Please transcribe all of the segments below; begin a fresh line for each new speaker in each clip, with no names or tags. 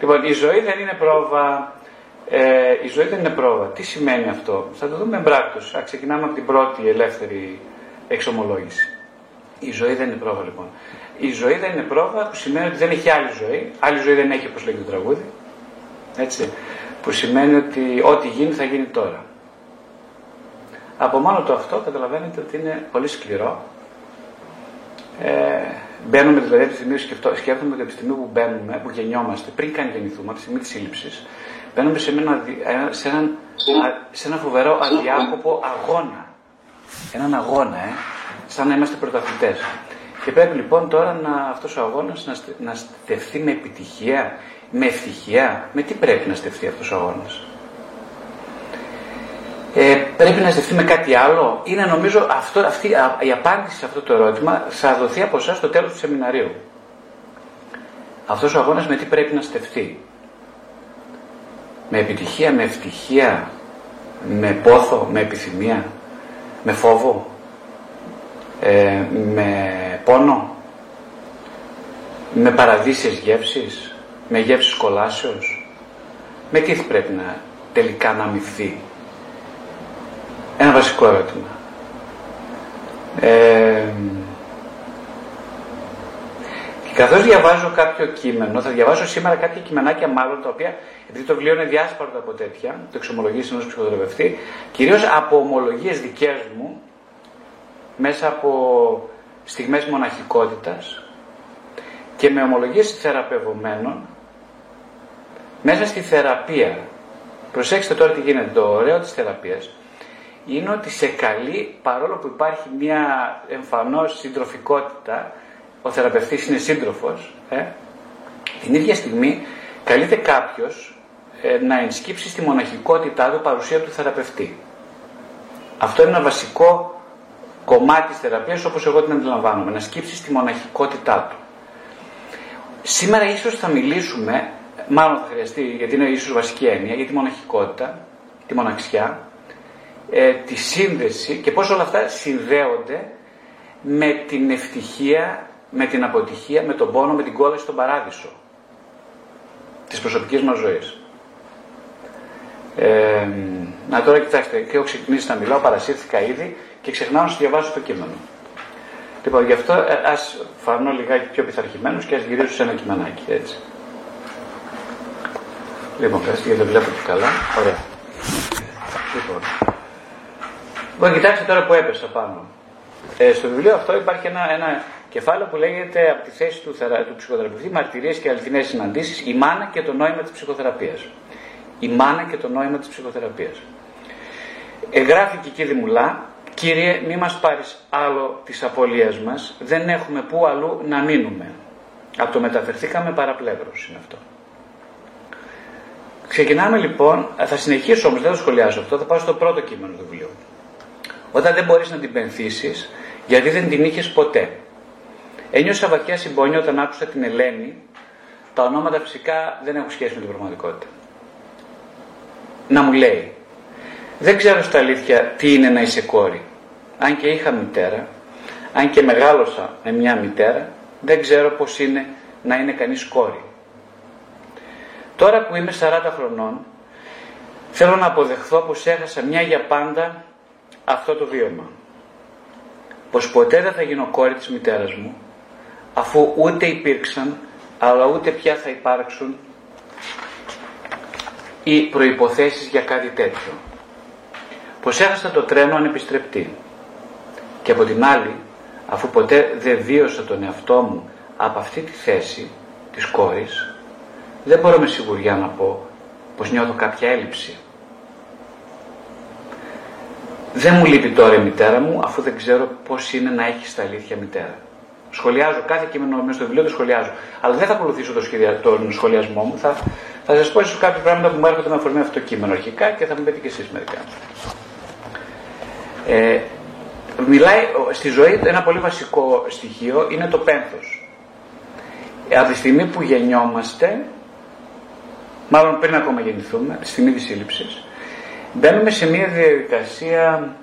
Λοιπόν, η ζωή δεν είναι πρόβα. Ε, η ζωή δεν είναι πρόβα. Τι σημαίνει αυτό; Θα το δούμε εμπράκτος. Ξεκινάμε από την πρώτη ελεύθερη εξομολόγηση. Η ζωή δεν είναι πρόβα λοιπόν. Η ζωή δεν είναι πρόβα που σημαίνει ότι δεν έχει άλλη ζωή. Άλλη ζωή δεν έχει όπως λέγει το τραγούδι. Έτσι. Που σημαίνει ότι ό,τι γίνει θα γίνει τώρα. Από μόνο το αυτό καταλαβαίνετε ότι είναι πολύ σκληρό. Ε, μπαίνουμε δηλαδή από τη στιγμή που σκέφτομαι ότι από τη στιγμή που μπαίνουμε, που γεννιόμαστε, πριν καν γεννηθούμε, από τη στιγμή της σύλληψης, μπαίνουμε σε ένα, σε, έναν, σε ένα φοβερό αδιάκοπο αγώνα. Έναν αγώνα, ε, σαν να είμαστε πρωταθλητές. Και πρέπει λοιπόν τώρα να, αυτός ο αγώνας να, να στεφθεί με επιτυχία, με ευτυχία. Με τι πρέπει να στεφθεί αυτός ο αγώνας; Ε, πρέπει να στεφτεί με κάτι άλλο; Είναι νομίζω αυτό, αυτή, η απάντηση σε αυτό το ερώτημα θα δοθεί από εσάς στο τέλος του σεμιναρίου. Αυτός ο αγώνας με τι πρέπει να στεφτεί; Με επιτυχία, με ευτυχία, με πόθο, με επιθυμία, με φόβο, ε, με πόνο, με παραδείσιες γεύσεις, με γεύσεις κολάσεως. Με τι πρέπει να τελικά να αμυφθεί; Ένα βασικό ερώτημα. Ε, και καθώς διαβάζω κάποιο κείμενο, θα διαβάσω σήμερα κάποια κειμενάκια μάλλον τα οποία, επειδή το βιβλίο είναι διάσπαρτο από τέτοια, το εξομολογήσει ενός ψυχοδραβευτή, κυρίως από ομολογίες δικές μου, μέσα από στιγμές μοναχικότητας και με ομολογίες θεραπευομένων, μέσα στη θεραπεία. Προσέξτε τώρα τι γίνεται. Το ωραίο της θεραπείας είναι ότι σε καλεί, παρόλο που υπάρχει μια εμφανώς συντροφικότητα, ο θεραπευτής είναι σύντροφος, ε, την ίδια στιγμή καλείται κάποιος ε, να ενσκύψει στη μοναχικότητά του παρουσία του θεραπευτή. Αυτό είναι ένα βασικό κομμάτι της θεραπείας όπως εγώ την αντιλαμβάνομαι, να σκύψει στη μοναχικότητά του. Σήμερα ίσως θα μιλήσουμε, μάλλον θα χρειαστεί, γιατί είναι ίσως βασική έννοια, για τη μοναχικότητα, τη μοναξιά, ε, τη σύνδεση και πώς όλα αυτά συνδέονται με την ευτυχία, με την αποτυχία, με τον πόνο, με την κόλαση στον παράδεισο της προσωπικής μας ζωής. Ε, να τώρα κοιτάξτε, και έχω ξεκινήσει να μιλάω, παρασύρθηκα ήδη και ξεχνάω να σου διαβάσω το κείμενο. Λοιπόν, γι' αυτό ε, ας φανώ λιγάκι πιο πειθαρχημένος και ας γυρίσω σε ένα κειμενάκι, έτσι. Λοιπόν, ευχαριστώ γιατί δεν βλέπω και καλά. Ωραία. Λοιπόν. Λοιπόν, κοιτάξτε τώρα που έπεσα πάνω. Ε, στο βιβλίο αυτό υπάρχει ένα, ένα κεφάλαιο που λέγεται από τη θέση του, του ψυχοθεραπευτή Μαρτυρίες και αληθινές συναντήσεις, η μάνα και το νόημα της ψυχοθεραπείας. Η μάνα και το νόημα της ψυχοθεραπείας. Εγγράφει και εκεί Δημουλά, Κύριε, μη μας πάρεις άλλο της απολίας μας, δεν έχουμε πού αλλού να μείνουμε. Από το μεταφερθήκαμε παραπλεύρος είναι αυτό. Ξεκινάμε λοιπόν, θα συνεχίσω όμως, δεν θα σχολιάσω αυτό, θα πάω στο πρώτο κείμενο του βιβλίου. Όταν δεν μπορείς να την πενθήσεις, γιατί δεν την είχες ποτέ. Ένιωσα βαθιά συμπόνια όταν άκουσα την Ελένη, τα ονόματα φυσικά δεν έχουν σχέση με την πραγματικότητα. Να μου λέει, δεν ξέρω στα αλήθεια τι είναι να είσαι κόρη. Αν και είχα μητέρα, αν και μεγάλωσα με μια μητέρα, δεν ξέρω πώς είναι να είναι κανείς κόρη. Τώρα που είμαι 40 χρονών, θέλω να αποδεχθώ πως έχασα μια για πάντα αυτό το βίωμα. Πως ποτέ δεν θα γίνω κόρη της μητέρας μου, αφού ούτε υπήρξαν, αλλά ούτε πια θα υπάρξουν οι προϋποθέσεις για κάτι τέτοιο. Πως έχασα το τρένο ανεπιστρεπτή. Και από την άλλη, αφού ποτέ δεν βίωσα τον εαυτό μου από αυτή τη θέση της κόρης, δεν μπορώ με σιγουριά να πω πως νιώθω κάποια έλλειψη. Δεν μου λείπει τώρα η μητέρα μου, αφού δεν ξέρω πώς είναι να έχεις τα αλήθεια μητέρα. Σχολιάζω κάθε κείμενο μέσα στο βιβλίο, το σχολιάζω. Αλλά δεν θα ακολουθήσω το σχεδια... τον σχολιασμό μου. Θα, θα σας πω ίσως κάποια πράγματα που μου έρχονται με αφορμή αυτό το κείμενο αρχικά και θα μου πείτε και εσείς μερικά. Ε, μιλάει στη ζωή ένα πολύ βασικό στοιχείο είναι το πένθος. Ε, από τη στιγμή που γεννιόμαστε, μάλλον πριν ακόμα γεννηθούμε, από τη στιγμή της σύλληψης, μπαίνουμε σε μια διαδικασία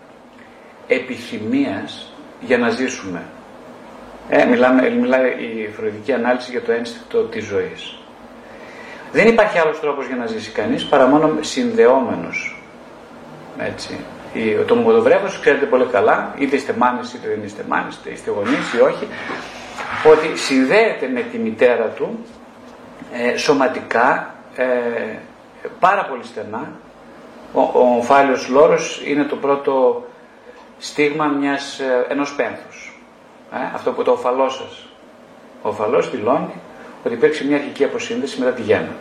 επιθυμίας για να ζήσουμε. Ε, μιλάμε, μιλάει η φροηδική ανάλυση για το ένστικτο της ζωής. Δεν υπάρχει άλλος τρόπος για να ζήσει κανείς παρά μόνο συνδεόμενος. Έτσι. Το μοδοβρέφος ξέρετε πολύ καλά, είτε είστε μάνες είτε δεν είστε μάνες, είτε είστε γονείς ή όχι, ότι συνδέεται με τη μητέρα του ε, σωματικά ε, πάρα πολύ στενά. Ο, ο ομφάλιος λόρος είναι το πρώτο στίγμα μιας, ε, ενός πένθους. Ε, αυτό που το οφαλό σας. Ο οφαλός δηλώνει ότι υπήρξε μια αρχική αποσύνδεση μετά τη γέννα.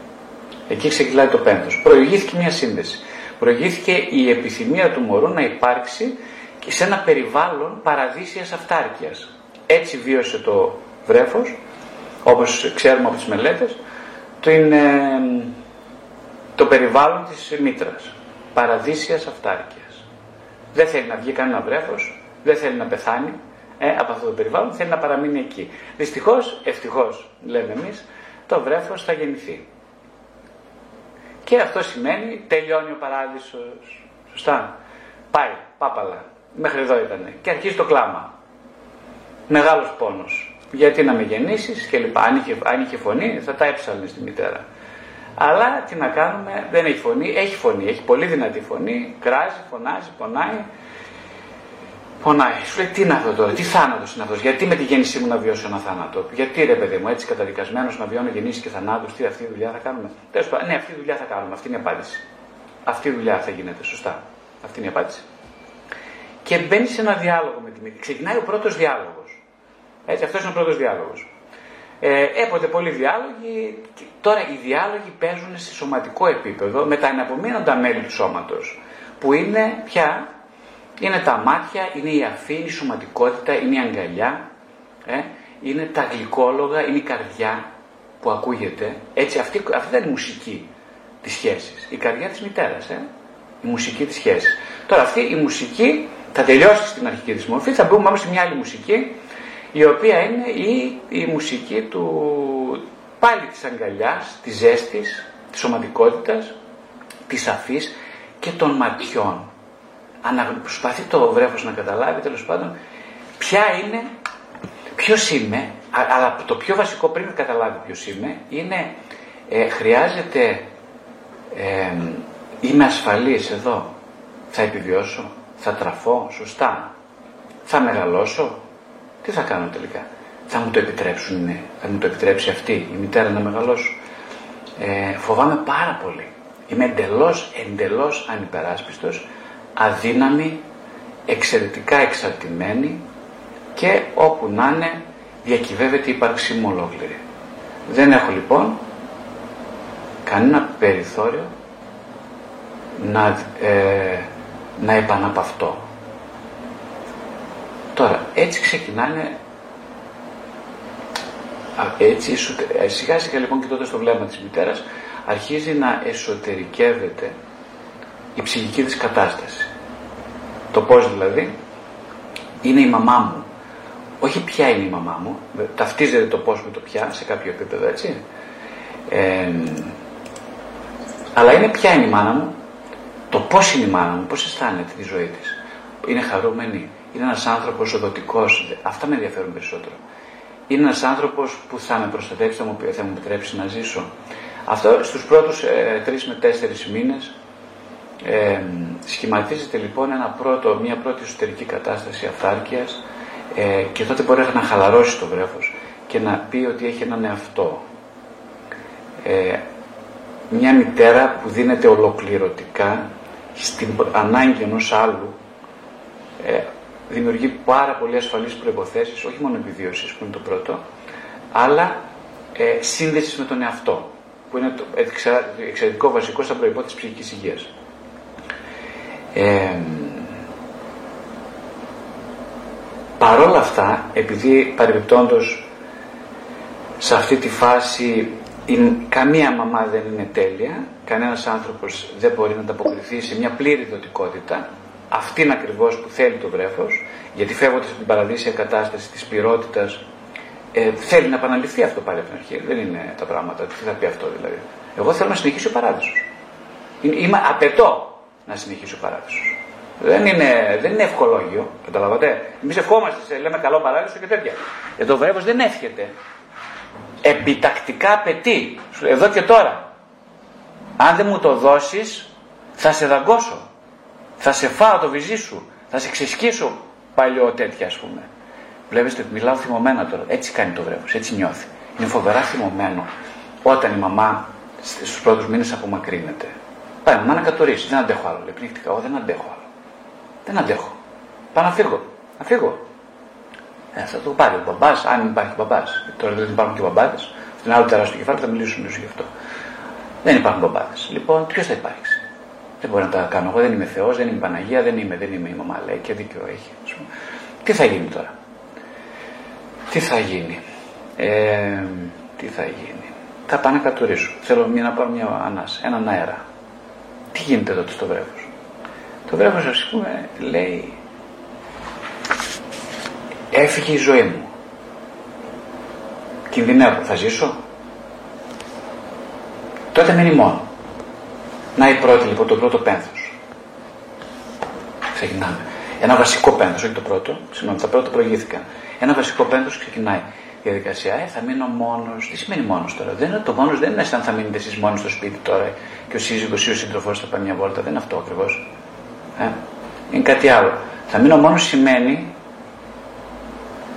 Εκεί ξεκινάει το πένθος. Προηγήθηκε μια σύνδεση. Προηγήθηκε η επιθυμία του μωρού να υπάρξει και σε ένα περιβάλλον παραδείσιας αυτάρκειας. Έτσι βίωσε το βρέφος, όπως ξέρουμε από τις μελέτες, το, είναι, το περιβάλλον της μήτρας. Παραδείσιας αυτάρκειας. Δεν θέλει να βγει κανένα βρέφος, δεν θέλει να πεθάνει ε, από αυτό το περιβάλλον, θέλει να παραμείνει εκεί. Δυστυχώς, ευτυχώς λέμε εμείς, το βρέφος θα γεννηθεί. Και αυτό σημαίνει τελειώνει ο παράδεισος. Σωστά. Πάει, πάπαλα. Μέχρι εδώ ήταν. Και αρχίζει το κλάμα. Μεγάλος πόνος. Γιατί να με γεννήσεις και λοιπά. Αν είχε, αν είχε φωνή θα τα έψαλνες στη μητέρα. Αλλά τι να κάνουμε, δεν έχει φωνή. Έχει φωνή, έχει πολύ δυνατή φωνή. Κράζει, φωνάζει, πονάει. Πονάει. Σου λέει τι είναι αυτό τώρα, τι θάνατος είναι αυτός, γιατί με τη γέννησή μου να βιώσω ένα θάνατο. Γιατί ρε παιδί μου, έτσι καταδικασμένος να βιώνω γεννήσεις και θανάτους, τι αυτή η δουλειά θα κάνουμε. Τέλος πάντων, ναι, αυτή η δουλειά θα κάνουμε, αυτή είναι η απάντηση. Αυτή η δουλειά θα γίνεται, σωστά. Αυτή είναι η απάντηση. Και μπαίνει σε ένα διάλογο με τη μητέρα. Ξεκινάει ο πρώτος διάλογος. Έτσι, αυτός είναι ο πρώτος διάλογος. Ε, έποτε πολλοί διάλογοι, τώρα οι διάλογοι παίζουν σε σωματικό επίπεδο με τα εναπομείνοντα μέλη του σώματος. Που είναι πια είναι τα μάτια, είναι η αφή, είναι η σωματικότητα, είναι η αγκαλιά, ε, είναι τα γλυκόλογα, είναι η καρδιά που ακούγεται. Έτσι, αυτή, αυτή δεν είναι η μουσική της σχέσης. Η καρδιά της μητέρας, ε, η μουσική της σχέσης. Τώρα αυτή η μουσική θα τελειώσει στην αρχική της μορφή, θα μπούμε σε μια άλλη μουσική, η οποία είναι η, η μουσική του πάλι της αγκαλιάς, της ζέστης, της σωματικότητας, της αφής και των ματιών. Προσπαθεί το βρέφος να καταλάβει τέλος πάντων ποια είναι, ποιος είμαι, αλλά το πιο βασικό πριν να καταλάβει ποιος είμαι είναι ε, χρειάζεται, ε, είμαι ασφαλής εδώ, θα επιβιώσω, θα τραφώ σωστά, θα μεγαλώσω, τι θα κάνω τελικά; Θα μου το επιτρέψουν, ναι. θα μου το επιτρέψει αυτή η μητέρα να μεγαλώσω. Ε, φοβάμαι πάρα πολύ. Είμαι εντελώς, εντελώς ανυπεράσπιστος αδύναμη, εξαιρετικά εξαρτημένη και όπου να είναι διακυβεύεται η ύπαρξή μου ολόκληρη. Δεν έχω λοιπόν κανένα περιθώριο να, ε, να επαναπαυτώ. Τώρα, έτσι ξεκινάνε έτσι, ε, σιγά σιγά λοιπόν κοιτώντας το βλέμμα της μητέρας αρχίζει να εσωτερικεύεται η ψυχική της κατάσταση. Το πώς δηλαδή; Είναι η μαμά μου. Όχι ποια είναι η μαμά μου, ταυτίζεται το πώς με το ποια σε κάποιο επίπεδο έτσι. αλλά είναι ποια είναι η μάνα μου, το πώς είναι η μάνα μου, πώς αισθάνεται τη ζωή της. Είναι χαρούμενη, είναι ένας άνθρωπος οδοτικός, αυτά με ενδιαφέρουν περισσότερο. Είναι ένας άνθρωπος που θα με προστατεύσει, θα μου, θα μου επιτρέψει να ζήσω. Αυτό στους πρώτους ε, τρεις με τέσσερις μήνες ε, σχηματίζεται λοιπόν ένα πρώτο, μια πρώτη εσωτερική κατάσταση αυθάρκειας ε, και τότε μπορεί να χαλαρώσει το βρέφος και να πει ότι έχει έναν εαυτό. Ε, μια μητέρα που δίνεται ολοκληρωτικά στην ανάγκη ενός άλλου ε, δημιουργεί πάρα πολύ ασφαλείς προϋποθέσεις, όχι μόνο επιβίωσης που είναι το πρώτο, αλλά ε, σύνδεσης με τον εαυτό, που είναι το εξαιρετικό βασικό σαν προϋπόθεση ψυχικής υγείας. Ε, παρόλα αυτά, επειδή παρεμπιπτόντως σε αυτή τη φάση καμία μαμά δεν είναι τέλεια, κανένας άνθρωπος δεν μπορεί να ανταποκριθεί σε μια πλήρη δοτικότητα, αυτήν ακριβώς που θέλει το βρέφος, γιατί φεύγοντας από την παραδείσια κατάσταση της πληρότητας, ε, θέλει να επαναληφθεί αυτό πάλι από την αρχή. Δεν είναι τα πράγματα. Τι θα πει αυτό δηλαδή. Εγώ θέλω να συνεχίσει ο παράδεισος. Είμαι, απαιτώ να συνεχίσει ο παράδεισος. Δεν είναι, δεν είναι ευχολόγιο, καταλαβαίνετε. Εμείς ευχόμαστε, λέμε καλό παράδεισο και τέτοια. Ε, το βρέφος δεν εύχεται. Επιτακτικά απαιτεί. Εδώ και τώρα. Αν δεν μου το δώσεις, θα σε δαγκώσω. Θα σε φάω το βυζί σου. Θα σε ξεσκίσω παλιό τέτοια ας πούμε. Βλέπετε ότι μιλάω θυμωμένα τώρα. Έτσι κάνει το βρέφος, έτσι νιώθει. Είναι φοβερά θυμωμένο όταν η μαμά στους πρώτους μήνες απομακρύνεται. Πάει μαμά να κατορίσει. Δεν αντέχω άλλο. Λέει πνίχτηκα. Εγώ δεν αντέχω άλλο. Δεν αντέχω. Πάω να φύγω. Να φύγω. Ε, θα το πάρει ο μπαμπάς, αν υπάρχει μπαμπάς. Τώρα δεν υπάρχουν και μπαμπάδες. Στην άλλη τεράστιο κεφάλι θα μιλήσουμε λίγο γι' αυτό. Δεν υπάρχουν μπαμπάδες. Λοιπόν, ποιος θα υπάρξει. Δεν μπορεί να τα κάνω. Εγώ δεν είμαι Θεός, δεν είμαι Παναγία, δεν είμαι, δεν είμαι η μαμά. Λέει και δίκιο έχει. Τι θα γίνει τώρα; Τι θα γίνει; Ε, τι θα γίνει; Θα πάω να κατουρίσω. Θέλω μια, να πάρω μια ανάσα, έναν αέρα. Τι γίνεται τότε στο βρέφος; Το βρέφος ας πούμε λέει έφυγε η ζωή μου. Κινδυνεύω. Θα ζήσω; Τότε μένει μόνο. Να η πρώτη λοιπόν, το πρώτο πένθος. Ξεκινάμε. Ένα βασικό πένθος, όχι το πρώτο. Συγγνώμη, τα πρώτα προηγήθηκαν. Ένα βασικό πένθος ξεκινάει διαδικασία. Ε, θα μείνω μόνος. Τι σημαίνει μόνος τώρα; Δεν είναι, το μόνος δεν είναι σαν θα μείνετε εσείς μόνο στο σπίτι τώρα και ο σύζυγος ή ο σύντροφός θα πάει μια βόλτα. Δεν είναι αυτό ακριβώς. Ε, είναι κάτι άλλο. Θα μείνω μόνος σημαίνει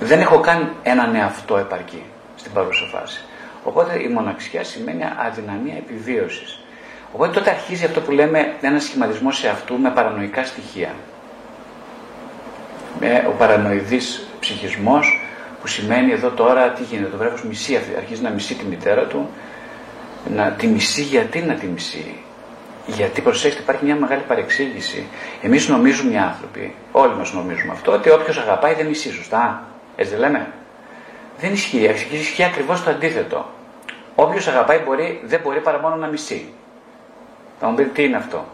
δεν έχω καν έναν εαυτό επαρκή στην παρούσα φάση. Οπότε η μοναξιά σημαίνει αδυναμία επιβίωσης. Οπότε τότε αρχίζει αυτό που λέμε ένα σχηματισμό σε αυτού με παρανοϊκά στοιχεία. Με ο παρανοηδής ψυχισμός που σημαίνει εδώ τώρα τι γίνεται, το βρέφος μισεί, αρχίζει να μισεί τη μητέρα του, να τη μισεί γιατί να τη μισεί; Γιατί προσέξτε, υπάρχει μια μεγάλη παρεξήγηση. Εμείς νομίζουμε οι άνθρωποι, όλοι μας νομίζουμε αυτό, ότι όποιος αγαπάει δεν μισεί, σωστά; Έτσι δεν λέμε; Δεν ισχύει. Ισχύει ακριβώς το αντίθετο. Όποιος αγαπάει μπορεί, δεν μπορεί παρά μόνο να μισεί. Θα μου πείτε τι είναι αυτό;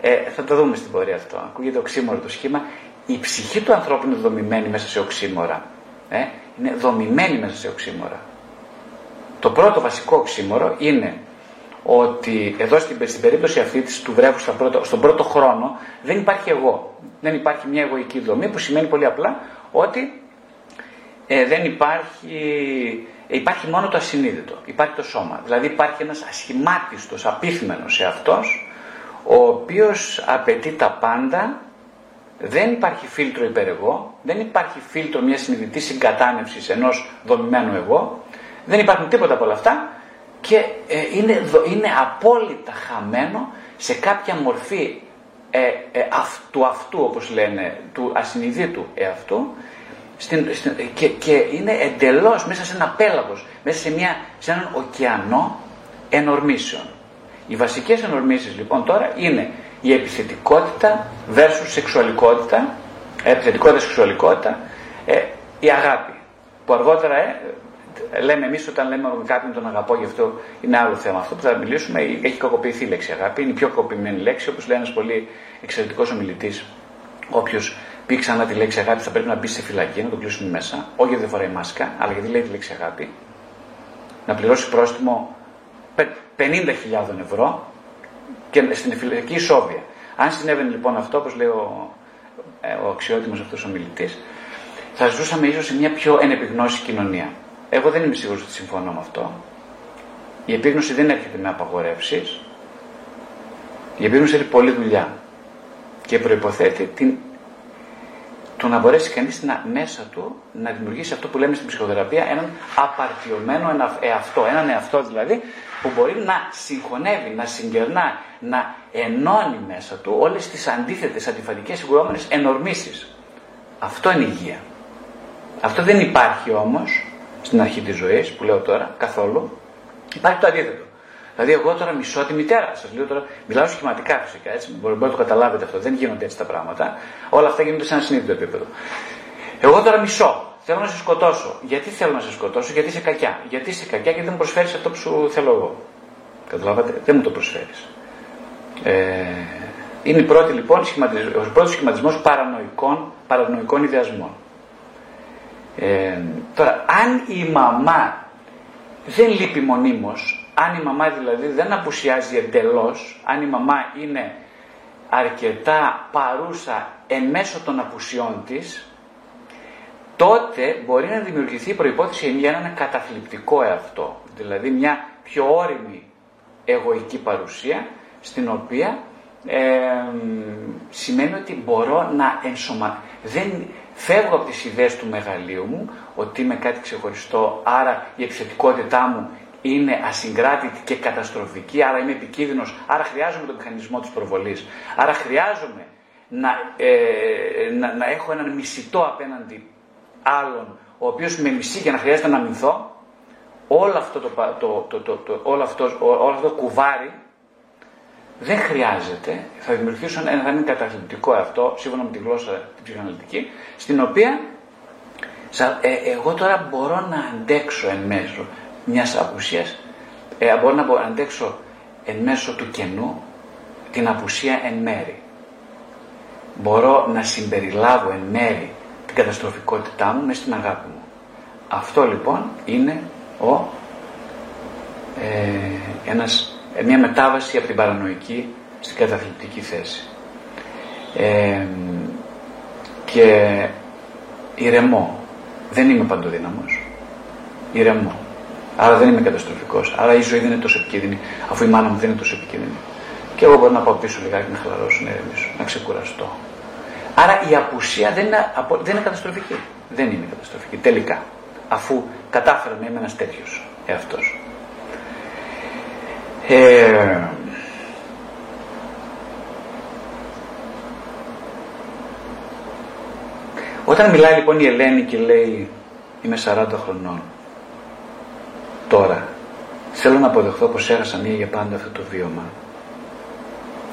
Ε, θα το δούμε στην πορεία αυτό. Ακούγεται οξύμορο το σχήμα. Η ψυχή του ανθρώπου είναι δομημένη μέσα σε οξύμορα. Ε, είναι δομημένη μέσα σε οξύμορα. Το πρώτο βασικό οξύμορο είναι ότι εδώ στην, στην περίπτωση αυτή της, του βρέφου στον πρώτο, στον πρώτο χρόνο δεν υπάρχει εγώ. Δεν υπάρχει μια εγωική δομή που σημαίνει πολύ απλά ότι ε, δεν υπάρχει, ε, υπάρχει μόνο το ασυνείδητο, υπάρχει το σώμα. Δηλαδή υπάρχει ένας ασχημάτιστος, απίθμενος σε αυτός, ο οποίος απαιτεί τα πάντα δεν υπάρχει φίλτρο υπερεγώ, δεν υπάρχει φίλτρο μιας συνειδητής συγκατάνευσης ενός δομημένου εγώ, δεν υπάρχουν τίποτα από όλα αυτά και ε, είναι, είναι απόλυτα χαμένο σε κάποια μορφή ε, ε, του αυτού όπως λένε, του ασυνειδήτου εαυτού στην, και, και είναι εντελώς μέσα σε ένα πέλαγος, μέσα σε, μια, σε έναν ωκεανό ενορμήσεων. Οι βασικές ενορμήσεις λοιπόν τώρα είναι η επιθετικότητα versus σεξουαλικότητα, επιθετικότητα σεξουαλικότητα, ε, η αγάπη. Που αργότερα ε, λέμε εμείς όταν λέμε κάποιον τον αγαπώ, γι' αυτό είναι άλλο θέμα. Αυτό που θα μιλήσουμε έχει κακοποιηθεί η λέξη αγάπη, είναι η πιο κακοποιημένη λέξη, όπως λέει ένας πολύ εξαιρετικός ομιλητής. Όποιος πει ξανά τη λέξη αγάπη θα πρέπει να μπει σε φυλακή, να τον κλείσουν μέσα, όχι γιατί δεν φοράει μάσκα, αλλά γιατί λέει τη λέξη αγάπη. Να πληρώσει πρόστιμο 50.000 ευρώ και στην φυλακή ισόβια. Αν συνέβαινε λοιπόν αυτό, όπως λέει ο, ε, ο αξιότιμος αυτός ο μιλητή, θα ζούσαμε ίσως σε μια πιο ενεπιγνώση κοινωνία. Εγώ δεν είμαι σίγουρος ότι συμφωνώ με αυτό. Η επίγνωση δεν έρχεται με απαγορεύσεις. Η επίγνωση έχει πολλή δουλειά και προποθέτει την το να μπορέσει κανείς να, μέσα του να δημιουργήσει αυτό που λέμε στην ψυχοθεραπεία έναν απαρτιωμένο εαυτό, έναν εαυτό δηλαδή που μπορεί να συγχωνεύει, να συγκερνά, να ενώνει μέσα του όλες τις αντίθετες, αντιφατικές, συγκρουόμενες ενορμήσεις. Αυτό είναι υγεία. Αυτό δεν υπάρχει όμως στην αρχή της ζωής που λέω τώρα καθόλου. Υπάρχει το αντίθετο. Δηλαδή, εγώ τώρα μισώ τη μητέρα. Σας λέω τώρα, μιλάω σχηματικά φυσικά έτσι. Μπορεί να το καταλάβετε αυτό. Δεν γίνονται έτσι τα πράγματα. Όλα αυτά γίνονται σε ένα συνείδητο επίπεδο. Εγώ τώρα μισώ. Θέλω να σε σκοτώσω. Γιατί θέλω να σε σκοτώσω, γιατί είσαι κακιά. Γιατί είσαι κακιά και δεν μου προσφέρεις αυτό που σου θέλω εγώ. Καταλάβατε, δεν μου το προσφέρεις. Ε, είναι η πρώτη, λοιπόν, ο πρώτος σχηματισμός παρανοϊκών, παρανοϊκών ιδεασμών. Ε, τώρα, αν η μαμά δεν λείπει μονίμως, αν η μαμά δηλαδή δεν απουσιάζει εντελώς, αν η μαμά είναι αρκετά παρούσα εν μέσω των απουσιών της, τότε μπορεί να δημιουργηθεί η προϋπόθεση για έναν καταθλιπτικό εαυτό. Δηλαδή μια πιο όρημη εγωική παρουσία στην οποία ε, σημαίνει ότι μπορώ να ενσωμα... Δεν φεύγω από τις ιδέες του μεγαλείου μου ότι είμαι κάτι ξεχωριστό, άρα η επιθετικότητά μου είναι ασυγκράτητη και καταστροφική, άρα είμαι επικίνδυνος, άρα χρειάζομαι τον μηχανισμό της προβολής, άρα χρειάζομαι να, ε, να, να έχω έναν μισητό απέναντι άλλον, ο οποίος με μισεί και να χρειάζεται να μηνθώ, όλο αυτό το, το, το, το, το όλο αυτό, όλο αυτό το κουβάρι δεν χρειάζεται, θα δημιουργήσω ένα, θα είναι καταθλιπτικό αυτό, σύμφωνα με τη γλώσσα την ψυχαναλυτική, στην οποία ε, εγώ τώρα μπορώ να αντέξω εν μέσω μιας απουσίας, ε, μπορώ να αντέξω εν μέσω του κενού την απουσία εν μέρη. Μπορώ να συμπεριλάβω εν μέρη την καταστροφικότητά μου μέσα στην αγάπη μου. Αυτό λοιπόν είναι ο, ε, ένας, ε, μια μετάβαση από την παρανοϊκή στην καταθλιπτική θέση. Ε, και ηρεμό. Δεν είμαι παντοδύναμος. Ηρεμό. Άρα δεν είμαι καταστροφικός. Άρα η ζωή δεν είναι τόσο επικίνδυνη, αφού η μάνα μου δεν είναι τόσο επικίνδυνη. Και εγώ μπορώ να πάω πίσω λιγάκι να χαλαρώσω, να ηρεμήσω, να ξεκουραστώ. Άρα η απουσία δεν είναι, δεν είναι καταστροφική. Δεν είναι καταστροφική. Τελικά. Αφού κατάφερα να είμαι ένας τέτοιος εαυτός. Ε, όταν μιλάει λοιπόν η Ελένη και λέει είμαι 40 χρονών Τώρα, θέλω να αποδεχθώ πως έχασα μία για πάντα αυτό το βίωμα.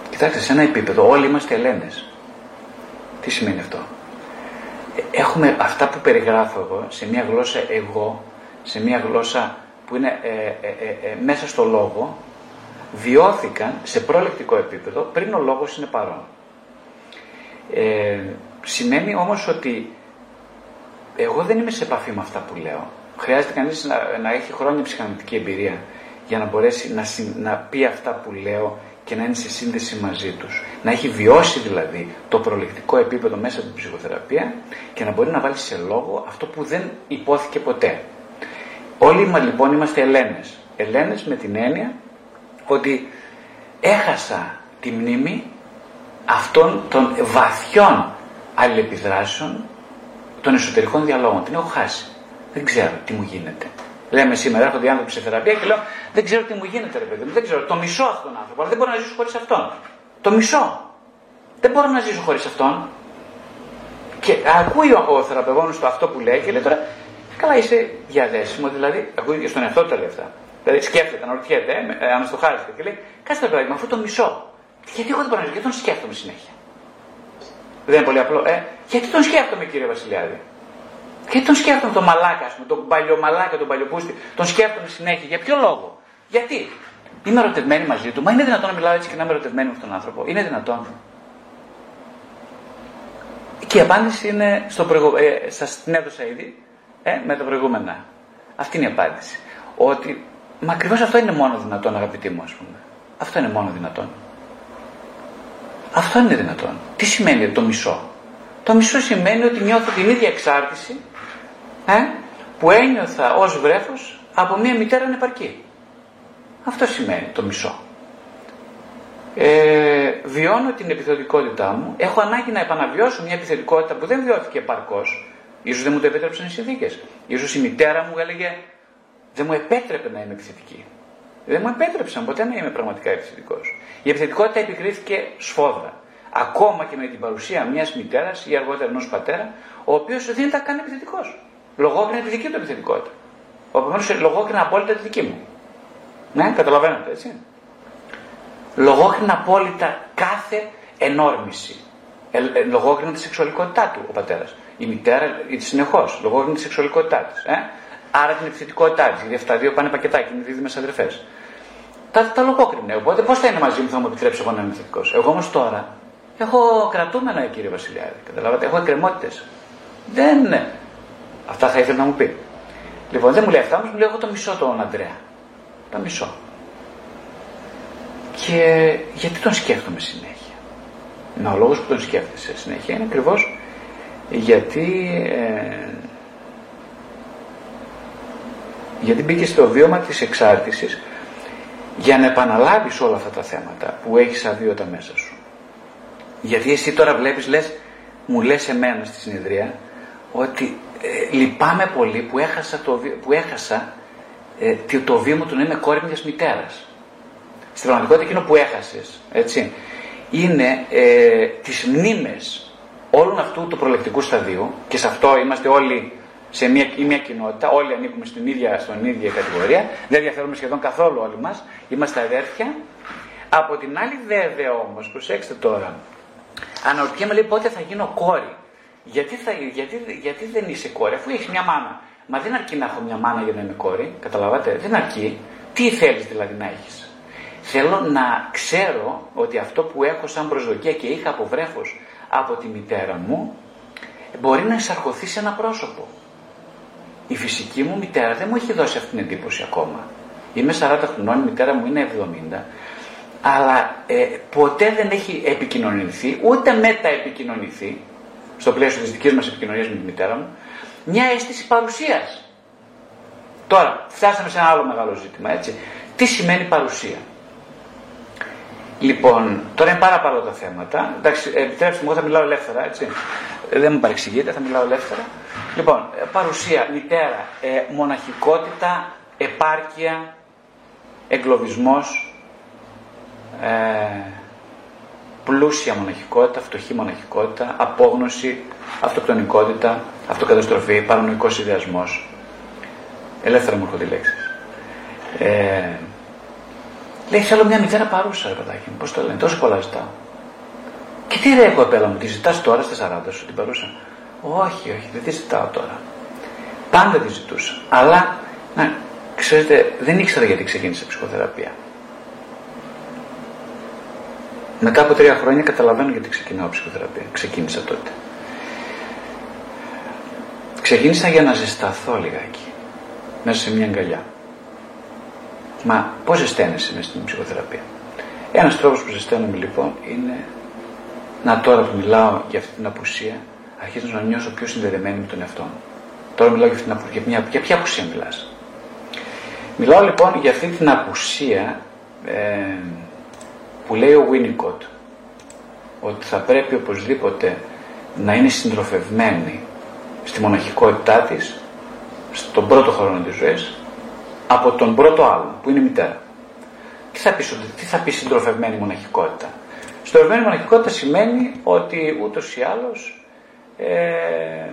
Κοιτάξτε, σε ένα επίπεδο όλοι είμαστε Ελένες. Τι σημαίνει αυτό; Έχουμε αυτά που περιγράφω εγώ σε μια γλώσσα εγώ, σε μια γλώσσα που είναι ε, ε, ε, μέσα στο λόγο, βιώθηκαν σε προληπτικό επίπεδο πριν ο λόγος είναι παρόν. Ε, σημαίνει όμως ότι εγώ δεν είμαι σε επαφή με αυτά που λέω χρειάζεται κανείς να, να έχει χρόνια ψυχαναλυτική εμπειρία για να μπορέσει να, να πει αυτά που λέω και να είναι σε σύνδεση μαζί τους. Να έχει βιώσει δηλαδή το προληπτικό επίπεδο μέσα από την ψυχοθεραπεία και να μπορεί να βάλει σε λόγο αυτό που δεν υπόθηκε ποτέ. Όλοι μας λοιπόν είμαστε Ελένες. Ελένες με την έννοια ότι έχασα τη μνήμη αυτών των βαθιών αλληλεπιδράσεων των εσωτερικών διαλόγων. Την έχω χάσει. Δεν ξέρω τι μου γίνεται. Λέμε σήμερα, έρχονται οι άνθρωποι σε θεραπεία και λέω: Δεν ξέρω τι μου γίνεται, ρε παιδί μου. Δεν ξέρω. Το μισό αυτόν τον άνθρωπο. Αλλά δεν μπορώ να ζήσω χωρίς αυτόν. Το μισό. Δεν μπορώ να ζήσω χωρίς αυτόν. Και ακούει ο, ο θεραπευόμενο του αυτό που λέει και λέει τώρα: Καλά, είσαι διαδέσιμο. Δηλαδή, ακούει και στον εαυτό του τα λεφτά. Δηλαδή, σκέφτεται, αναρωτιέται, ε, ε, αναστοχάζεται και λέει: Κάτσε το παιδί μου, αυτό το μισό. Γιατί εγώ δεν μπορώ να ζήσω, γιατί τον σκέφτομαι συνέχεια. Δεν είναι πολύ απλό. Ε, γιατί τον σκέφτομαι, κύριε Βασιλιάδη; Και τον σκέφτομαι τον μαλάκα, πούμε, τον παλιομαλάκα, τον παλιοπούστη. Τον σκέφτομαι συνέχεια. Για ποιο λόγο; Γιατί; Είμαι ερωτευμένη μαζί του. Μα είναι δυνατόν να μιλάω έτσι και να είμαι ερωτευμένη με αυτόν τον άνθρωπο; Είναι δυνατόν; Και η απάντηση είναι στο προηγου... ε, σας την έδωσα ήδη ε, με τα προηγούμενα. Αυτή είναι η απάντηση. Ότι μα ακριβώς αυτό είναι μόνο δυνατόν, αγαπητοί μου, ας πούμε. Αυτό είναι μόνο δυνατόν. Αυτό είναι δυνατόν. Τι σημαίνει το μισό; Το μισό σημαίνει ότι νιώθω την ίδια εξάρτηση ε, που ένιωθα ως βρέφος από μια μητέρα ανεπαρκή. Αυτό σημαίνει το μισό. Ε, βιώνω την επιθετικότητά μου, έχω ανάγκη να επαναβιώσω μια επιθετικότητα που δεν βιώθηκε επαρκώς. Ίσως δεν μου το επέτρεψαν οι συνθήκες. Ίσως η μητέρα μου έλεγε δεν μου επέτρεπε να είμαι επιθετική. Δεν μου επέτρεψαν ποτέ να είμαι πραγματικά επιθετικός. Η επιθετικότητα επικρίθηκε σφόδρα. Ακόμα και με την παρουσία μιας μητέρας ή αργότερα ενός πατέρα, ο οποίος δεν ήταν καν επιθετικός. Λογόκρινα τη δική του επιθετικότητα. Επομένω, λογόκρινα απόλυτα τη δική μου. Ναι, καταλαβαίνετε έτσι. Λογόκρινα απόλυτα κάθε ενόρμηση. Ε, ε, λογόκρινα τη σεξουαλικότητά του ο πατέρας. Η μητέρα συνεχώς. Λογόκρινα τη σεξουαλικότητά της. Ε; Άρα την επιθετικότητά της. Γιατί αυτά δύο πάνε πακετάκι, είναι δίδυμες αδερφές. Τα, τα λογόκρινα. Οπότε πώς θα είναι μαζί μου, θα μου επιτρέψει εγώ να είμαι θετικό. Εγώ όμως τώρα έχω κρατούμενα, κύριε Βασιλιάδη. Καταλάβατε, έχω εκκρεμότητες. Δεν Αυτά θα ήθελε να μου πει. Λοιπόν, δεν μου λέει αυτά, όμως μου λέει εγώ το μισό τον Αντρέα. Το μισό. Και γιατί τον σκέφτομαι συνέχεια; Να, ο λόγος που τον σκέφτεσαι συνέχεια είναι ακριβώς γιατί, ε, γιατί μπήκε στο βίωμα της εξάρτησης για να επαναλάβεις όλα αυτά τα θέματα που έχεις αδίωτα μέσα σου. Γιατί εσύ τώρα βλέπεις, λες, μου λες εμένα στη συνεδρία ότι ε, λυπάμαι πολύ που έχασα το, που έχασα, ε, το βίο μου του να είμαι κόρη μιας μητέρας. Στην πραγματικότητα εκείνο που έχασες, έτσι, είναι ε, τις μνήμες όλων αυτού του προλεκτικού σταδίου και σε αυτό είμαστε όλοι σε μια, ή μια κοινότητα, όλοι ανήκουμε στην ίδια, στην ίδια κατηγορία, δεν διαφέρουμε σχεδόν καθόλου όλοι μας, είμαστε αδέρφια. Από την άλλη βέβαια όμως, προσέξτε τώρα, αναρωτιέμαι λέει πότε θα γίνω κόρη. Γιατί, θα, γιατί, γιατί δεν είσαι κόρη, αφού έχεις μια μάνα. Μα δεν αρκεί να έχω μια μάνα για να είμαι κόρη, καταλαβαίνετε, δεν αρκεί. Τι θέλεις δηλαδή να έχεις; Θέλω να ξέρω ότι αυτό που έχω σαν προσδοκία και είχα από βρέφος από τη μητέρα μου μπορεί να εισαρχωθεί σε ένα πρόσωπο. Η φυσική μου μητέρα δεν μου έχει δώσει αυτή την εντύπωση ακόμα. Είμαι 40 χρονών, η μητέρα μου είναι 70, αλλά ε, ποτέ δεν έχει επικοινωνηθεί, ούτε μεταεπικοινωνηθεί, στο πλαίσιο της δικής μας επικοινωνίας με τη μητέρα μου, μια αίσθηση παρουσίας. Τώρα, φτάσαμε σε ένα άλλο μεγάλο ζήτημα, έτσι. Τι σημαίνει παρουσία; Λοιπόν, τώρα είναι πάρα πολλά τα θέματα. Εντάξει, επιτρέψτε μου, εγώ θα μιλάω ελεύθερα, έτσι. Δεν μου παρεξηγείτε, θα μιλάω ελεύθερα. Λοιπόν, ε, παρουσία, μητέρα, ε, μοναχικότητα, επάρκεια, εγκλωβισμός, ε, πλούσια μοναχικότητα, φτωχή μοναχικότητα, απόγνωση, αυτοκτονικότητα, αυτοκαταστροφή, παρανοϊκός ιδεασμός. Ελεύθερα μου έρχονται οι λέξεις. Ε, λέει θέλω μια μητέρα παρούσα ρε παιδάκι μου, πώς το λένε, τόσο πολλά ζητάω. Και τι ρε κοπέλα μου, τη ζητάς τώρα στα 40 σου την παρούσα; Όχι, όχι, δεν τη ζητάω τώρα. Πάντα τη ζητούσα. Αλλά, να, ξέρετε, δεν ήξερα γιατί ξεκίνησε ψυχοθεραπεία. Μετά από τρία χρόνια καταλαβαίνω γιατί ξεκινάω ψυχοθεραπεία. Ξεκίνησα τότε. Ξεκίνησα για να ζεσταθώ λιγάκι. Μέσα σε μια αγκαλιά. Μα πώς ζεσταίνεσαι μέσα στην ψυχοθεραπεία; Ένας τρόπος που ζεσταίνομαι λοιπόν είναι να τώρα που μιλάω για αυτή την απουσία αρχίζω να νιώσω πιο συνδεδεμένη με τον εαυτό μου. Τώρα μιλάω για, αυτή την απουσία. Για, μια, για ποια απουσία μιλάς. Μιλάω λοιπόν για αυτή την απουσία ε, που λέει ο Winnicott ότι θα πρέπει οπωσδήποτε να είναι συντροφευμένη στη μοναχικότητά της στον πρώτο χρόνο της ζωής από τον πρώτο άλλο που είναι η μητέρα. Τι θα πεις, τι θα πει συντροφευμένη μοναχικότητα; Συντροφευμένη μοναχικότητα σημαίνει ότι ούτως ή άλλως ε,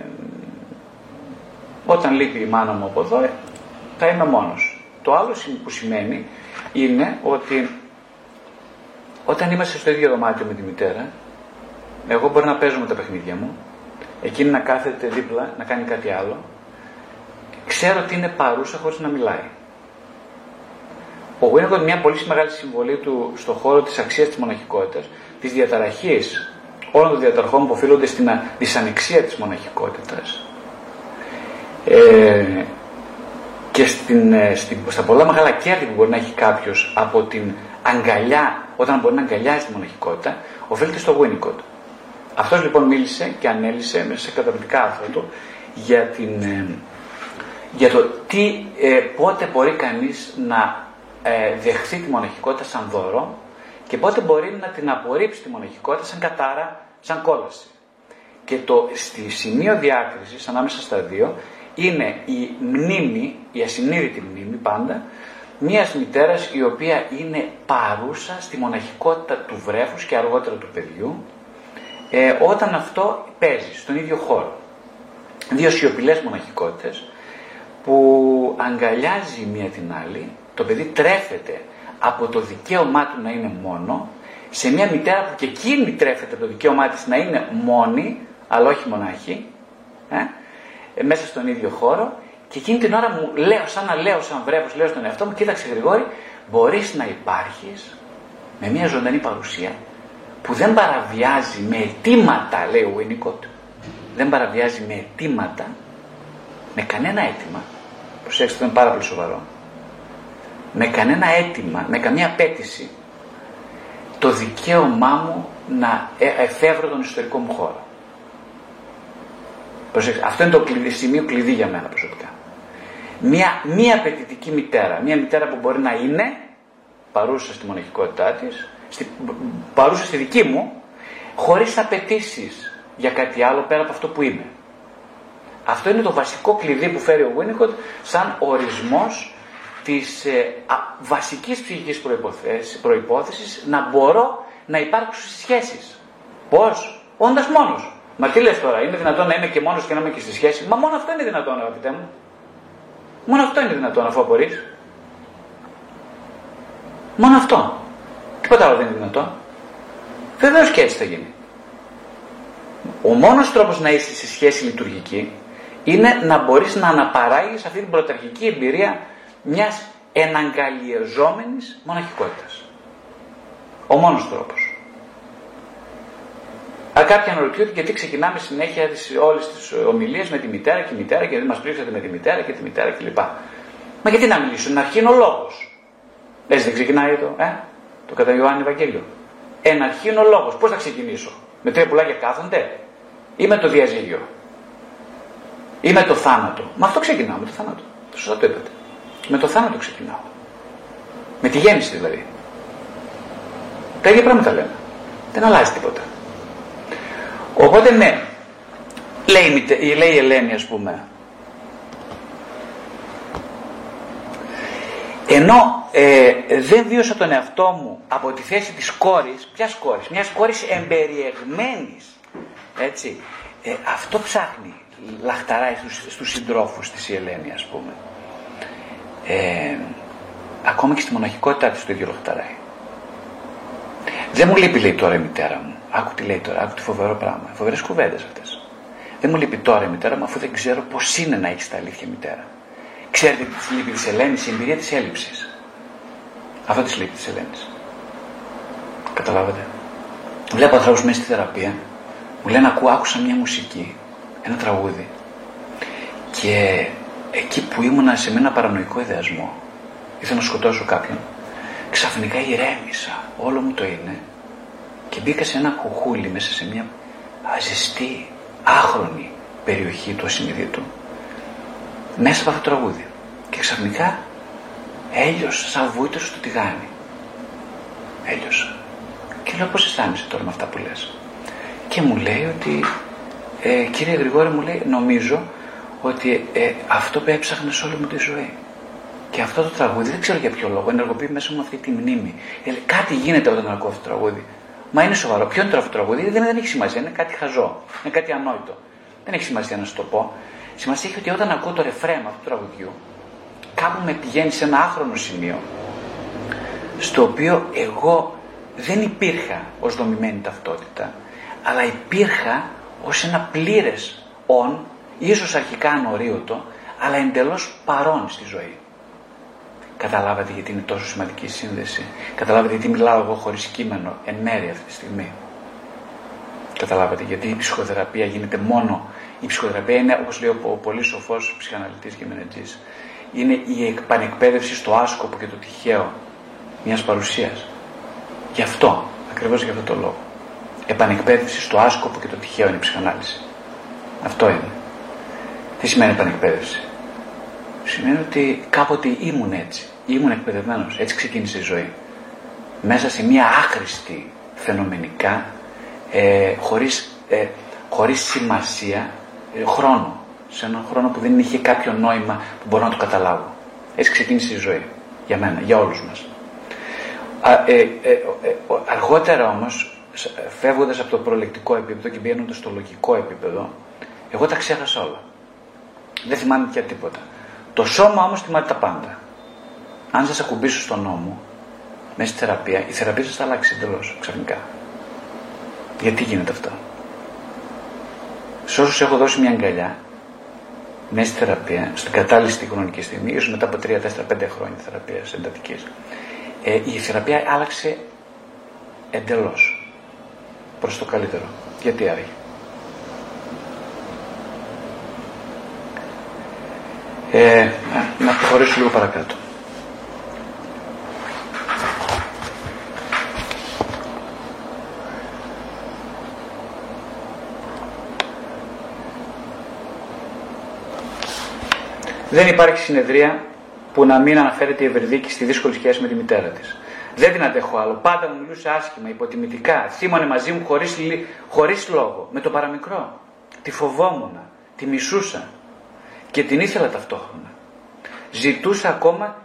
όταν λείπει η μάνα μου από εδώ θα είμαι μόνος. Το άλλο που σημαίνει είναι ότι όταν είμαστε στο ίδιο δωμάτιο με τη μητέρα, εγώ μπορώ να παίζω με τα παιχνίδια μου, εκείνη να κάθεται δίπλα, να κάνει κάτι άλλο, ξέρω ότι είναι παρούσα χωρίς να μιλάει. Ο Winnicott μια πολύ μεγάλη συμβολή του στον χώρο της αξίας της μοναχικότητας, της διαταραχής όλων των διαταραχών που οφείλονται στην δυσανεξία της μοναχικότητας ε, και στην, ε, στην, στα πολλά μεγάλα κέρδη που μπορεί να έχει κάποιος από την αγκαλιά, όταν μπορεί να αγκαλιάζει τη μοναχικότητα, οφείλεται στο Winnicott. Αυτός λοιπόν μίλησε και ανέλησε μέσα σε καταπληκτικά άρθρα του για, την, ε, για το τι, ε, πότε μπορεί κανείς να ε, δεχθεί τη μοναχικότητα σαν δώρο και πότε μπορεί να την απορρίψει τη μοναχικότητα σαν κατάρα, σαν κόλαση. Και το στη σημείο διάκρισης ανάμεσα στα δύο είναι η μνήμη, η ασυνείδητη μνήμη πάντα, μιας μητέρας η οποία είναι παρούσα στη μοναχικότητα του βρέφους και αργότερα του παιδιού, ε, όταν αυτό παίζει στον ίδιο χώρο. Δύο σιωπηλές μοναχικότητες που αγκαλιάζει μία την άλλη, το παιδί τρέφεται από το δικαίωμά του να είναι μόνο, σε μια μητέρα που και εκείνη τρέφεται από το δικαίωμά της να είναι μόνη, αλλά όχι μονάχη, ε, ε, μέσα στον ίδιο χώρο, και εκείνη την ώρα μου λέω, σαν να λέω, σαν βρέφος, λέω στον εαυτό μου, κοίταξε Γρηγόρη, μπορείς να υπάρχεις με μια ζωντανή παρουσία που δεν παραβιάζει με αιτήματα, λέει ο Winnicott, δεν παραβιάζει με αιτήματα, με κανένα αίτημα, προσέξτε, αυτό είναι πάρα πολύ σοβαρό, με κανένα αίτημα, με καμία απέτηση το δικαίωμά μου να ε, εφεύρω τον ιστορικό μου χώρο. Προσέξτε, αυτό είναι το κλειδί, σημείο κλειδί για μένα προσωπικά. Μια, μια απαιτητική μητέρα, μια μητέρα που μπορεί να είναι παρούσα στη μοναχικότητά της, στη, παρούσα στη δική μου, χωρίς απαιτήσεις για κάτι άλλο πέρα από αυτό που είμαι. Αυτό είναι το βασικό κλειδί που φέρει ο Winnicott σαν ορισμός της ε, α, βασικής ψυχικής προϋπόθεσης να μπορώ να υπάρξω στις σχέσεις. Πώς; Όντας μόνος. Μα τι λες τώρα, είναι δυνατόν να είμαι και μόνος και να είμαι και στη σχέση; Μα μόνο αυτό είναι δυνατόν αγαπητέ μου. Μόνο αυτό είναι δυνατόν αφού απορείς. Μόνο αυτό. Τίποτα άλλο δεν είναι δυνατόν. Βεβαίως και έτσι θα γίνει. Ο μόνος τρόπος να είσαι σε σχέση λειτουργική είναι να μπορείς να αναπαράγεις αυτή την πρωταρχική εμπειρία μιας εναγκαλιεζόμενης μοναχικότητας. Ο μόνος τρόπος. Αλλά κάποιοι αναρωτιούνται γιατί ξεκινάμε συνέχεια τις, όλες τις ομιλίες με τη μητέρα και η μητέρα και δεν μας πρίξατε με τη μητέρα και τη μητέρα κλπ. Μα γιατί να μιλήσω, να αρχή είναι ο λόγος. Έτσι δεν ξεκινάει το, ε, το κατά Ιωάννη Ευαγγέλιο. Εν αρχή είναι ο λόγος. Πώς θα ξεκινήσω; Με τρία πουλάκια κάθονται; Ή με το διαζύγιο; Ή με το θάνατο; Με αυτό ξεκινάω, με το θάνατο. Σωστά το είπατε. Με το θάνατο ξεκινάω. Με τη γέννηση δηλαδή. Τα ίδια πράγματα λέμε. Δεν αλλάζει τίποτα. Οπότε ναι, λέει, λέει η Ελένη ας πούμε, ενώ ε, δεν βίωσα τον εαυτό μου από τη θέση της κόρης, ποιας κόρης, μιας κόρης εμπεριεγμένης, έτσι, ε, αυτό ψάχνει, λαχταράει στους, στους συντρόφους της η Ελένη ας πούμε. Ε, ακόμα και στη μοναχικότητά της το ίδιο λαχταράει. Δεν μου λείπει λέει τώρα η μητέρα μου. Άκου τι λέει τώρα, άκου τι φοβερό πράγμα. Φοβερές κουβέντες αυτές. Δεν μου λείπει τώρα η μητέρα μου, αφού δεν ξέρω πώς είναι να έχεις τα αλήθεια μητέρα. Ξέρετε τι τη λείπει της Ελένης, η εμπειρία της έλλειψη. Αυτό της λείπει της Ελένης. Καταλάβατε. Βλέπω ανθρώπους μέσα στη θεραπεία, μου λένε Ακούω, άκουσα μια μουσική, ένα τραγούδι. Και εκεί που ήμουνα σε ένα παρανοϊκό ιδεασμό, ήθελα να σκοτώσω κάποιον, ξαφνικά ηρέμησα. Όλο μου το είναι και μπήκα σε ένα κουχούλι μέσα σε μια αζεστή, άχρονη περιοχή του ασυνειδήτου. Μέσα από αυτό το τραγούδι. Και ξαφνικά έλειωσα σαν βούτυρο στο τηγάνι. Έλειωσα και λέω πως αισθάνεσαι τώρα με αυτά που λες; Και μου λέει ότι ε, κύριε Γρηγόρη μου λέει νομίζω ότι ε, αυτό που έψαχνε όλη μου τη ζωή. Και αυτό το τραγούδι δεν ξέρω για ποιο λόγο ενεργοποιεί μέσα μου αυτή τη μνήμη. Ε, κάτι γίνεται όταν ακούω αυτό το τραγούδι Μα είναι σοβαρό. Ποιο είναι το αυτό το τραγούδι, δεν, δεν έχει σημασία. Είναι κάτι χαζό. Είναι κάτι ανόητο. Δεν έχει σημασία να σου το πω. Σημασία έχει ότι όταν ακούω το ρεφρέμα αυτού του τραγουδιού, κάπου με πηγαίνει σε ένα άχρονο σημείο, στο οποίο εγώ δεν υπήρχα ως δομημένη ταυτότητα, αλλά υπήρχα ως ένα πλήρες «ον», ίσως αρχικά ανορίωτο, αλλά εντελώς παρόν στη ζωή. Καταλάβατε γιατί είναι τόσο σημαντική η σύνδεση. Καταλάβατε γιατί μιλάω εγώ χωρίς κείμενο εν μέρη αυτή τη στιγμή. Καταλάβατε γιατί η ψυχοθεραπεία γίνεται μόνο. Η ψυχοθεραπεία είναι, όπως λέει ο πολύ σοφός ψυχαναλυτής και μενετζής, είναι η επανεκπαίδευση στο άσκοπο και το τυχαίο μιας παρουσίας. Γι' αυτό, ακριβώς για αυτό το λόγο. Επανεκπαίδευση στο άσκοπο και το τυχαίο είναι η ψυχανάλυση. Αυτό είναι. Τι σημαίνει επανεκπαίδευση; Σημαίνει ότι κάποτε ήμουν έτσι. Ήμουν εκπαιδευμένος. Έτσι ξεκίνησε η ζωή. Μέσα σε μια άχρηστη φαινομενικά, ε, χωρίς, ε, χωρίς σημασία, ε, χρόνο. Σε έναν χρόνο που δεν είχε κάποιο νόημα που μπορώ να το καταλάβω. Έτσι ξεκίνησε η ζωή. Για μένα, για όλους μας. Α, ε, ε, αργότερα όμως, φεύγοντας από το προλεκτικό επίπεδο και μπαίνοντας στο λογικό επίπεδο, εγώ τα ξέχασα όλα. Δεν θυμάμαι πια τίποτα. Το σώμα όμως θυμάται τα πάντα. Αν σας ακουμπήσω στον νόμο, μέσα στη θεραπεία, η θεραπεία σας θα αλλάξει εντελώς ξαφνικά. Γιατί γίνεται αυτό; Σε όσους έχω δώσει μια αγκαλιά, μέσα στη θεραπεία, στην κατάλληλη στη χρονική στιγμή, ίσως μετά από 3, 4, 5 χρόνια θεραπείας εντατικής, ε, η θεραπεία άλλαξε εντελώς προς το καλύτερο. Γιατί άραγε; Ε, να προχωρήσω λίγο παρακάτω. Δεν υπάρχει συνεδρία που να μην αναφέρεται η Ευερδίκη στη δύσκολη σχέση με τη μητέρα της. Δεν την αντέχω άλλο. Πάντα μου μιλούσε άσχημα, υποτιμητικά. Θύμωνε μαζί μου χωρίς, χωρίς λόγο. Με το παραμικρό. Τη φοβόμουν. Τη μισούσα. Και την ήθελα ταυτόχρονα. Ζητούσα ακόμα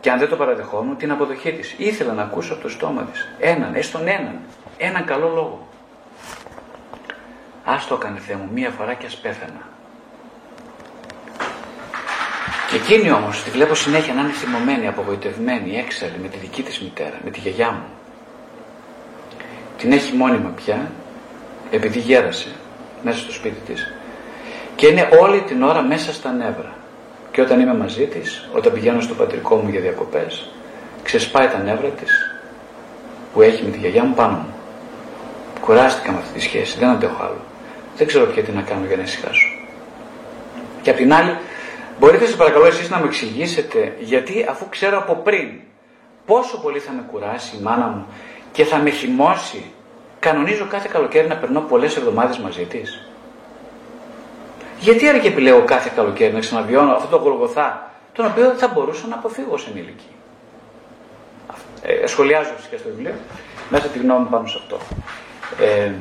και αν δεν το παραδεχόμουν την αποδοχή της. Ήθελα να ακούσω από το στόμα της. Έναν, έστω έναν. Έναν καλό λόγο. Ας το έκανε Θεέ μου μία φορά και ας πέθανα. Και εκείνη όμως τη βλέπω συνέχεια να είναι θυμωμένη, απογοητευμένη, έξαλλη με τη δική της μητέρα, με τη γιαγιά μου. Την έχει μόνιμα πια, επειδή γέρασε μέσα στο σπίτι της. Και είναι όλη την ώρα μέσα στα νεύρα. Και όταν είμαι μαζί της, όταν πηγαίνω στο πατρικό μου για διακοπές, ξεσπάει τα νεύρα της που έχει με τη γιαγιά μου πάνω μου. Κουράστηκα με αυτή τη σχέση, δεν αντέχω άλλο. Δεν ξέρω πια τι να κάνω για να ησυχάσω. Και απ' την άλλη, μπορείτε σας παρακαλώ εσείς να μου εξηγήσετε γιατί αφού ξέρω από πριν πόσο πολύ θα με κουράσει η μάνα μου και θα με χυμώσει, κανονίζω κάθε καλοκαίρι να περνώ πολλές εβδομάδες μαζί της. Γιατί άραγε επιλέγω κάθε καλοκαίρι να ξαναβιώνω αυτό το γολγοθά, τον οποίο θα μπορούσα να αποφύγω σε ενήλικη. Ε, σχολιάζω φυσικά στο βιβλίο, μέσα τη γνώμη πάνω σε αυτό. Ε,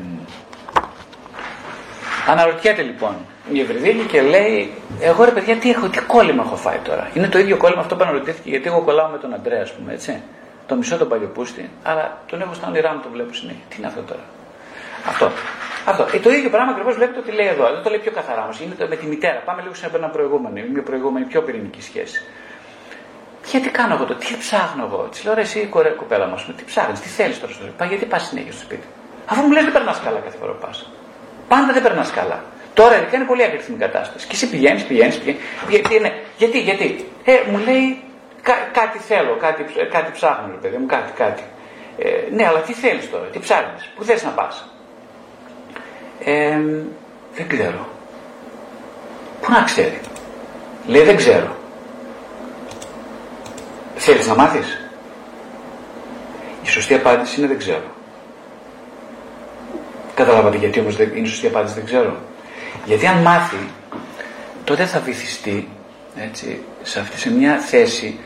αναρωτιέται λοιπόν η Ευρυδίκη και λέει, εγώ ρε παιδιά τι, έχω, τι κόλλημα έχω φάει τώρα; Είναι το ίδιο κόλλημα αυτό που αναρωτήθηκε γιατί εγώ κολλάω με τον Αντρέα, ας πούμε έτσι; Το μισό τον παλιοπούστη, αλλά τον έχω στα όνειρά μου, τον βλέπω συνέχεια. Τι είναι αυτό τώρα; Αυτό. Αυτό. Ε, το ίδιο πράγμα ακριβώς βλέπετε ότι λέει εδώ. Δεν το λέει πιο καθαρά όμως. Είναι το με τη μητέρα. Πάμε λίγο σε ένα προηγούμενο. Μια προηγούμενη, πιο πυρηνική σχέση. Γιατί κάνω εγώ το, τι ψάχνω εγώ; Της λέω ρε, εσύ κορέ, κοπέλα μας, τι ψάχνεις, τι θέλεις τώρα στο σπίτι; γιατί πας συνέχεια στο σπίτι; Αφού μου λες δεν περνάς καλά κάθε φορά που πας. Πάντα δεν περνάς καλά. Τώρα ειδικά είναι πολύ η κατάσταση. Και εσύ πηγαίνεις, πηγαίνεις, πηγαίνεις. Γιατί, ναι. γιατί, γιατί; Ε, μου λέει κά, κάτι θέλω, κάτι, κάτι ψάχνω, ρε παιδί μου, κάτι, κάτι. Ε, ναι, αλλά τι θέλεις τώρα, τι ψάχνεις, πού θες να πας. Ε, δεν ξέρω. Πού να ξέρει. Λέει δεν ξέρω. Θέλεις να μάθεις; Η σωστή απάντηση είναι δεν ξέρω. Καταλάβατε γιατί όμως είναι η σωστή απάντηση δεν ξέρω. Γιατί αν μάθει τότε θα βυθιστεί έτσι, σε αυτή σε μια θέση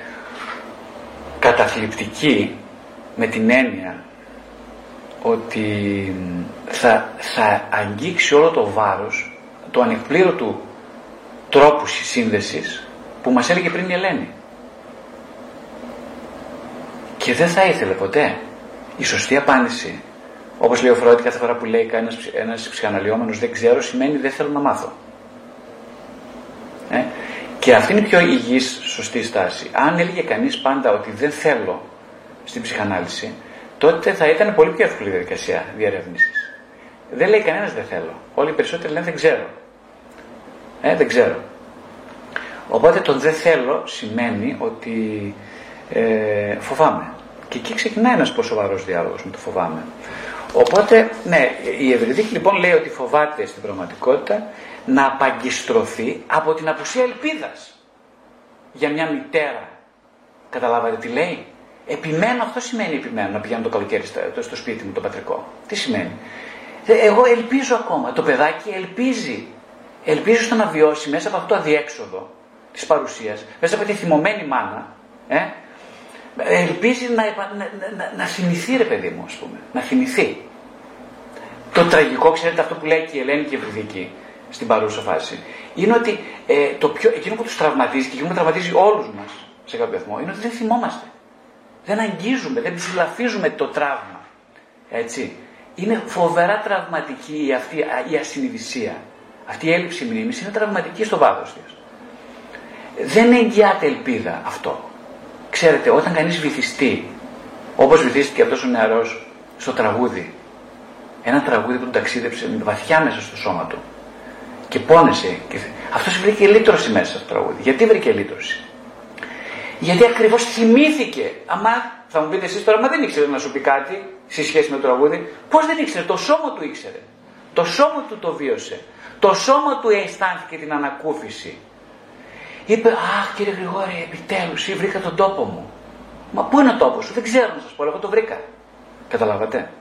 καταθλιπτική με την έννοια ότι θα, θα αγγίξει όλο το βάρος του ανεκπλήρωτου τρόπου σύνδεσης που μας έλεγε πριν η Ελένη. Και δεν θα ήθελε ποτέ. Η σωστή απάντηση, όπως λέει ο Φρόντ κάθε φορά που λέει ένας, ένας ψυχαναλυόμενος δεν ξέρω, σημαίνει δεν θέλω να μάθω. Ε; Και αυτή είναι η πιο υγιής σωστή στάση. Αν έλεγε κανείς πάντα ότι δεν θέλω στην ψυχανάλυση, τότε θα ήταν πολύ πιο εύκολη η διαδικασία διερεύνησης. Δεν λέει κανένας δεν θέλω. Όλοι οι περισσότεροι λένε δεν ξέρω. Ε, δεν ξέρω. Οπότε το δεν θέλω σημαίνει ότι ε, φοβάμαι. Και εκεί ξεκινάει ένας πολύ σοβαρός διάλογος με το φοβάμαι. Οπότε, ναι, η Ευρυδίκη λοιπόν λέει ότι φοβάται στην πραγματικότητα να απαγκιστρωθεί από την απουσία ελπίδας για μια μητέρα. Καταλάβατε τι λέει; Επιμένω, αυτό σημαίνει επιμένω να πηγαίνω το καλοκαίρι στο, στο σπίτι μου, το πατρικό. Τι σημαίνει; Ε, εγώ ελπίζω ακόμα. Το παιδάκι ελπίζει. Ελπίζω στο να βιώσει μέσα από αυτό το αδιέξοδο της παρουσίας, μέσα από τη θυμωμένη μάνα, ε, ελπίζει να, να, να, να θυμηθεί, ρε παιδί μου, ας πούμε. Να θυμηθεί. Το τραγικό, ξέρετε, αυτό που λέει και η Ελένη και η Ευρυδική στην παρούσα φάση, είναι ότι ε, το πιο, εκείνο που τους τραυματίζει και εκείνο που τραυματίζει όλους μας σε κάποιο βαθμό, είναι ότι δεν θυμόμαστε. Δεν αγγίζουμε, δεν ψηλαφίζουμε το τραύμα. Έτσι. Είναι φοβερά τραυματική αυτή η ασυνειδησία. Αυτή η έλλειψη μνήμης είναι τραυματική στο βάθος της. Δεν εγγυάται ελπίδα αυτό. Ξέρετε, όταν κανείς βυθιστεί, όπως βυθίστηκε αυτός ο νεαρός στο τραγούδι, ένα τραγούδι που τον ταξίδεψε βαθιά μέσα στο σώμα του και πόνεσε. Και... Αυτός βρήκε λύτρωση μέσα στο τραγούδι. Γιατί βρήκε λύτρωση; Γιατί ακριβώς θυμήθηκε. Αμά θα μου πείτε εσείς τώρα, μα δεν ήξερε να σου πει κάτι σε σχέση με το τραγούδι. Πώς δεν ήξερε, το σώμα του ήξερε. Το σώμα του το βίωσε. Το σώμα του αισθάνθηκε την ανακούφιση. Είπε, Αχ κύριε Γρηγόρη, επιτέλους, ή βρήκα τον τόπο μου. Μα πού είναι ο τόπος σου, δεν ξέρω να σας πω, εγώ το βρήκα. Καταλάβατε.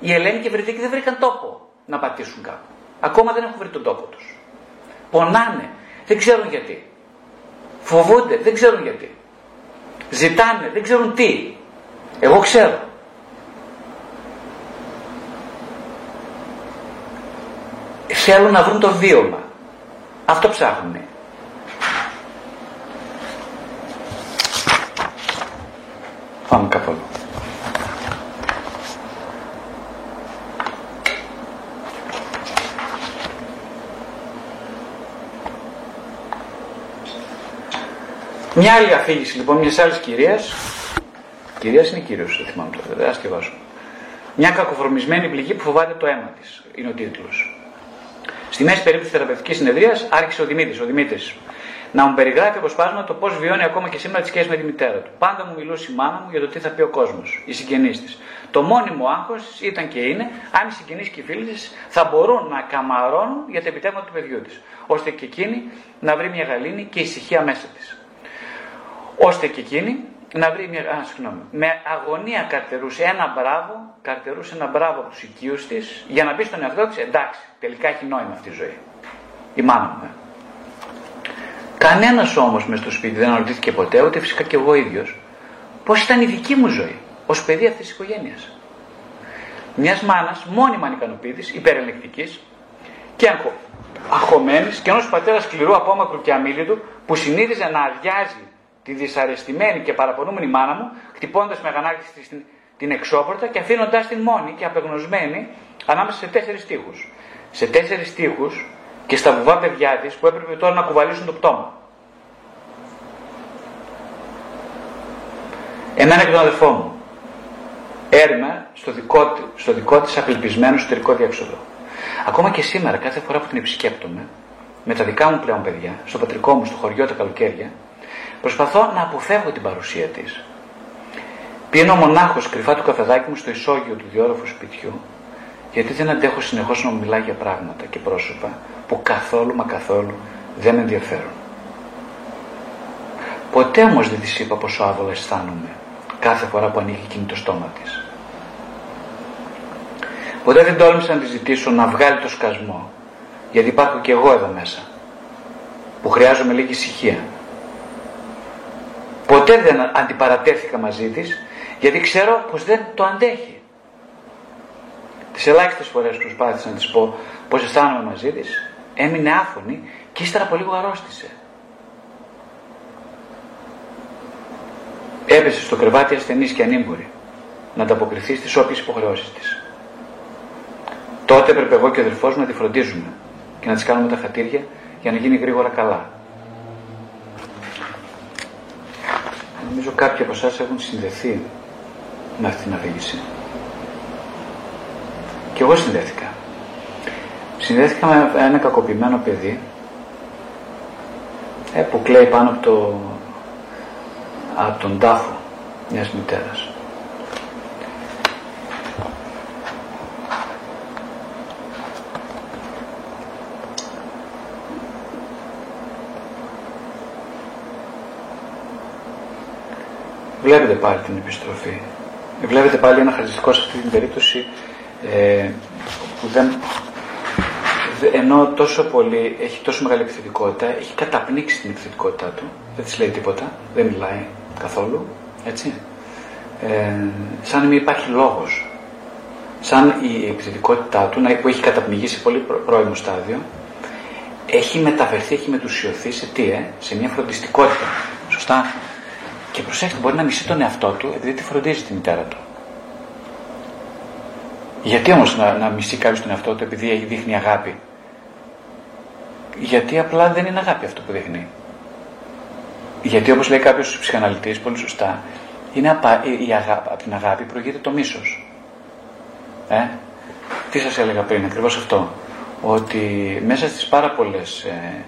Η Ελένη και η Βρετική δεν βρήκαν τόπο να πατήσουν κάπου. Ακόμα δεν έχουν βρει τον τόπο τους. Πονάνε, δεν ξέρουν γιατί. Φοβούνται, δεν ξέρουν γιατί. Ζητάνε, δεν ξέρουν τι. Εγώ ξέρω. Θέλουν να βρουν το βίωμα. Αυτό ψάχνουν. Πάμε καθόλου. Μια άλλη αφήγηση λοιπόν μιας άλλης κυρίας. Κυρίας είναι κύριος, δεν θυμάμαι τώρα, δεν ασκευάσω. Μια κακοφορμισμένη πληγή που φοβάται το αίμα της, είναι ο τίτλος. Στη μέση περίπτωση θεραπευτικής συνεδρίας άρχισε ο Δημήτρης, ο Δημήτρης, να μου περιγράφει αποσπάσματα το πώς βιώνει ακόμα και σήμερα τη σχέση με τη μητέρα του. Πάντα μου μιλούσε η μάνα μου για το τι θα πει ο κόσμος, οι συγγενεί της. Το μόνιμο άγχος ήταν και είναι αν οι συγγενείς και οι φίλοι της θα μπορούν να καμαρώνουν για τα επιτεύγματα του παιδιού της, ώστε και εκείνη να βρει μια γαλήνη και ησυχία μέσα της ώστε και εκείνη να βρει μια. Α, συγγνώμη. Με αγωνία καρτερούσε ένα μπράβο, καρτερούσε ένα μπράβο από τους οικείους της για να πει στον εαυτό της: Εντάξει, τελικά έχει νόημα αυτή η ζωή. Η μάνα μου. Ε. Κανένας όμως μες στο σπίτι δεν αναρωτήθηκε ποτέ, ούτε φυσικά και εγώ ίδιος, πώς ήταν η δική μου ζωή ως παιδί αυτής της οικογένειας. Μιας μάνας μόνιμα ανικανοποίητης, υπερελεκτικής και αγχωμένης και ενός πατέρα σκληρού απόμακρου και αμήλυτου που συνήθιζε να αδειάζει τη δυσαρεστημένη και παραπονούμενη μάνα μου, χτυπώντας με αγανάκτηση στην, την εξώπορτα και αφήνοντάς την μόνη και απεγνωσμένη ανάμεσα σε τέσσερις τείχους. Σε τέσσερις τείχους και στα βουβά παιδιά της που έπρεπε τώρα να κουβαλήσουν το πτώμα. Εμένα και τον αδελφό μου. Έρημα στο δικό, στο δικό της απελπισμένο εσωτερικό διάξοδο. Ακόμα και σήμερα, κάθε φορά που την επισκέπτομαι, με τα δικά μου πλέον παιδιά, στο πατρικό μου, στο χωριό τα καλοκαίρια, Προσπαθώ να αποφεύγω την παρουσία της. Πίνω μονάχος κρυφά του καφεδάκι μου στο ισόγειο του διόροφου σπιτιού, γιατί δεν αντέχω συνεχώς να μου μιλάει για πράγματα και πρόσωπα που καθόλου μα καθόλου δεν με ενδιαφέρουν. Ποτέ όμως δεν της είπα πόσο άβολα αισθάνομαι κάθε φορά που ανοίγει εκείνη το στόμα της. Ποτέ δεν τόλμησα να της ζητήσω να βγάλει το σκασμό, γιατί υπάρχω και εγώ εδώ μέσα, που χρειάζομαι λίγη ησυχία Ποτέ δεν αντιπαρατέθηκα μαζί της, γιατί ξέρω πως δεν το αντέχει. Τις ελάχιστες φορές προσπάθησα να της πω πως αισθάνομαι μαζί της, έμεινε άφωνη και ύστερα από λίγο αρρώστησε. Έπεσε στο κρεβάτι ασθενής και ανήμπορη να ανταποκριθεί στις όποιες υποχρεώσεις της. Τότε έπρεπε εγώ και ο αδελφός μου να τη φροντίζουμε και να της κάνουμε τα χατήρια για να γίνει γρήγορα καλά. Νομίζω κάποιοι από εσάς έχουν συνδεθεί με αυτή την αφήγηση. Και εγώ συνδέθηκα. Συνδέθηκα με ένα κακοποιημένο παιδί ε, που κλαίει πάνω από, το, από τον τάφο μιας μητέρας. Βλέπετε πάλι την επιστροφή. Βλέπετε πάλι ένα χαρακτηριστικό σε αυτή την περίπτωση ε, που δεν, ενώ τόσο πολύ έχει τόσο μεγάλη επιθετικότητα, έχει καταπνίξει την επιθετικότητά του. Δεν της λέει τίποτα, δεν μιλάει καθόλου. Έτσι. Ε, σαν να μην υπάρχει λόγος. Σαν η επιθετικότητά του, που έχει καταπνιγεί σε πολύ πρώιμο στάδιο, έχει μεταφερθεί, έχει μετουσιωθεί σε τι, ε, σε μια φροντιστικότητα. Σωστά. Και προσέξτε, μπορεί να μισεί τον εαυτό του επειδή τη φροντίζει τη μητέρα του. Γιατί όμως να, να μισεί κάποιος τον εαυτό του επειδή έχει δείχνει αγάπη; Γιατί απλά δεν είναι αγάπη αυτό που δείχνει. Γιατί όπως λέει κάποιος ψυχαναλυτής πολύ σωστά, είναι απα... η αγάπη, από την αγάπη προηγείται το μίσος. Ε; Τι σας έλεγα πριν, ακριβώς αυτό. Ότι μέσα στις πάρα πολλές ε,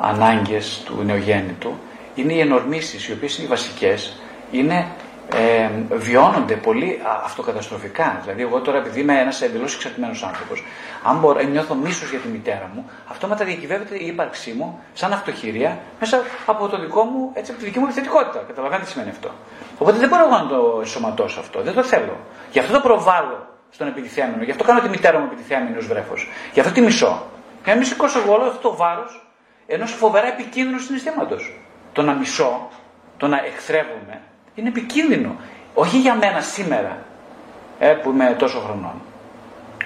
ανάγκες του νεογέννητου είναι οι ενορμήσεις, οι οποίες είναι οι βασικές, είναι, ε, βιώνονται πολύ αυτοκαταστροφικά. Δηλαδή, εγώ τώρα, επειδή είμαι ένας εντελώς εξαρτημένος άνθρωπος, αν μπορώ, ε, νιώθω μίσος για τη μητέρα μου, αυτό μεταδιακυβεύεται η ύπαρξή μου σαν αυτοχειρία μέσα από το δικό μου, έτσι, από τη δική μου επιθετικότητα. Καταλαβαίνετε τι σημαίνει αυτό. Οπότε δεν μπορώ να το ενσωματώσω αυτό. Δεν το θέλω. Γι' αυτό το προβάλλω στον επιτιθέμενο. Γι' αυτό κάνω τη μητέρα μου επιτιθέμενο ως βρέφος. Γι' αυτό τη μισώ. Για να μην σηκώσω εγώ όλο αυτό το βάρος ενός φοβερά επικίνδυνου συναισθήματος το να μισώ, το να εχθρεύομαι, είναι επικίνδυνο. Όχι για μένα σήμερα, ε, που είμαι τόσο χρονών.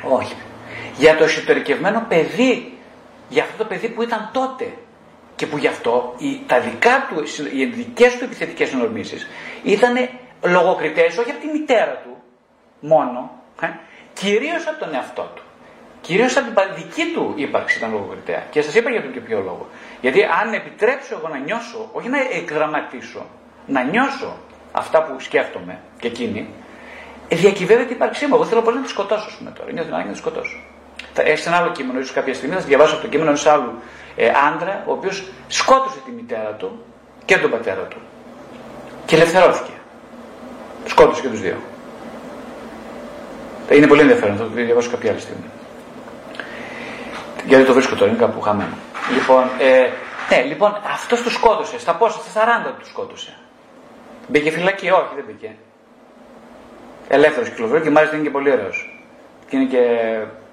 Όχι. Για το εσωτερικευμένο παιδί, για αυτό το παιδί που ήταν τότε και που γι' αυτό οι, τα δικά του, οι δικές του επιθετικές ενορμήσεις ήταν λογοκριτές όχι από τη μητέρα του μόνο, ε, κυρίως από τον εαυτό του. Κυρίως από την δική του ύπαρξη ήταν λογοκριτέα. Και σας είπα για τον και ποιο λόγο. Γιατί αν επιτρέψω εγώ να νιώσω, όχι να εκδραματίσω, να νιώσω αυτά που σκέφτομαι και εκείνη, διακυβεύεται η ύπαρξή μου. Εγώ θέλω πολύ να τη σκοτώσω, ας πούμε τώρα. Νιώθω ανάγκη να τη σκοτώσω. Έχει ένα άλλο κείμενο, ίσως κάποια στιγμή θα διαβάσω από το κείμενο ενός άλλου ε, άντρα, ο οποίος σκότωσε τη μητέρα του και τον πατέρα του. Και ελευθερώθηκε. Σκότωσε και τους δύο. Είναι πολύ ενδιαφέρον, θα το διαβάσω κάποια άλλη στιγμή. Γιατί το βρίσκω τώρα, είναι κάπου χαμένο. Λοιπόν, ε, ναι, λοιπόν, αυτός τους σκότωσε. Στα πόσα, στα 40 τους σκότωσε. Μπήκε φυλακή, όχι, δεν μπήκε. Ελεύθερος κυκλοφορεί και μάλιστα είναι και πολύ ωραίος. Και είναι και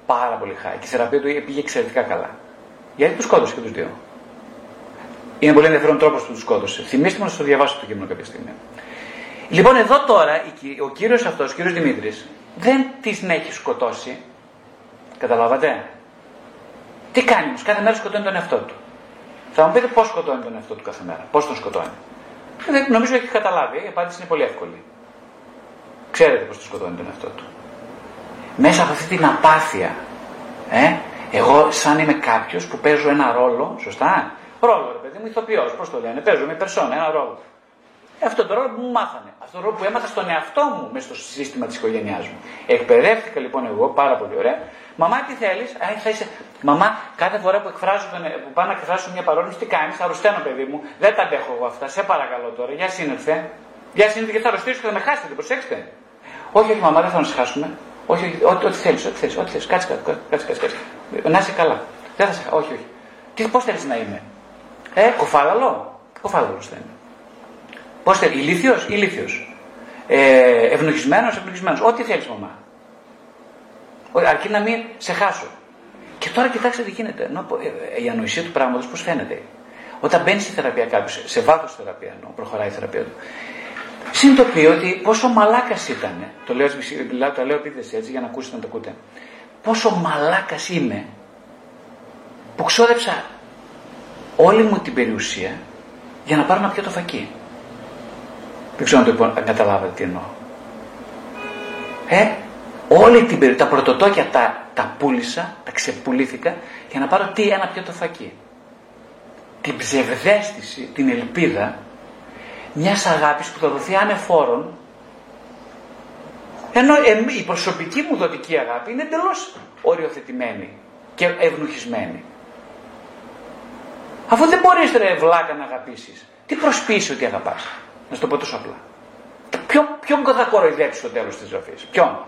πάρα πολύ χάρη. Και η θεραπεία του πήγε εξαιρετικά καλά. Γιατί τους σκότωσε και τους δύο; Είναι πολύ ενδιαφέρον τρόπος που τους σκότωσε. Θυμήστε μου να το διαβάσω το κείμενο κάποια στιγμή. Λοιπόν, εδώ τώρα ο κύριος αυτός, ο κύριος Δημήτρης, δεν την έχει σκοτώσει. Καταλάβατε; Τι κάνει όμως, κάθε μέρα σκοτώνει τον εαυτό του. Θα μου πείτε πώς σκοτώνει τον εαυτό του κάθε μέρα, πώς τον σκοτώνει. Δεν, νομίζω έχει καταλάβει, η απάντηση είναι πολύ εύκολη. Ξέρετε πώς τον σκοτώνει τον εαυτό του. Μέσα από αυτή την απάθεια, ε, εγώ σαν είμαι κάποιος που παίζω ένα ρόλο, σωστά, ρόλο ρε παιδί μου, ηθοποιός, πώς το λένε, παίζω με περσόνα, ένα ρόλο. Ε, αυτό το ρόλο που μου μάθανε. Αυτό το ρόλο που έμαθα στον εαυτό μου μέσα στο σύστημα της οικογένειάς μου. Εκπαιδεύτηκα λοιπόν εγώ πάρα πολύ ωραία. Μαμά, τι θέλεις, θα είσαι. Μαμά, κάθε φορά που, εκφράζω τον, που πάω να εκφράσω μια παρόνιση, τι κάνεις, αρρωσταίνω παιδί μου. Δεν τα αντέχω εγώ αυτά. Σε παρακαλώ τώρα, για σύνερθε. Για σύνερθε και θα αρρωστήσω και θα με χάσετε, προσέξτε. Όχι, όχι, μαμά, δεν θα μας χάσουμε. Όχι, όχι, ό,τι θέλεις, ό,τι θέλεις, ό,τι θέλεις. Κάτσε, κάτσε, κάτσε, κάτσε. Να είσαι καλά. Δεν θα σε χάσω. Όχι, όχι. Τι, πώς θέλεις να είμαι; Ε, κοφάλαλο. Κοφάλαλος θα είμαι. Πώς θέλεις, ηλίθιος, ηλίθιος. Ε, ευνοχισμένος, ευνοχισμένος. Ό,τι θέλεις, μαμά. Αρκεί να μην σε χάσω. Και τώρα κοιτάξτε τι γίνεται. Ε, η ανοησία του πράγματος πώς φαίνεται. Όταν μπαίνει στη θεραπεία κάποιος, σε βάθος θεραπεία ενώ προχωράει η θεραπεία του, συνειδητοποιεί ότι πόσο μαλάκας ήταν. Το λέω, το λέω επίθεση έτσι για να ακούσετε να το ακούτε. Πόσο μαλάκας είμαι που ξόδεψα όλη μου την περιουσία για να πάρω να πιω το φακί. Δεν ξέρω αν το καταλάβατε τι εννοώ. Ε, όλη την περίοδο, τα πρωτοτόκια τα, τα πούλησα, τα ξεπουλήθηκα για να πάρω τι ένα πιο το φακί. Την ψευδέστηση, την ελπίδα μιας αγάπης που θα δοθεί ανεφόρον ενώ η προσωπική μου δοτική αγάπη είναι εντελώς οριοθετημένη και ευνουχισμένη. Αφού δεν μπορείς ρε βλάκα να αγαπήσεις, τι προσπίσει ότι αγαπάς; Να σου το πω τόσο απλά. Ποιον, ποιον θα κοροϊδέψει στο τέλος της ζωής; Ποιον;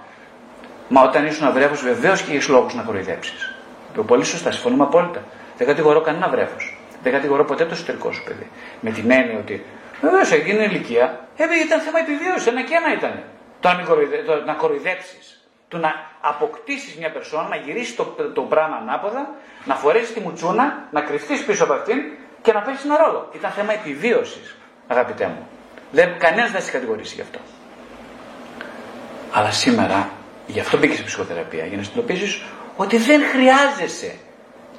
Μα όταν ήσουν βρέφο, βεβαίως και έχεις λόγους να κοροϊδέψεις. Το πολύ σωστά, συμφωνούμε απόλυτα. Δεν κατηγορώ κανένα βρέφο. Δεν κατηγορώ ποτέ το εσωτερικό σου παιδί. Με την έννοια ότι βεβαίως εκείνη η ηλικία ε, ήταν θέμα επιβίωσης. Ένα και ένα ήταν. Το να, κοροϊδε, το να κοροϊδέψεις. Το να αποκτήσεις μια περσόνα, να γυρίσεις το, το πράγμα ανάποδα, να φορέσεις τη μουτσούνα, να κρυφτείς πίσω από αυτήν και να παίξει ένα ρόλο. Ήταν θέμα επιβίωσης, αγαπητέ μου. Κανένας δεν σε κατηγορήσει γι' αυτό. Αλλά σήμερα Γι' αυτό μπήκες σε ψυχοθεραπεία, για να συνειδητοποιήσεις ότι δεν χρειάζεσαι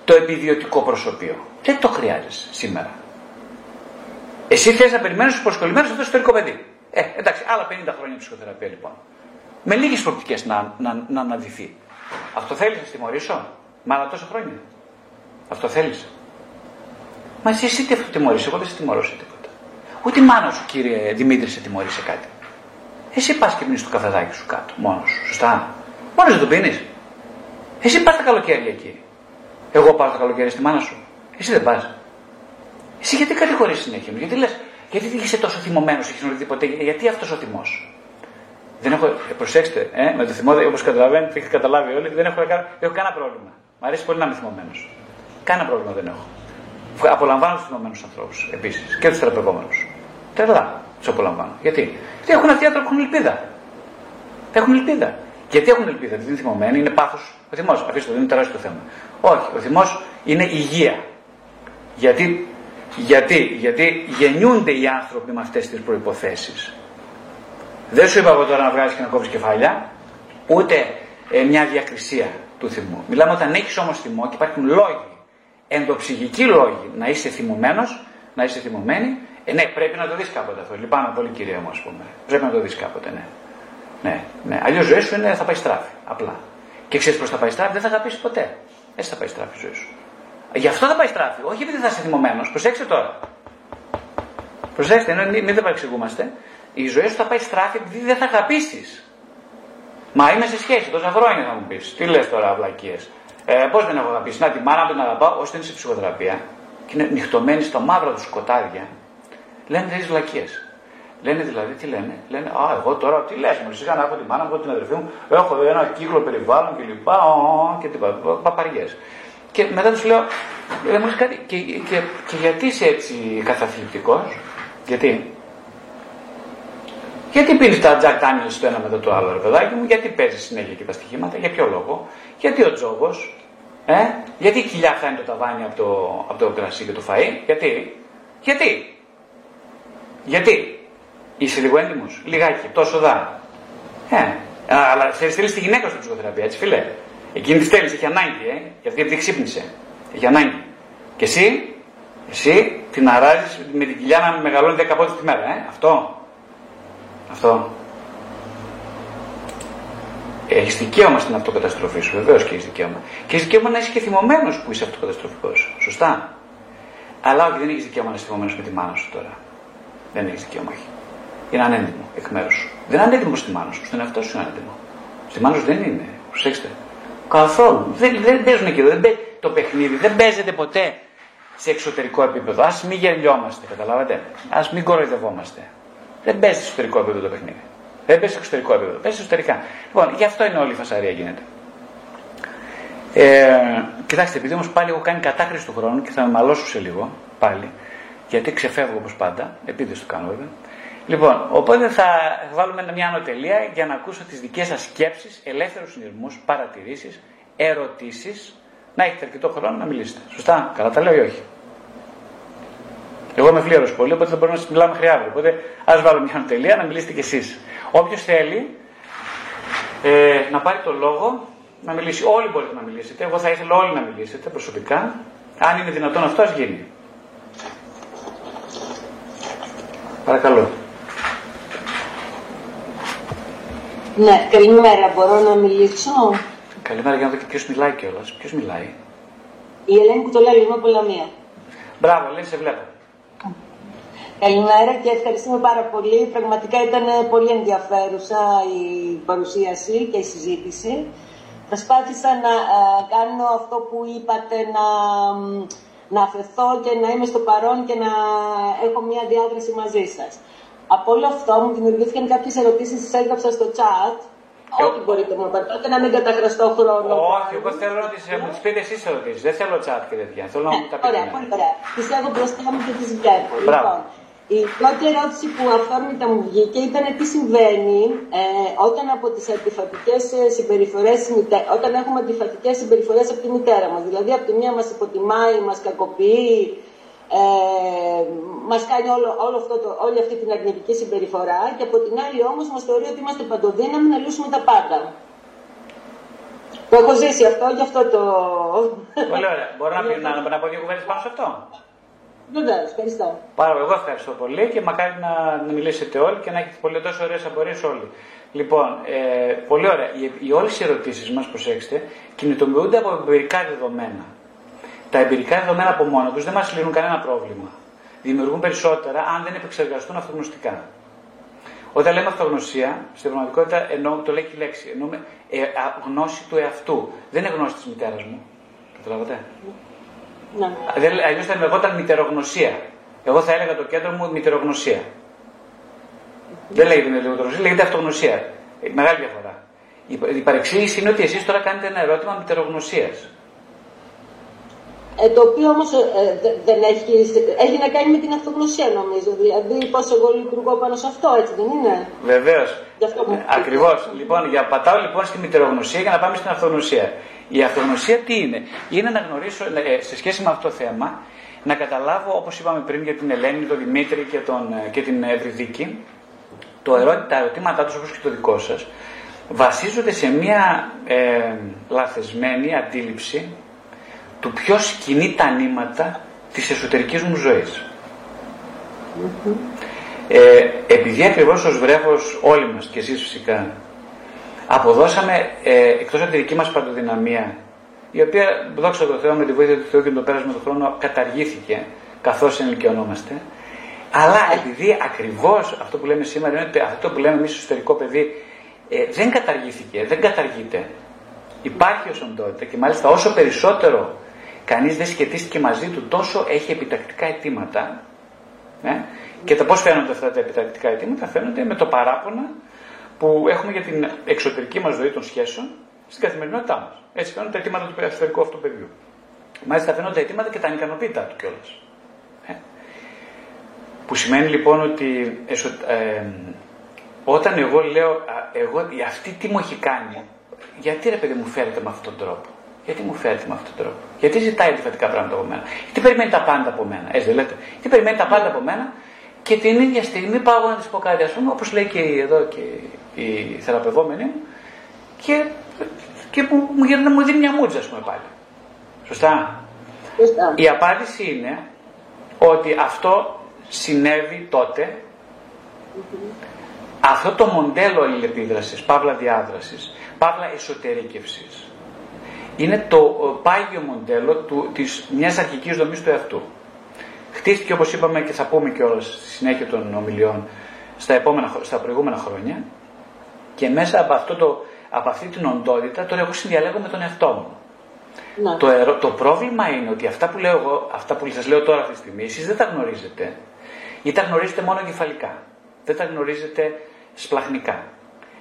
το επιβιωτικό προσωπείο. Δεν το χρειάζεσαι σήμερα. Εσύ θες να περιμένεις τους προσκολλημένους αυτό το ιστορικό παιδί. Ε, εντάξει, άλλα 50 χρόνια ψυχοθεραπεία λοιπόν. Με λίγες προοπτικές να, να, να αναδυθεί. Αυτό θέλεις να τιμωρήσω; Μα άλλα τόσα χρόνια. Αυτό θέλεις. Μα εσύ, εσύ τι αυτό τιμωρήσει, εγώ δεν σε τιμωρώ σε τίποτα. Ούτε η μάνα σου, κύριε Δημήτρη, σε τιμωρεί σε κάτι. Εσύ πας και πίνει το καφεδάκι σου κάτω, μόνος σου. Σωστά; Μόνος δεν το πίνεις; Εσύ πας τα καλοκαίρια εκεί. Εγώ πάω τα καλοκαίρια στη μάνα σου. Εσύ δεν πας. Εσύ γιατί κατηγορείς συνέχεια μου, γιατί λες, γιατί είσαι τόσο θυμωμένος, έχεις γνωρίζει ποτέ, γιατί αυτός ο θυμός; Δεν έχω, ε, προσέξτε, ε, με το θυμό, όπως καταλαβαίνετε, έχετε καταλάβει όλοι, δεν έχω, έχω κανένα πρόβλημα. Μ' αρέσει πολύ να είμαι θυμωμένος. Κανένα πρόβλημα δεν έχω. Απολαμβάνω τους θυμωμένους ανθρώπους επίσης και τους θεραπευόμενους. Τρελά του απολαμβάνω. Γιατί; Γιατί έχουν αυτοί οι άνθρωποι έχουν ελπίδα. Έχουν ελπίδα. Γιατί έχουν ελπίδα, δεν είναι θυμωμένοι, είναι πάθος. Ο θυμός, αφήστε το, δεν είναι τεράστιο θέμα. Όχι, ο θυμός είναι υγεία. Γιατί, γιατί, γιατί γεννιούνται οι άνθρωποι με αυτές τις προποθέσει. Δεν σου είπα εγώ τώρα να βγάλει και να κόψει κεφάλια, ούτε ε, μια διακρισία του θυμού. Μιλάμε όταν έχεις όμως θυμό και υπάρχουν λόγοι, ενδοψυχικοί λόγοι να είσαι θυμωμένος, να είσαι θυμωμένη, ε, ναι, πρέπει να το δεις κάποτε αυτό. Λυπάμαι πολύ, κυρία μου, ας πούμε. Πρέπει να το δεις κάποτε, ναι. Ναι, ναι. Αλλιώς η ζωή σου είναι, θα πάει στράφη. Απλά. Και ξέρεις πώς θα πάει στράφη, δεν θα αγαπήσεις ποτέ. Έτσι θα πάει στράφη η ζωή σου. Γι' αυτό θα πάει στράφη. Όχι επειδή θα είσαι θυμωμένος. Προσέξτε τώρα. Προσέξτε, μην, μην δεν παρεξηγούμαστε. Η ζωή σου θα πάει στράφη επειδή δεν θα αγαπήσεις. Μα είμαι σε σχέση, τόσα χρόνια θα μου πεις. Τι λες τώρα, βλακίες. Ε, Πώς δεν έχω αγαπήσει. Να τη μάνα μου την αγαπάω, ώστε είναι σε ψυχοθεραπεία και είναι νυχτωμένη στο μαύρο του σκοτάδια. Λένε τέτοιε βλακίες. Λένε δηλαδή, τι λένε, λένε, Α, εγώ τώρα τι λες, μου σιγά να έχω τη μάνα μου, την αδερφή μου, έχω ένα κύκλο περιβάλλον κλπ. Και τι παπαριές. Και μετά τους λέω, δεν μου κάτι, και, και, και γιατί είσαι έτσι καθαθλιπτικό, γιατί. Γιατί πίνεις τα Jack Daniels το ένα μετά το άλλο, ρε παιδάκι μου, γιατί παίζεις συνέχεια και τα στοιχήματα, για ποιο λόγο, γιατί ο τζόγος, ε, γιατί η κοιλιά φτάνει το ταβάνι από το, από το κρασί και το φαΐ, γιατί, γιατί, γιατί, είσαι λίγο έντιμος, λιγάκι, τόσο δά. Ε, αλλά θέλεις τη γυναίκα σου ψυχοθεραπεία, έτσι φίλε. Εκείνη τη θέλει, έχει ανάγκη, ε, γιατί, γιατί ξύπνησε. Έχει ανάγκη. Και εσύ, εσύ την αράζεις με την κοιλιά να μεγαλώνει 10 πόντους τη μέρα, ε. Αυτό. Αυτό. Έχεις δικαίωμα στην αυτοκαταστροφή σου, βεβαίως και έχεις δικαίωμα. Και έχεις δικαίωμα να είσαι και θυμωμένος που είσαι αυτοκαταστροφικός. Σωστά. Αλλά όχι, δεν έχεις δικαίωμα να είσαι θυμωμένος με τη μάνα σου τώρα. Δεν έχεις δικαίωμα, όχι. Είναι ανέντιμο εκ μέρους σου. Δεν είναι ανέντιμο στη μάνα σου, στον εαυτό σου είναι ανέντιμο. Στη μάνα σου δεν είναι. Προσέξτε. Καθόλου. Δεν, δεν παίζουν εκεί. Δεν παί... Το παιχνίδι δεν παίζεται ποτέ σε εξωτερικό επίπεδο. Α μην γελιόμαστε, καταλάβατε. Α μην κοροϊδευόμαστε. Δεν παίζει σε εσωτερικό επίπεδο το παιχνίδι. Δεν παίζει σε εξωτερικό επίπεδο. Παίζει εσωτερικά. Λοιπόν, γι' αυτό είναι όλη η φασαρία γίνεται. Ε, κοιτάξτε, επειδή όμως πάλι έχω κάνει κατάχρηση του χρόνου και θα με μαλώσω σε λίγο πάλι, γιατί ξεφεύγω όπως πάντα, επίτηδε το κάνω βέβαια. Λοιπόν, οπότε θα βάλουμε μια ανωτελεία για να ακούσω τις δικές σας σκέψεις, ελεύθερους συνειρμούς, παρατηρήσεις, ερωτήσεις, να έχετε αρκετό χρόνο να μιλήσετε. Σωστά, καλά τα λέω ή όχι; Εγώ είμαι φλίαρος πολύ, οπότε θα μπορούμε να μιλάμε μέχρι αύριο. Οπότε ας βάλω μια ανωτελεία να μιλήσετε κι εσείς. Όποιος θέλει ε, να πάρει το λόγο, να μιλήσει. Όλοι μπορείτε να μιλήσετε. Εγώ θα ήθελα όλοι να μιλήσετε προσωπικά. Αν είναι δυνατόν αυτό, ας γίνει. Παρακαλώ.
Ναι, καλημέρα. Μπορώ να μιλήσω;
Καλημέρα για να δω και ποιος μιλάει κιόλας. Ποιος μιλάει;
Η Ελένη Κουτολέλη, είμαι από Λαμία.
Μπράβο, Ελένη, σε βλέπω.
Καλημέρα και ευχαριστούμε πάρα πολύ. Πραγματικά ήταν πολύ ενδιαφέρουσα η παρουσίαση και η συζήτηση. Προσπάθησα να ε, κάνω αυτό που είπατε, να, να αφαιθώ και να είμαι στο παρόν και να έχω μια διάδραση μαζί σας. Από όλο αυτό μου δημιουργήθηκαν κάποιες ερωτήσεις, τις έγραψα στο chat. Ό,τι μπορείτε να μου απαντήσετε, να μην καταχραστώ χρόνο.
Όχι, εγώ θέλω να ε, μου τις πείτε εσείς ερωτήσεις. Δεν θέλω chat και τέτοια. Θέλω να μου τα
πείτε. Ωραία, πολύ ωραία. Τις έχω μπροστά μου και τις βλέπω. Λοιπόν, η πρώτη ερώτηση που αυθόρμητα μου βγήκε ήταν τι συμβαίνει ε, όταν από τις αντιφατικές ε, συμπεριφορές, όταν έχουμε αντιφατικές συμπεριφορές από τη μητέρα μας. Δηλαδή από τη μία μας υποτιμάει, μας κακοποιεί, ε, μας κάνει όλο, όλο αυτό το, όλη αυτή την αρνητική συμπεριφορά και από την άλλη όμως μας θεωρεί ότι είμαστε παντοδύναμοι να λύσουμε τα πάντα. Το έχω ζήσει αυτό, γι' αυτό το...
Πολύ ωραία. Μπορώ να, να, να πω δύο κουβέντες πάνω σε αυτό;
Βεβαίως, ευχαριστώ.
Πάρα εγώ ευχαριστώ πολύ και μακάρι να, να μιλήσετε όλοι και να έχετε πολύ τόσο ωραίες απορίες όλοι. Λοιπόν, ε, πολύ ωραία. Οι, οι όλες οι ερωτήσεις μας, προσέξτε, κινητοποιούνται από εμπειρικά δεδομένα. Τα εμπειρικά δεδομένα από μόνο τους δεν μας λύνουν κανένα πρόβλημα. Δημιουργούν περισσότερα αν δεν επεξεργαστούν αυτογνωστικά. Όταν λέμε αυτογνωσία, στην πραγματικότητα εννοώ, το λέει και η λέξη, εννοούμε ε, γνώση του εαυτού. Δεν είναι γνώση της μητέρας μου. Καταλάβατε; Ναι. Αλλιώς θα λεγόταν μητερογνωσία. Εγώ θα έλεγα το κέντρο μου μητερογνωσία. Δεν λέγεται μητερογνωσία, λέγεται αυτογνωσία. Ε, μεγάλη διαφορά. Η παρεξήγηση είναι ότι εσείς τώρα κάνετε ένα ερώτημα μητερογνωσίας.
Ε, το οποίο όμως ε, ε δεν έχει, έχει να κάνει με την αυτογνωσία νομίζω. Δηλαδή πώς εγώ λειτουργώ πάνω σε αυτό, έτσι δεν είναι;
Βεβαίως. Ακριβώς. Λοιπόν, για πατάω λοιπόν στη μητερογνωσία για να πάμε στην αυτογνωσία. Η αυτογνωσία τι είναι, είναι να γνωρίσω ε, σε σχέση με αυτό το θέμα, να καταλάβω όπως είπαμε πριν για την Ελένη, τον Δημήτρη και, τον, και την Ευρυδίκη, το ερώ, τα ερωτήματά τους όπως και το δικό σας βασίζονται σε μια ε, λαθεσμένη αντίληψη του ποιος κινεί τα νήματα της εσωτερικής μου ζωής. Ε, επειδή ακριβώς ως βρέφος όλοι μας και εσείς φυσικά αποδώσαμε ε, εκτός από τη δική μας παντοδυναμία η οποία δόξα τω Θεώ με τη βοήθεια του Θεού και το πέρασμα του χρόνου καταργήθηκε καθώς ενηλικιωνόμαστε αλλά επειδή ακριβώς αυτό που λέμε σήμερα είναι ότι αυτό που λέμε εμείς στο εσωτερικό παιδί ε, δεν καταργήθηκε, δεν καταργείται. Υπάρχει ως οντότητα και μάλιστα όσο περισσότερο κανείς δεν σχετίστηκε μαζί του τόσο έχει επιτακτικά αιτήματα ε, και τα πώς φαίνονται αυτά τα επιτακτικά αιτήματα φαίνονται με το παράπονα που έχουμε για την εξωτερική μας ζωή των σχέσεων στην καθημερινότητά μας. Έτσι φαίνονται τα αιτήματα του εσωτερικού αυτού παιδιού. Μάλιστα φαίνονται τα αιτήματα και τα ανικανοποίητά του κιόλας. Ε. Που σημαίνει λοιπόν ότι ε, όταν εγώ λέω, εγώ, αυτή τι μου έχει κάνει, γιατί ρε παιδί μου φέρετε με αυτόν τον τρόπο; Γιατί μου φέρετε με αυτόν τον τρόπο; Γιατί ζητάει αντιφατικά πράγματα από μένα; Γιατί περιμένει τα πάντα από μένα; Έτσι δεν λέτε. Γιατί περιμένει τα πάντα από μένα και την ίδια στιγμή πάω να της πω κάτι, ας πούμε, όπως λέει και εδώ και η θεραπευόμενη μου, και, και μου, μου, μου δίνει μια μούτζα, ας πούμε πάλι. Σωστά; Σωστά. Η απάντηση είναι ότι αυτό συνέβη τότε αυτό το μοντέλο αλληλεπίδρασης, παύλα διάδρασης, παύλα εσωτερήκευσης, είναι το πάγιο μοντέλο του, της μιας αρχικής δομής του εαυτού. Χτίστηκε όπως είπαμε και θα πούμε και όλα στη συνέχεια των ομιλιών στα, επόμενα, στα προηγούμενα χρόνια και μέσα από, αυτό το, από αυτή την οντότητα τώρα εγώ συνδιαλέγω με τον εαυτό μου. Ναι. Το, το πρόβλημα είναι ότι αυτά που, λέω εγώ, αυτά που σας λέω τώρα αυτή τη στιγμή, εσείς δεν τα γνωρίζετε ή τα γνωρίζετε μόνο κεφαλικά. Δεν τα γνωρίζετε σπλαχνικά.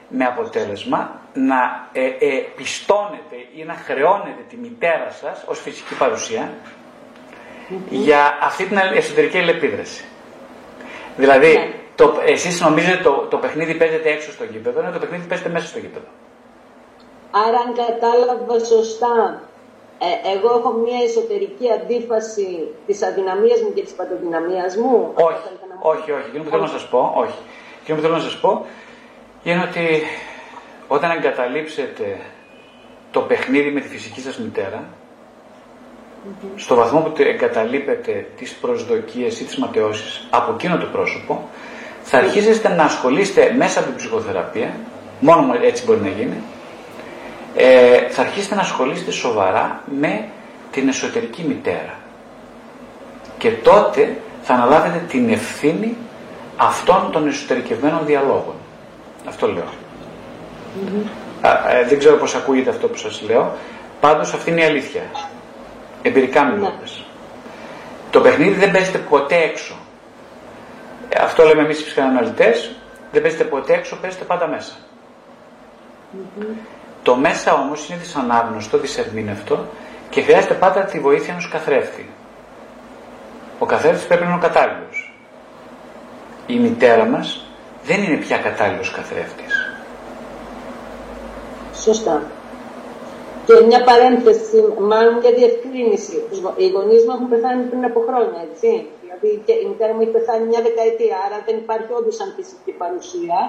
Με αποτέλεσμα να ε, ε, πιστώνετε ή να χρεώνετε τη μητέρα σας ως φυσική για αυτή την εσωτερική ελεπίδραση. Δηλαδή, ναι. το, εσείς νομίζετε το, το παιχνίδι παίζεται έξω στο γήπεδο, ενώ το παιχνίδι παίζεται μέσα στο γήπεδο.
Άρα αν κατάλαβα σωστά, ε, εγώ έχω μια εσωτερική αντίφαση της αδυναμίας μου και της παντοδυναμίας μου.
Όχι, όχι, όχι. Εκείνο που θέλω να σας πω, όχι. Εκείνο που θέλω να σας πω είναι ότι όταν εγκαταλείψετε το παιχνίδι με τη φυσική σας μητέρα, στο βαθμό που εγκαταλείπετε τις προσδοκίες ή τις ματαιώσεις από εκείνο το πρόσωπο, θα αρχίσετε να ασχολείστε μέσα από την ψυχοθεραπεία, μόνο έτσι μπορεί να γίνει, ε, θα αρχίσετε να ασχολείστε σοβαρά με την εσωτερική μητέρα. Και τότε θα αναλάβετε την ευθύνη αυτών των εσωτερικευμένων διαλόγων. Αυτό λέω. ε, δεν ξέρω πώς ακούγεται αυτό που σας λέω. Πάντως αυτή είναι η αλήθεια. Εμπειρικά ναι. μιλώντας. Το παιχνίδι δεν παίζεται ποτέ έξω. Ε, αυτό λέμε εμείς οι ψυχαναλυτές. Δεν παίζεται ποτέ έξω, παίζεται πάντα Το μέσα όμως είναι δυσανάγνωστο, δυσερμήνευτο και χρειάζεται πάντα τη βοήθεια ενός καθρέφτη. Ο καθρέφτης πρέπει να είναι ο κατάλληλος. Η μητέρα μας δεν είναι πια κατάλληλος καθρέφτης.
Σωστά. Και μια παρένθεση, μάλλον μια διευκρίνηση. Οι γονείς μου έχουν πεθάνει πριν από χρόνια, έτσι. Δηλαδή και η μητέρα μου έχει πεθάνει μια δεκαετία, άρα δεν υπάρχει όντως σαν φυσική παρουσία.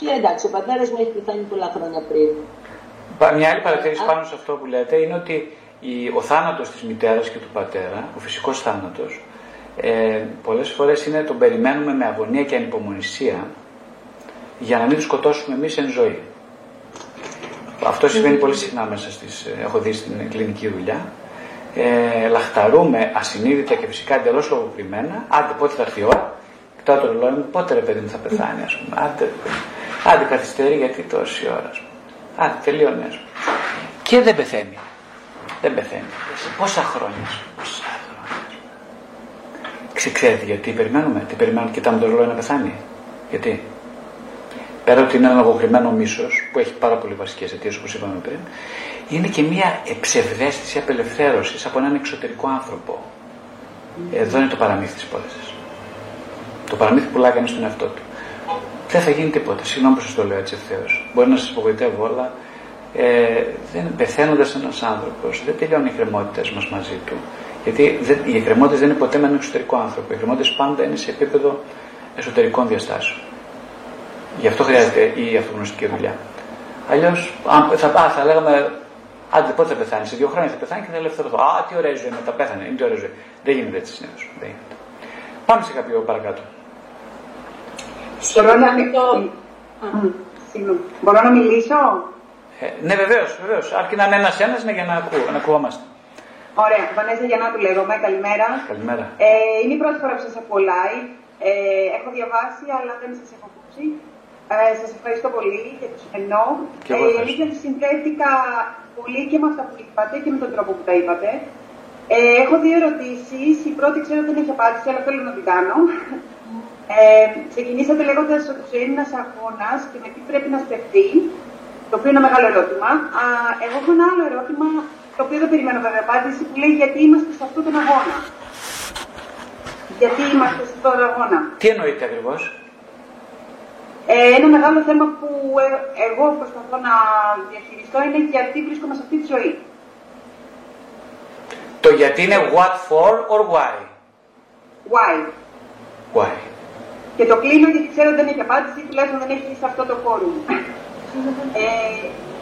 Και εντάξει, ο πατέρας μου έχει πεθάνει πολλά χρόνια πριν.
Μια άλλη παρατήρηση πάνω σε αυτό που λέτε είναι ότι ο θάνατος της μητέρας και του πατέρα, ο φυσικός θάνατος, ε, πολλές φορές είναι τον περιμένουμε με αγωνία και ανυπομονησία για να μην τους σκοτώσουμε εμείς εν ζωή. Αυτό συμβαίνει πολύ συχνά μέσα στις, ε, έχω δει στην κλινική δουλειά. Ε, λαχταρούμε ασυνείδητα και φυσικά εντελώς λογοκριμένα. Άντε, πότε θα έρθει η ώρα; Κοιτάω το ρολόι μου, πότε ρε παιδί μου θα πεθάνει, ας πούμε. Άντε, άντε καθυστερεί γιατί τόση ώρα, ας πούμε. Άντε, τελείωνε, ας πούμε. Και δεν πεθαίνει. Δεν πεθαίνει. Σε πόσα χρόνια, πόσα Ξέρετε γιατί περιμένουμε, τι περιμένουμε, κοιτάμε το ρολόι να πεθάνει. Γιατί; Πέρα ότι είναι ένα λογοκριμένο μίσος που έχει πάρα πολύ βασικές αιτίες όπως είπαμε πριν, είναι και μια ψευδέστηση απελευθέρωσης από έναν εξωτερικό άνθρωπο. Εδώ είναι το παραμύθι της υπόθεσης. Το παραμύθι που πουλάει στον εαυτό του. Δεν θα γίνει τίποτα. Συγγνώμη που σας το λέω έτσι ευθέως. Μπορεί να σας απογοητεύω, αλλά ε, πεθαίνοντας ένας άνθρωπος, δεν τελειώνουν οι κρεμότητε μας μαζί του. Γιατί δεν, οι εκκρεμότητες δεν είναι ποτέ με έναν εξωτερικό άνθρωπο. Οι εκκρεμότητες πάντα είναι σε επίπεδο εσωτερικών διαστάσεων. Γι' αυτό χρειάζεται η αυτογνωστική δουλειά. Αλλιώς, θα, θα λέγαμε, άντε πότε θα πεθάνεις, σε δύο χρόνια θα πεθάνει και θα ελευθερωθώ. Α, τι ωραία ζωή, μετά πέθανε, είναι τι ωραία ζωή. Δεν γίνεται έτσι συνήθως. Πάμε σε κάποιο παρακάτω.
Μπορώ να, Μπορώ να μιλήσω;
Ε, ναι, βεβαίως, βεβαίως. Αρκεί να είναι ένα-ένα ναι, για να, ακούω, να ακουόμαστε.
Ωραία. Βανέζα Γιαννάτου λέγομαι. Καλημέρα.
Καλημέρα.
Ε, είναι η πρώτη φορά που σας ακούω live. Ε, έχω διαβάσει, αλλά δεν σας έχω ακούσει. Ε, σας ευχαριστώ πολύ για το σημερινό.
Ε,
η αλήθεια συνδέθηκα πολύ και με αυτά που είπατε και με τον τρόπο που τα είπατε. Ε, έχω δύο ερωτήσεις. Η πρώτη ξέρω ότι δεν έχει απάντηση, αλλά θέλω να την κάνω. Ε, ξεκινήσατε λέγοντας ότι είναι ένα αγώνας και με τι πρέπει να στεφτεί, το οποίο είναι ένα μεγάλο ερώτημα. Α, εγώ έχω ένα άλλο ερώτημα, το οποίο δεν περιμένω βέβαια απάντηση, που λέει γιατί είμαστε σε αυτόν τον αγώνα. Γιατί είμαστε σε αυτόν τον αγώνα.
Τι εννοείται ακριβώς;
Ε, ένα μεγάλο θέμα που ε, εγώ προσπαθώ να διαχειριστώ είναι γιατί βρίσκομαι σε αυτή τη ζωή.
Το γιατί είναι what for or why;
Why.
Why;
Και το κλείνω γιατί ξέρω ότι δεν έχει απάντηση, τουλάχιστον δεν έχει σε αυτό το φόρουμ. ε,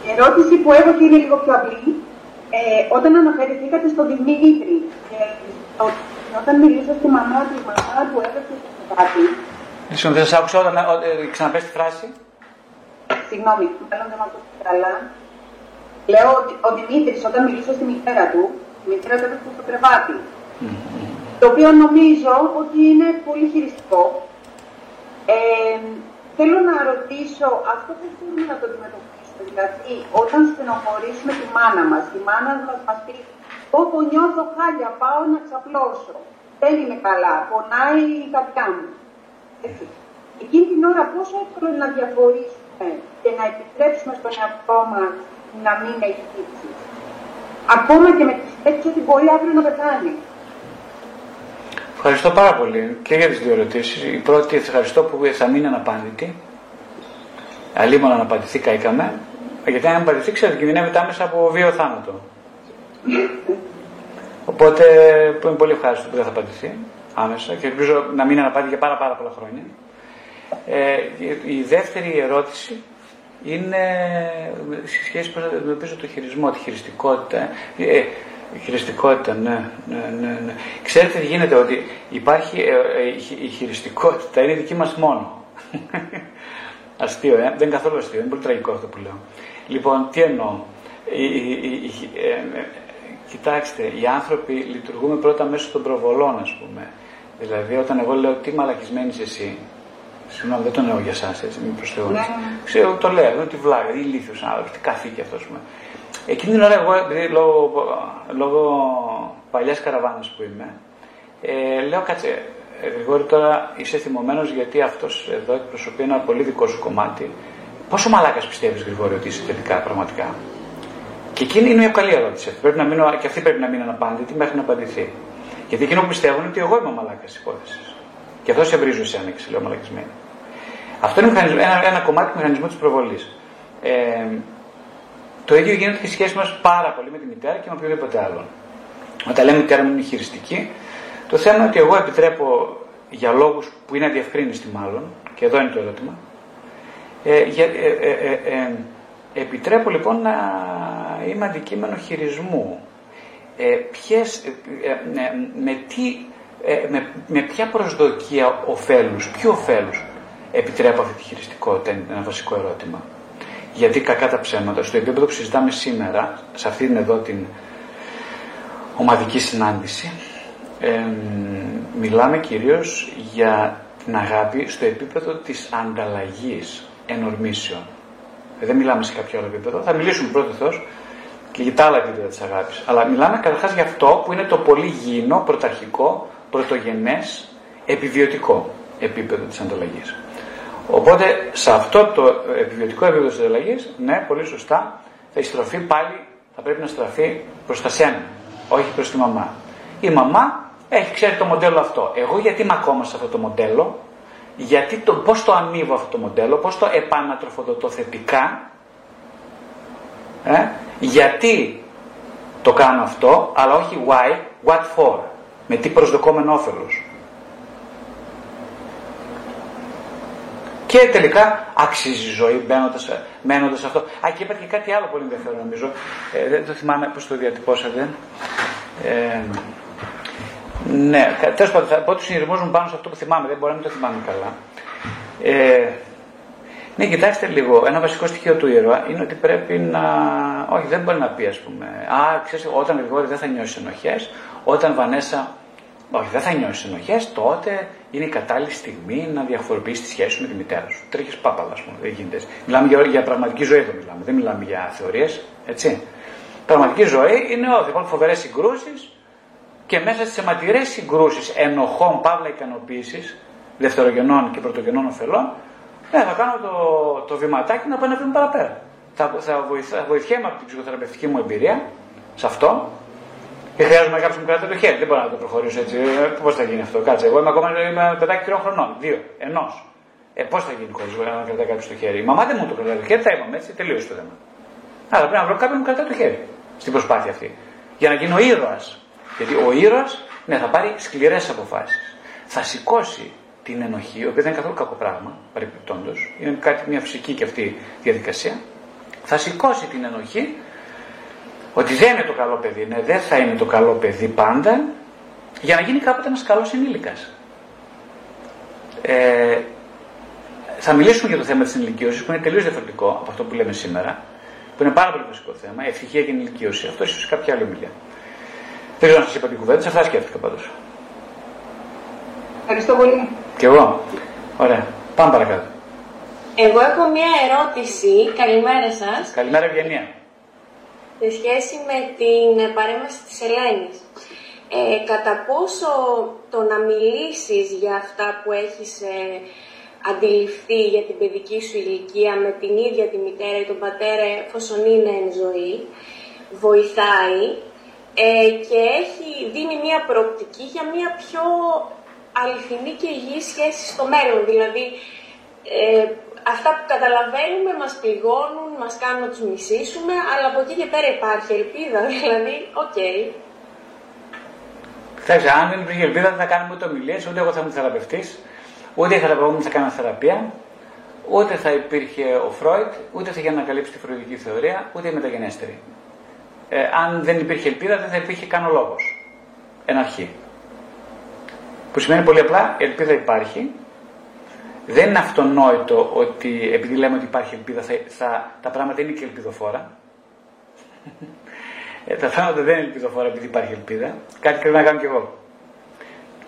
η ερώτηση που έχω και είναι λίγο πιο απλή. Ε, όταν αναφερθήκατε στον Δημήτρη, ε, όταν μιλήσα στη μαμά του, η μαμά του έπαιξε στο κάτι.
Συγγνώμη, δεν σα άκουσα όταν ε, ξαναπες τη φράση.
Συγγνώμη, μάλλον δεν με ακούσει καλά. Λέω ότι ο Δημήτρης όταν μιλούσε στη μητέρα του, η μητέρα του έπαιξε στο κρεβάτι. Το οποίο νομίζω ότι είναι πολύ χειριστικό ε, θέλω να ρωτήσω, αυτό δεν μπορούμε να το αντιμετωπίσουμε. Δηλαδή, όταν στενοχωρήσουμε τη μάνα μας, η μάνα μας μας πει «Όπω νιώθω χάλια, πάω να ξαπλώσω, δεν είμαι καλά, πονάει η καρδιά μου». Έτσι. Εκείνη την ώρα πόσο εύκολο είναι να διαφορήσουμε και να επιτρέψουμε στον εαυτό μας να μην έχει τύψει. Ακόμα και με τη σκέψη ότι μπορεί αύριο να πεθάνει.
Ευχαριστώ πάρα πολύ και για τις δύο ερωτήσεις. Η πρώτη ευχαριστώ που θα μείνει αναπάντητη. Αλλήμον να απαντηθεί καήκαμε. Γιατί αν απαντηθεί ξέρετε κινδυνεύεται άμεσα από βίο θάνατο. Οπότε που είναι πολύ ευχάριστος που δεν θα απαντηθεί άμεσα και ελπίζω να μην αναπάντητη για πάρα πάρα πολλά χρόνια. Ε, η δεύτερη ερώτηση είναι σε σχέση με το χειρισμό, τη χειριστικότητα. Ε, η χειριστικότητα, ναι, ναι, ναι, ναι. Ξέρετε τι γίνεται, ότι υπάρχει ε, ε, η χειριστικότητα, είναι δική μας μόνο. αστείο, ε; δεν είναι καθόλου αστείο, είναι πολύ τραγικό αυτό που λέω. Λοιπόν, τι εννοώ. κοιτάξτε, οι άνθρωποι λειτουργούμε πρώτα μέσω των προβολών, ας πούμε. Δηλαδή, όταν εγώ λέω τι μαλακισμένη εσύ, Συγγνώμη, δεν το λέω για εσάς έτσι, μην προσθεώνεις. Ξέρω, το λέω, είναι τη βλάγα, ηλίθιος άνθρωπος, τι καθήκη αυτός, πούμε. Εκείνη την ώρα εγώ, επειδή λόγω, λόγω παλιάς καραβάνας που είμαι, ε, λέω κάτσε, ε, Γρηγόρη τώρα είσαι θυμωμένος γιατί αυτός εδώ εκπροσωπεί ένα πολύ δικό σου κομμάτι. Πόσο μαλάκας πιστεύεις, Γρηγόρη, ότι είσαι τελικά πραγματικά; Και εκείνη είναι μια καλή ερώτηση. Πρέπει να μείνω, και αυτή πρέπει να μείνει αναπάντητη μέχρι να απαντηθεί. Γιατί εκείνο που πιστεύουν είναι ότι εγώ είμαι μαλάκα τη υπόθεση. Και αυτό σε βρίζω εσένα και σε λέω μαλακισμένη. Αυτό είναι ένα, ένα κομμάτι του μηχανισμού τη προβολή. Ε, το ίδιο γίνεται και στη σχέση μα πάρα πολύ με τη μητέρα και με οποιοδήποτε άλλο. Όταν λέμε μητέρα μου είναι χειριστική, το θέμα είναι ότι εγώ επιτρέπω για λόγου που είναι αδιευκρίνιστοι μάλλον, και εδώ είναι το ερώτημα, ε, για, ε, ε, ε, ε επιτρέπω λοιπόν να είμαι αντικείμενο χειρισμού. Ε, ποιες, με, τι, με, με ποια προσδοκία ωφέλους, ποιο ωφέλους επιτρέπω αυτή τη χειριστικότητα, είναι ένα βασικό ερώτημα. Γιατί κακά τα ψέματα, στο επίπεδο που συζητάμε σήμερα, σε αυτήν εδώ την ομαδική συνάντηση, μιλάμε κυρίως για την αγάπη στο επίπεδο της ανταλλαγής ενορμήσεων. Ε, δεν μιλάμε σε κάποιο άλλο επίπεδο, θα μιλήσουμε πρώτο Θεός και για τα άλλα επίπεδα της αγάπης. Αλλά μιλάμε καταρχάς για αυτό που είναι το πολύ γήινο, πρωταρχικό, πρωτογενές, επιβιωτικό επίπεδο της ανταλλαγής. Οπότε σε αυτό το επιβιωτικό επίπεδο της ανταλλαγής, ναι, πολύ σωστά, θα η στροφή πάλι θα πρέπει να στραφεί προς τα σένα, όχι προς τη μαμά. Η μαμά έχει ξέρει το μοντέλο αυτό. Εγώ γιατί είμαι ακόμα σε αυτό το μοντέλο, γιατί το, πώς το αμείβω αυτό το μοντέλο, πώς το επανατροφοδοτώ θετικά, ε, γιατί το κάνω αυτό, αλλά όχι why, what for, με τι προσδοκόμενο όφελος. Και τελικά αξίζει η ζωή μένοντας αυτό. Α, και υπάρχει και κάτι άλλο πολύ ενδιαφέρον νομίζω. Ε, δεν το θυμάμαι πώς το διατυπώσατε. Ε, ναι, τέλος πάντων, θα πω ότι συνειρμόζουν πάνω σε αυτό που θυμάμαι, δεν μπορεί να μην το θυμάμαι καλά. Ε, ναι, κοιτάξτε λίγο. Ένα βασικό στοιχείο του ήρωα είναι ότι πρέπει να. Όχι, δεν μπορεί να πει, ας πούμε. Α, ξέρεις, όταν Γρηγόρη δεν θα νιώσει ενοχές, όταν Βανέσα. Όχι, δεν θα νιώσει ενοχές, τότε είναι η κατάλληλη στιγμή να διαφοροποιήσει τη σχέση σου με τη μητέρα σου. Τρέχει πάπαλα, ας πούμε. Δεν γίνεται. Μιλάμε για, για πραγματική ζωή εδώ, μιλάμε. Δεν μιλάμε για θεωρίες. Έτσι. Πραγματική ζωή είναι ότι υπάρχουν φοβερές συγκρούσεις και μέσα στι αιματηρέ συγκρούσεις ενοχών, παύλα ικανοποίησης, δευτερογενών και πρωτογενών ωφελών, ναι, θα κάνω το, το βηματάκι να πάω ένα βήμα παραπέρα. Θα, θα, βοηθά, βοηθιέμαι από την ψυχοθεραπευτική μου εμπειρία σε αυτό και χρειάζομαι κάποιο να μου κρατάει το χέρι. Δεν μπορώ να το προχωρήσω έτσι. Ε, πώς θα γίνει αυτό, κάτσε. Εγώ είμαι ακόμα είμαι παιδάκι τριών χρονών. Δύο, ενός. Ε, πώς θα γίνει χωρίς να κρατάει κάποιος το χέρι. Η μαμά δεν μου το κρατάει το χέρι, θα είπαμε έτσι, τελείωσε το θέμα. Αλλά πρέπει να βρω κάποιον που κρατάει το χέρι στην προσπάθεια αυτή. Για να γίνω ήρωας. Γιατί ο ήρωας ναι, θα πάρει σκληρές αποφάσεις. Θα σηκώσει την ενοχή, η οποία δεν είναι καθόλου κακό πράγμα, παρεμπιπτόντως, είναι κάτι, μια φυσική και αυτή διαδικασία, θα σηκώσει την ενοχή ότι δεν είναι το καλό παιδί, ναι, δεν θα είναι το καλό παιδί πάντα, για να γίνει κάποτε ένας καλός ενήλικας. Ε, θα μιλήσουμε για το θέμα της ενηλικίωσης που είναι τελείως διαφορετικό από αυτό που λέμε σήμερα, που είναι πάρα πολύ βασικό θέμα, η ευτυχία και η ενηλικίωση. Αυτό ίσως κάποια άλλη ομιλία. Δεν ξέρω αν σας είπα την κουβέντα, αυτά σκέφτηκα πάντως.
Ευχαριστώ πολύ.
Κι εγώ. Ωραία. Πάμε παρακάτω.
Εγώ έχω μία ερώτηση. Καλημέρα σας.
Καλημέρα Ευγενία.
Σε σχέση με την παρέμβαση της Ελένης. Ε, κατά πόσο το να μιλήσεις για αυτά που έχεις ε, αντιληφθεί για την παιδική σου ηλικία με την ίδια τη μητέρα ή τον πατέρα εφόσον είναι εν ζωή, βοηθάει ε, και έχει δίνει μια προοπτική για μια πιο αληθινή και υγιή σχέση στο μέλλον. Δηλαδή, ε, αυτά που καταλαβαίνουμε μας πληγώνουν, μας κάνουν να τους μισήσουμε, αλλά από εκεί και πέρα υπάρχει ελπίδα, δηλαδή, OK. Okay.
Κοιτάξτε, αν δεν υπήρχε ελπίδα δεν θα κάναμε ούτε ομιλίες, ούτε εγώ θα ήμουν θεραπευτής, ούτε οι θεραπευτές θα κάναν θεραπεία, ούτε θα υπήρχε ο Φρόιντ, ούτε θα είχε ανακαλύψει τη φροϋδική θεωρία, ούτε η μεταγενέστερη. Ε, αν δεν υπήρχε ελπίδα δεν θα υπήρχε καν ο λόγος. Εν αρχή. Που σημαίνει πολύ απλά, η ελπίδα υπάρχει. Δεν είναι αυτονόητο ότι επειδή λέμε ότι υπάρχει ελπίδα, θα, θα, τα πράγματα είναι και ελπιδοφόρα. ε, τα πράγματα δεν είναι ελπιδοφόρα επειδή υπάρχει ελπίδα. Κάτι πρέπει να κάνω κι εγώ.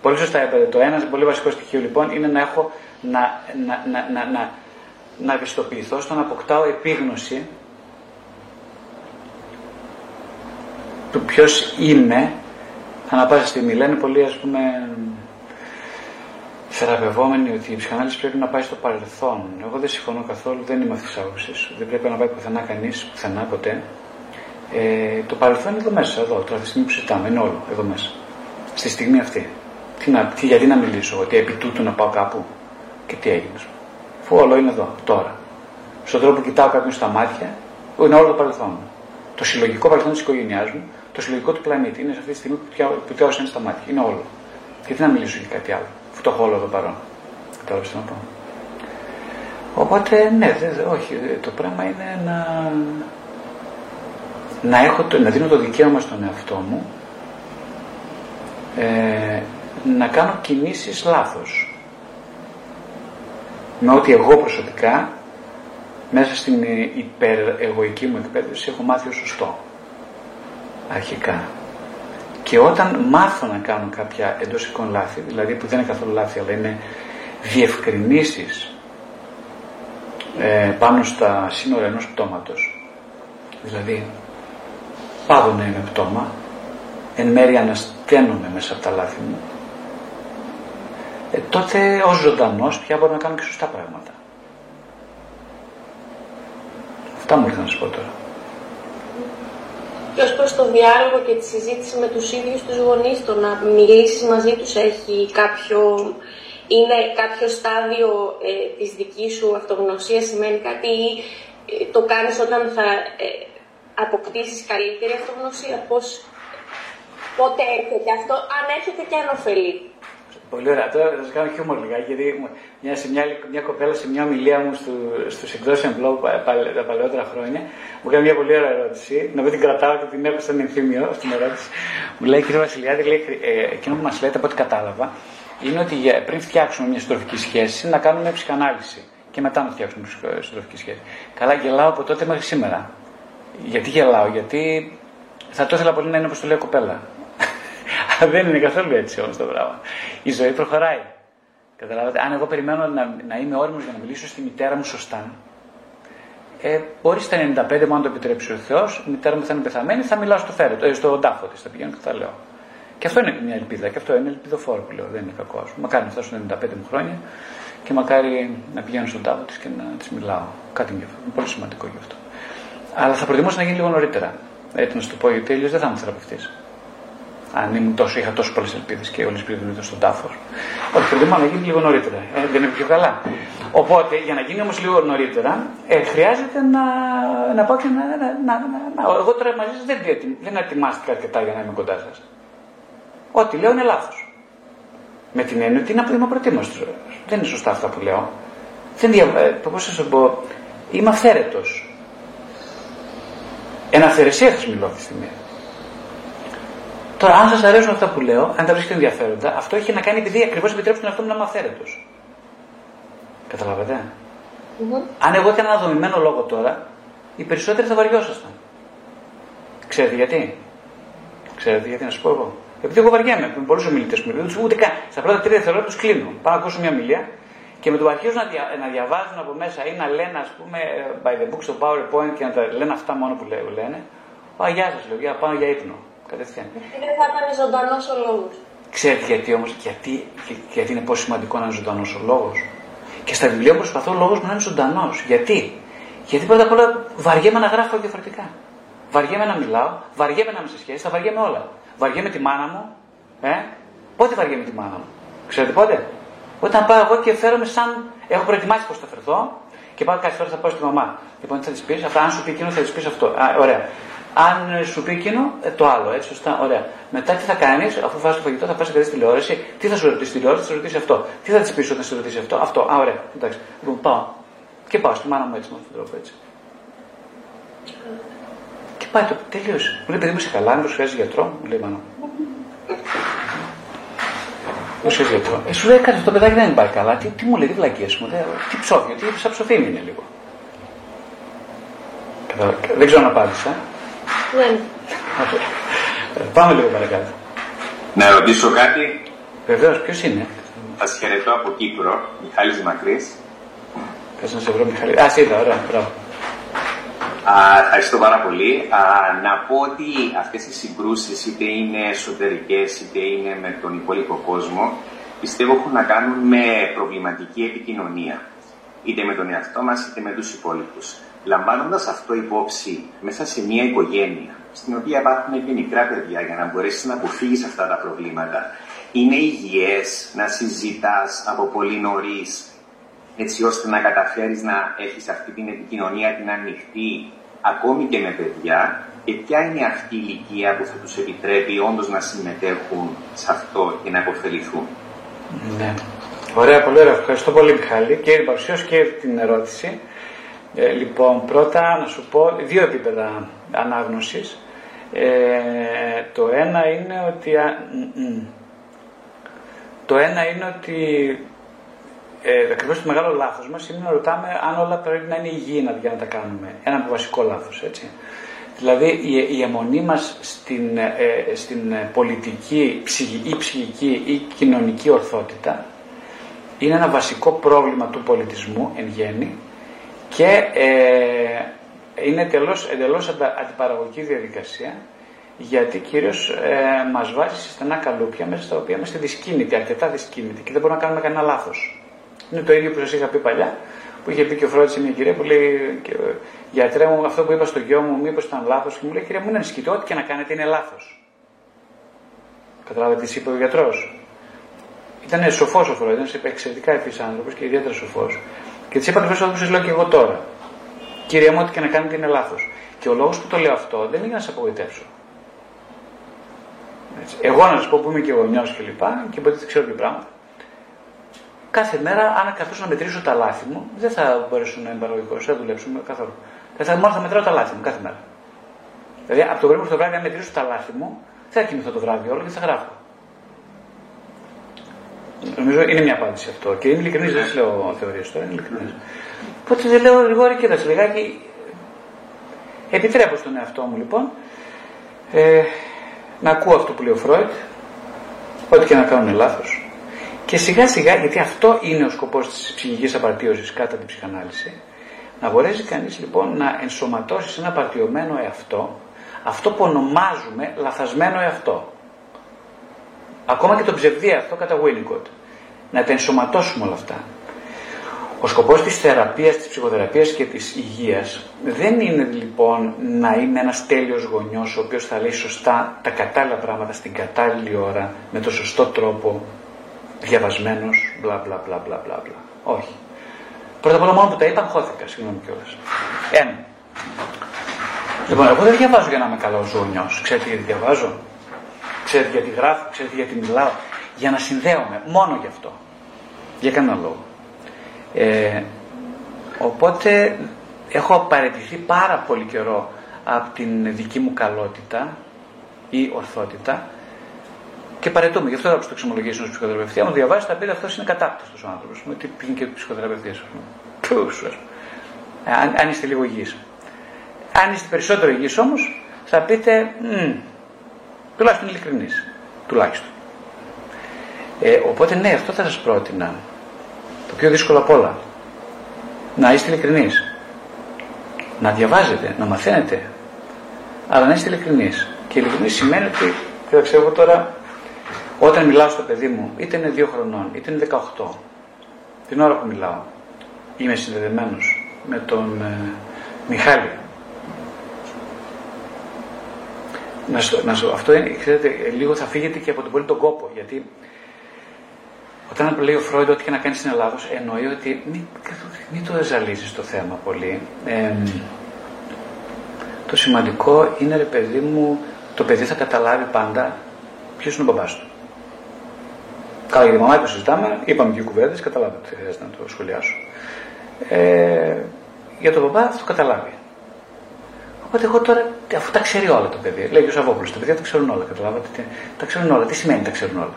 Πολύ σωστά είπατε. Το ένας πολύ βασικό στοιχείο λοιπόν είναι να έχω να, να, να, να, να, να ευαισθητοποιηθώ στο να αποκτάω επίγνωση του ποιος είμαι ανά πάσα στιγμή. Λένε πολύ ας πούμε θεραπευόμενοι ότι η ψυχανάλυση πρέπει να πάει στο παρελθόν. Εγώ δεν συμφωνώ καθόλου, δεν είμαι αυτή τη άποψη. Δεν πρέπει να πάει πουθενά κανείς, πουθενά ποτέ. Ε, το παρελθόν είναι εδώ μέσα, εδώ, τώρα τη στιγμή που συζητάμε, είναι όλο εδώ μέσα. Στη στιγμή αυτή. Τι να, τι, γιατί να μιλήσω, ότι επί τούτου να πάω κάπου και τι έγινε. Φου όλο είναι εδώ, τώρα. Στον τρόπο που κοιτάω κάποιον στα μάτια, είναι όλο το παρελθόν Το συλλογικό παρελθόν της οικογένειάς μου, το συλλογικό του πλανήτη είναι σε αυτή τη στιγμή που πιάω στα μάτια. Είναι όλο. Γιατί να μιλήσω για κάτι άλλο το έχω όλο εδώ παρόν. Κατάλαβες να πω. Οπότε ναι, δε, όχι, το πράγμα είναι να, να, έχω, να δίνω το δικαίωμα στον εαυτό μου ε, να κάνω κινήσεις λάθος. Με ότι εγώ προσωπικά μέσα στην υπερεγωική μου εκπαίδευση έχω μάθει ως σωστό. Αρχικά. Και όταν μάθω να κάνω κάποια εντός εικόν λάθη, δηλαδή που δεν είναι καθόλου λάθη, αλλά είναι διευκρινήσεις ε, πάνω στα σύνορα ενός πτώματος, δηλαδή πάβω να είμαι πτώμα, εν μέρει ανασταίνομαι μέσα από τα λάθη μου, ε, τότε ως ζωντανός πια μπορώ να κάνω και σωστά πράγματα. Αυτά μου ήρθα να σας πω τώρα
και ως προς το διάλογο και τη συζήτηση με τους ίδιους τους γονείς, το να μιλήσεις μαζί τους έχει κάποιο, είναι κάποιο στάδιο ε, της δικής σου αυτογνωσίας, σημαίνει κάτι ή ε, το κάνεις όταν θα ε, αποκτήσεις καλύτερη αυτογνωσία, πώς, πότε έρχεται αυτό, αν έρχεται και αν ωφελεί.
Πολύ ωραία. Τώρα θα σας κάνω χιούμορ λιγάκι, γιατί μια, σε μια, μια κοπέλα σε μια ομιλία μου στους εκδόσεων blog τα παλαιότερα χρόνια μου έκανε μια πολύ ωραία ερώτηση. Να μην την κρατάω και την έχω σαν ενθύμιο στην ερώτηση. Μου λέει κύριε Βασιλιάδη, λέει, ε, εκείνο που μας λέτε από ό,τι κατάλαβα είναι ότι πριν φτιάξουμε μια συντροφική σχέση να κάνουμε μια ψυχανάλυση και μετά να φτιάξουμε μια συντροφική σχέση. Καλά, γελάω από τότε μέχρι σήμερα. Γιατί γελάω, γιατί θα το ήθελα πολύ να είναι όπως το λέει κοπέλα. Δεν είναι καθόλου έτσι όμως το πράγμα. Η ζωή προχωράει. Καταλάβατε, αν εγώ περιμένω να, να είμαι όριμος για να μιλήσω στη μητέρα μου σωστά, ε, μπορεί στα 95 μου, αν το επιτρέψει ο Θεός, η μητέρα μου θα είναι πεθαμένη, θα μιλάω στο φέρετο, ε, στον τάφο της, θα πηγαίνω και θα λέω. Και αυτό είναι μια ελπίδα, και αυτό είναι ελπιδοφόρο που λέω, δεν είναι κακό. Μακάρι να φτάσω στα 95 μου χρόνια και μακάρι να πηγαίνω στον τάφο της και να της μιλάω. Κάτι γι' αυτό. Είναι πολύ σημαντικό γι' αυτό. Αλλά θα προτιμούσα να γίνει λίγο νωρίτερα. Έτσι να σου το πω, γιατί αλλιώς δεν θα είμαι θεραπευτής αν ήμουν τόσο, είχα τόσο πολλές ελπίδες και όλε οι στον τάφος. Όχι, προτιμώ να γίνει λίγο νωρίτερα. Ε, δεν είναι πιο καλά. Οπότε, για να γίνει όμως λίγο νωρίτερα, ε, χρειάζεται να, να πάω και να, να, να, να, Εγώ τώρα μαζί σας δεν, δεν ετοιμάστηκα αρκετά για να είμαι κοντά σας. Ό,τι λέω είναι λάθος. Με την έννοια ότι είναι απροετοίμαστο. Δεν είναι σωστά αυτά που λέω. Δεν δια... Ε, Πώς θα σας πω, είμαι αυθαίρετος. Εν αυθαιρεσίας θα μιλώ αυτή τη στιγμή. Τώρα, αν σας αρέσουν αυτά που λέω, αν τα βρίσκετε ενδιαφέροντα, αυτό έχει να κάνει επειδή ακριβώς επιτρέπει τον εαυτό μου να είμαι αυθαίρετο. Καταλαβαίνετε. Mm-hmm. Αν εγώ έκανα ένα δομημένο λόγο τώρα, οι περισσότεροι θα βαριόσασταν. Ξέρετε γιατί; Ξέρετε γιατί να σας πω εγώ. Επειδή εγώ βαριέμαι με πολλούς ομιλητές που μιλούν, ούτε καν. Στα πρώτα τρία δευτερόλεπτα τους κλείνω. Πάω να ακούσω μια μιλία και με το που αρχίζουν να, δια, να διαβάζουν από μέσα ή να λένε, ας πούμε, by the book στο PowerPoint και να τα λένε αυτά μόνο που λένε. Α, γεια σας, λέω, για πάω για ύπνο. Κατευθείαν.
Γιατί δεν θα ήταν ζωντανός ο λόγος.
Ξέρετε γιατί όμως, γιατί, γιατί είναι πολύ σημαντικό να είναι ζωντανός ο λόγος. Και στα βιβλία μου προσπαθώ ο λόγος μου να είναι ζωντανός. Γιατί; Γιατί πρώτα απ' όλα βαριέμαι να γράφω διαφορετικά. Βαριέμαι να μιλάω, βαριέμαι να είμαι σε σχέση, θα βαριέμαι όλα. Βαριέμαι τη μάνα μου. Ε; Πότε βαριέμαι τη μάνα μου; Ξέρετε πότε; Όταν πάω εγώ και φέρομαι σαν. Έχω προετοιμάσει πώς θα φερθώ και πάω κάθε φορά θα πάω στη μαμά. Λοιπόν, θα της πεις; Αυτά, αν σου πει εκείνο θα της πεις αυτό. Α, ωραία. Αν σου πει εκείνο, ε, το άλλο, έτσι σωστά, ωραία. Μετά τι θα κάνεις, αφού φας το φαγητό, θα πα και τηλεόραση, τι θα σου ρωτήσει τηλεόραση, θα σου ρωτήσει αυτό. Τι θα της πεις όταν σου ρωτήσει αυτό, αυτό. Α, ωραία, εντάξει. Λοιπόν, πάω. Και πάω στη μάνα μου έτσι με αυτόν τον τρόπο έτσι. Και πάει το, τελείωσε. Μου λέει, παιδί μου, είσαι καλά, μήπως χρειάζεται γιατρό, μου λέει μάνα. Μου χρειάζεται γιατρό; Ε, σου λέει κάτι, το παιδάκι δεν πάει καλά. Τι, τι μου λέει, τι βλακίες μου λέει, τι ψόφιο, τι σαν ψοφίμι είναι λίγο. Δεν ξέρω να απάντησα.
Ναι.
Πάμε λίγο παρακάτω.
Να ρωτήσω κάτι.
Βεβαίως, ποιος είναι;
Θα σα χαιρετώ από Κύπρο, Μιχάλης Μακρύς.
Θε να σε βρω, Μιχάλη. Α, είδα, ωραία, μπράβο.
ευχαριστώ πάρα πολύ. Α, να πω ότι αυτές οι συγκρούσεις είτε είναι εσωτερικές είτε είναι με τον υπόλοιπο κόσμο πιστεύω έχουν να κάνουν με προβληματική επικοινωνία είτε με τον εαυτό μας είτε με τους υπόλοιπους. Λαμβάνοντας αυτό υπόψη μέσα σε μια οικογένεια, στην οποία υπάρχουν και μικρά παιδιά για να μπορέσεις να αποφύγεις αυτά τα προβλήματα, είναι υγιές να συζητάς από πολύ νωρίς, έτσι ώστε να καταφέρεις να έχεις αυτή την επικοινωνία την ανοιχτή, ακόμη και με παιδιά, και ποια είναι αυτή η ηλικία που θα τους επιτρέπει όντως να συμμετέχουν σε αυτό και να αποφεληθούν;
Ναι. Ωραία, πολύ ωραία. Ευχαριστώ πολύ Μιχάλη και την παρουσίαση και την ερώτηση. Ε, λοιπόν, πρώτα να σου πω δύο επίπεδα ανάγνωσης. Ε, το ένα είναι ότι... το ένα είναι ότι ε, ακριβώς το μεγάλο λάθος μας είναι να ρωτάμε αν όλα πρέπει να είναι υγιεινά για να τα κάνουμε. Ένα βασικό λάθος, έτσι. Δηλαδή η, η αιμονή μας στην, ε, στην πολιτική ή ψυχική ή κοινωνική ορθότητα είναι ένα βασικό πρόβλημα του πολιτισμού εν γέννη και ε, είναι εντελώς, εντελώς αντιπαραγωγική διαδικασία γιατί κυρίως ε, μας βάζει σε στενά καλούπια μέσα στα οποία είμαστε δυσκίνητοι, αρκετά δυσκίνητοι και δεν μπορούμε να κάνουμε κανένα λάθος. Είναι το ίδιο που σας είχα πει παλιά, που είχε πει και ο Φρόντις σε μια κυρία που λέει και, γιατρέ μου αυτό που είπα στο γιο μου μήπως ήταν λάθος και μου λέει κυρία μου είναι ανησυχητό, ό,τι και να κάνετε είναι λάθος. Καταλάβατε τις είπε ο γιατρός. Ήταν σοφός ο Φρόντ, ήταν εξαιρετικά ευφύ άνθρωπος και ιδιαίτερα σοφός. Και τη είπα ακριβώ αυτό που σας λέω και εγώ τώρα. Κυρία μου, ό,τι και να κάνετε είναι λάθος. Και ο λόγος που το λέω αυτό δεν είναι να σας απογοητεύσω. Έτσι. Εγώ να σας πω που είμαι και γονιό και λοιπά και μπορείτε να ξέρω και πράγματα. κάθε μέρα, αν καθώς να μετρήσω τα λάθη μου, δεν θα μπορέσω να είμαι παραγωγικός, δεν θα δουλέψουμε καθόλου. Δεν θα, μόνο θα μετράω τα λάθη μου κάθε μέρα. Δηλαδή, από το πρωί μέχρι το βράδυ, αν μετρήσω τα λάθη μου, δεν θα κοιμηθώ το βράδυ όλο και θα γράφω. Νομίζω είναι μια απάντηση αυτό. Και είμαι ειλικρινής, δεν σα λέω θεωρίες τώρα, είναι ειλικρινή. Οπότε δεν λέω γρηγόρη κοίταξε λιγάκι. Επιτρέπω στον εαυτό μου λοιπόν ε, να ακούω αυτό που λέει ο Φρόιτ, ό,τι και να κάνουν λάθος. Και σιγά σιγά, γιατί αυτό είναι ο σκοπός της ψυχικής απαρτίωσης κατά την ψυχανάλυση, να μπορέσει κανείς λοιπόν να ενσωματώσει σε ένα απαρτιωμένο εαυτό αυτό που ονομάζουμε λαθασμένο εαυτό. Ακόμα και το ψευδή αυτό κατά Winnicott. Να τα ενσωματώσουμε όλα αυτά. Ο σκοπός της θεραπείας, της ψυχοθεραπείας και της υγείας δεν είναι λοιπόν να είμαι ένας τέλειος γονιός ο οποίος θα λέει σωστά τα κατάλληλα πράγματα στην κατάλληλη ώρα με το σωστό τρόπο διαβασμένος μπλα μπλα μπλα μπλα μπλα μπλα. Όχι. Πρώτα απ' όλα μόνο που τα είπα χώθηκα, συγγνώμη κιόλας. Ένα. Λοιπόν, εγώ δεν διαβάζω για να είμαι καλός γονιός. Ξέρετε γιατί διαβάζω; Ξέρετε γιατί γράφω, ξέρετε γιατί μιλάω. Για να συνδέομαι. Μόνο γι' αυτό. Για κανένα λόγο. Ε, οπότε έχω απαραίτηθεί πάρα πολύ καιρό από την δική μου καλότητα ή ορθότητα και παρετούμε. Γι' αυτό έγραψα το εξομολογίε ενό ψυχοθεραπευτή. Αν διαβάσει, θα πείτε αυτός είναι κατάπτυστο ο άνθρωπος. Με τι πήγαινε και ψυχοθεραπευτή, ας πούμε. Αν, αν είστε λίγο υγιείς. Αν είστε περισσότερο υγιείς όμως, θα πείτε, τουλάχιστον ειλικρινεί. Τουλάχιστον. Ε, οπότε ναι, αυτό θα σας πρότεινα. Το πιο δύσκολο απ' όλα. Να είστε ειλικρινείς. Να διαβάζετε, να μαθαίνετε. Αλλά να είστε ειλικρινείς. Και ειλικρινείς σημαίνει ότι, κοίταξε, εγώ τώρα όταν μιλάω στο παιδί μου, είτε είναι 2 χρονών, είτε είναι 18, την ώρα που μιλάω, είμαι συνδεδεμένος με τον ε, Μιχάλη. Να στο, να στο, αυτό είναι, ξέρετε, λίγο θα φύγετε και από τον πολύ τον κόπο, γιατί όταν λέει ο Φρόιντ ότι και να κάνει στην Ελλάδα, εννοεί ότι μην, μην το ζαλίζεις το θέμα πολύ. Ε, το σημαντικό είναι, ρε παιδί μου, το παιδί θα καταλάβει πάντα ποιος είναι ο μπαμπάς του. Καλά, για τη μαμά που συζητάμε, είπαμε και κουβέντες, καταλάβατε, δεν χρειάζεται να το σχολιάσω. Ε, για τον μπαμπά θα το καταλάβει. Οπότε εγώ τώρα, αφού τα ξέρει όλα το παιδί, λέει και ο Σαββόπουλος, τα παιδιά τα ξέρουν όλα, καταλάβατε. Τα ξέρουν όλα. Τι σημαίνει τα ξέρουν όλα;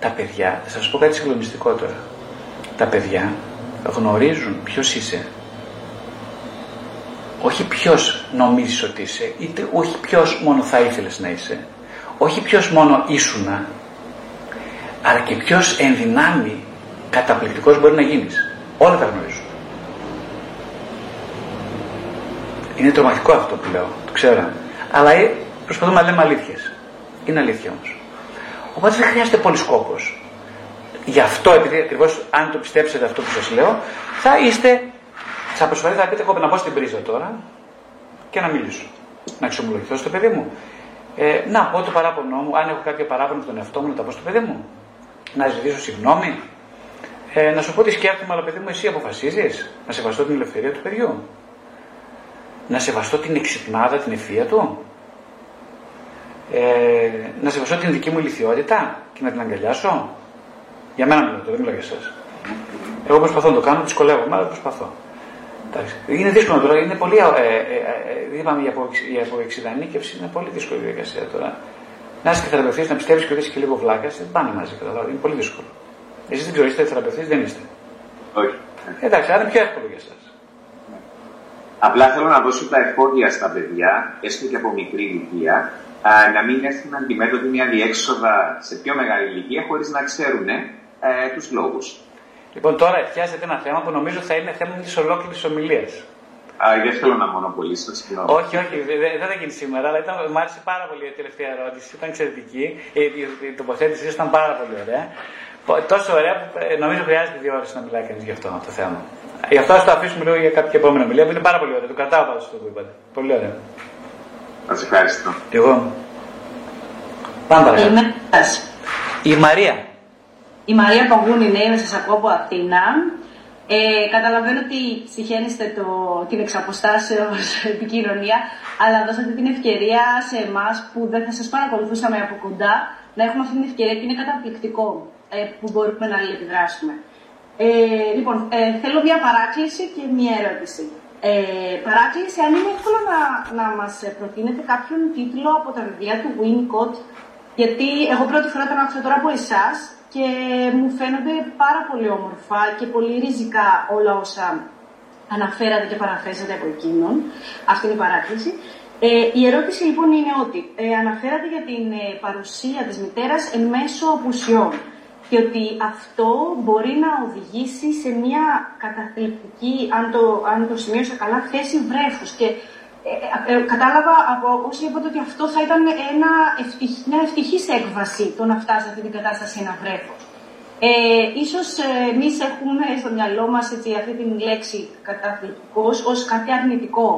Τα παιδιά, θα σας πω κάτι συγκλονιστικό τώρα. Τα παιδιά γνωρίζουν ποιος είσαι. Όχι ποιος νομίζεις ότι είσαι, είτε όχι ποιος μόνο θα ήθελες να είσαι. Όχι ποιος μόνο ήσουνα, αλλά και ποιος εν δυνάμει καταπληκτικός μπορεί να γίνεις. Όλα τα γνωρίζουν. Είναι τρομακτικό αυτό που λέω, το ξέρω. Αλλά ε, προσπαθούμε να λέμε αλήθειες. Είναι αλήθεια όμως. Οπότε δεν χρειάζεται πολύ κόπο. Γι' αυτό, επειδή ακριβώς αν το πιστέψετε αυτό που σας λέω, θα είστε. Θα προσπαθείτε να πείτε: Εγώ να μπω στην πρίζα τώρα και να μιλήσω. Να εξομολογηθώ στο παιδί μου. Ε, να πω το παράπονο μου, αν έχω κάποιο παράπονο από τον εαυτό μου, να τα πω στο παιδί μου. Να ζητήσω συγγνώμη. Ε, να σου πω τι σκέφτομαι, αλλά παιδί μου, εσύ αποφασίζεις να σεβαστώ την ελευθερία του παιδιού να σεβαστώ την εξυπνάδα, την ευθεία του, ε, να σεβαστώ την δική μου ηλικιότητα και να την αγκαλιάσω. Για μένα μιλάω, δεν μιλάω για εσάς. Εγώ προσπαθώ να το κάνω, δυσκολεύομαι, αλλά προσπαθώ. Είναι δύσκολο τώρα, είναι πολύ. Ε, ε, ε, είπαμε για, για αποεξιδανίκευση, είναι πολύ δύσκολη διαδικασία τώρα. Να είσαι και θεραπευτής, να πιστεύεις και ότι είσαι και λίγο βλάκας, δεν πάνε μαζί, καταλάβει. Είναι πολύ δύσκολο. Εσείς δεν ξέρω, είστε θεραπευτής, δεν είστε.
Όχι.
Εντάξει, άρα είναι πιο εύκολο για εσά.
Απλά θέλω να δώσω τα εφόδια στα παιδιά, έστω και από μικρή ηλικία, να μην έρθουν αντιμέτωποι μια διέξοδα σε πιο μεγάλη ηλικία χωρίς να ξέρουν ε, τους λόγους.
Λοιπόν, τώρα πιάσετε ένα θέμα που νομίζω θα είναι θέμα μιας ολόκληρης ομιλίας.
Δεν θέλω να μονοπολίσω, συγγνώμη.
Όχι, όχι, δεν θα γίνει σήμερα, αλλά ήταν, μου άρεσε πάρα πολύ η τελευταία ερώτηση. Ήταν εξαιρετική. Η, η, η τοποθέτησή ήταν πάρα πολύ ωραία. Τόσο ωραία που ε, νομίζω χρειάζεται δύο ώρες να μιλάει κανείς γι' αυτό το θέμα. Γι' αυτό ας το αφήσουμε λίγο για κάποια επόμενη μιλία που είναι πάρα πολύ ωραία. Το κρατάω πάντω αυτό που είπατε. Πολύ ωραία.
Σας ευχαριστώ.
Και εγώ. Πάμε παρακάτω. Η Μαρία.
Η Μαρία Παγούνη, ναι, να σας ακούω από Αθήνα. Ε, καταλαβαίνω ότι συχαίνεστε το, την εξαποστάσεως επικοινωνία, αλλά δώσατε την ευκαιρία σε εμάς που δεν θα σας παρακολουθούσαμε από κοντά να έχουμε αυτή την ευκαιρία και είναι καταπληκτικό ε, που μπορούμε να αλληλεπιδράσουμε.
Ε, λοιπόν, ε, θέλω μια παράκληση και μια ερώτηση. Ε, παράκληση, αν είναι εύκολο να, να μας προτείνετε κάποιον τίτλο από τα βιβλία του Winnicott, γιατί εγώ πρώτη φορά τον άκουσα τώρα από εσάς και μου φαίνονται πάρα πολύ όμορφα και πολύ ριζικά όλα όσα αναφέρατε και παραθέσατε από εκείνον. Αυτή είναι η παράκληση. Ε, η ερώτηση λοιπόν είναι ότι ε, αναφέρατε για την ε, παρουσία της μητέρας εν μέσω απουσιών και ότι αυτό μπορεί να οδηγήσει σε μια καταθλιπτική, αν το, αν το σημείωσα καλά, θέση βρέφους. Και ε, ε, κατάλαβα από όσοι είπατε ότι αυτό θα ήταν ένα ευτυχ, μια ευτυχής έκβαση το να φτάσει σε αυτή την κατάσταση ένα βρέφος. Ε, ίσως ε, εμείς έχουμε στο μυαλό μας έτσι, αυτή την λέξη καταθλιπτικός ως κάτι αρνητικό.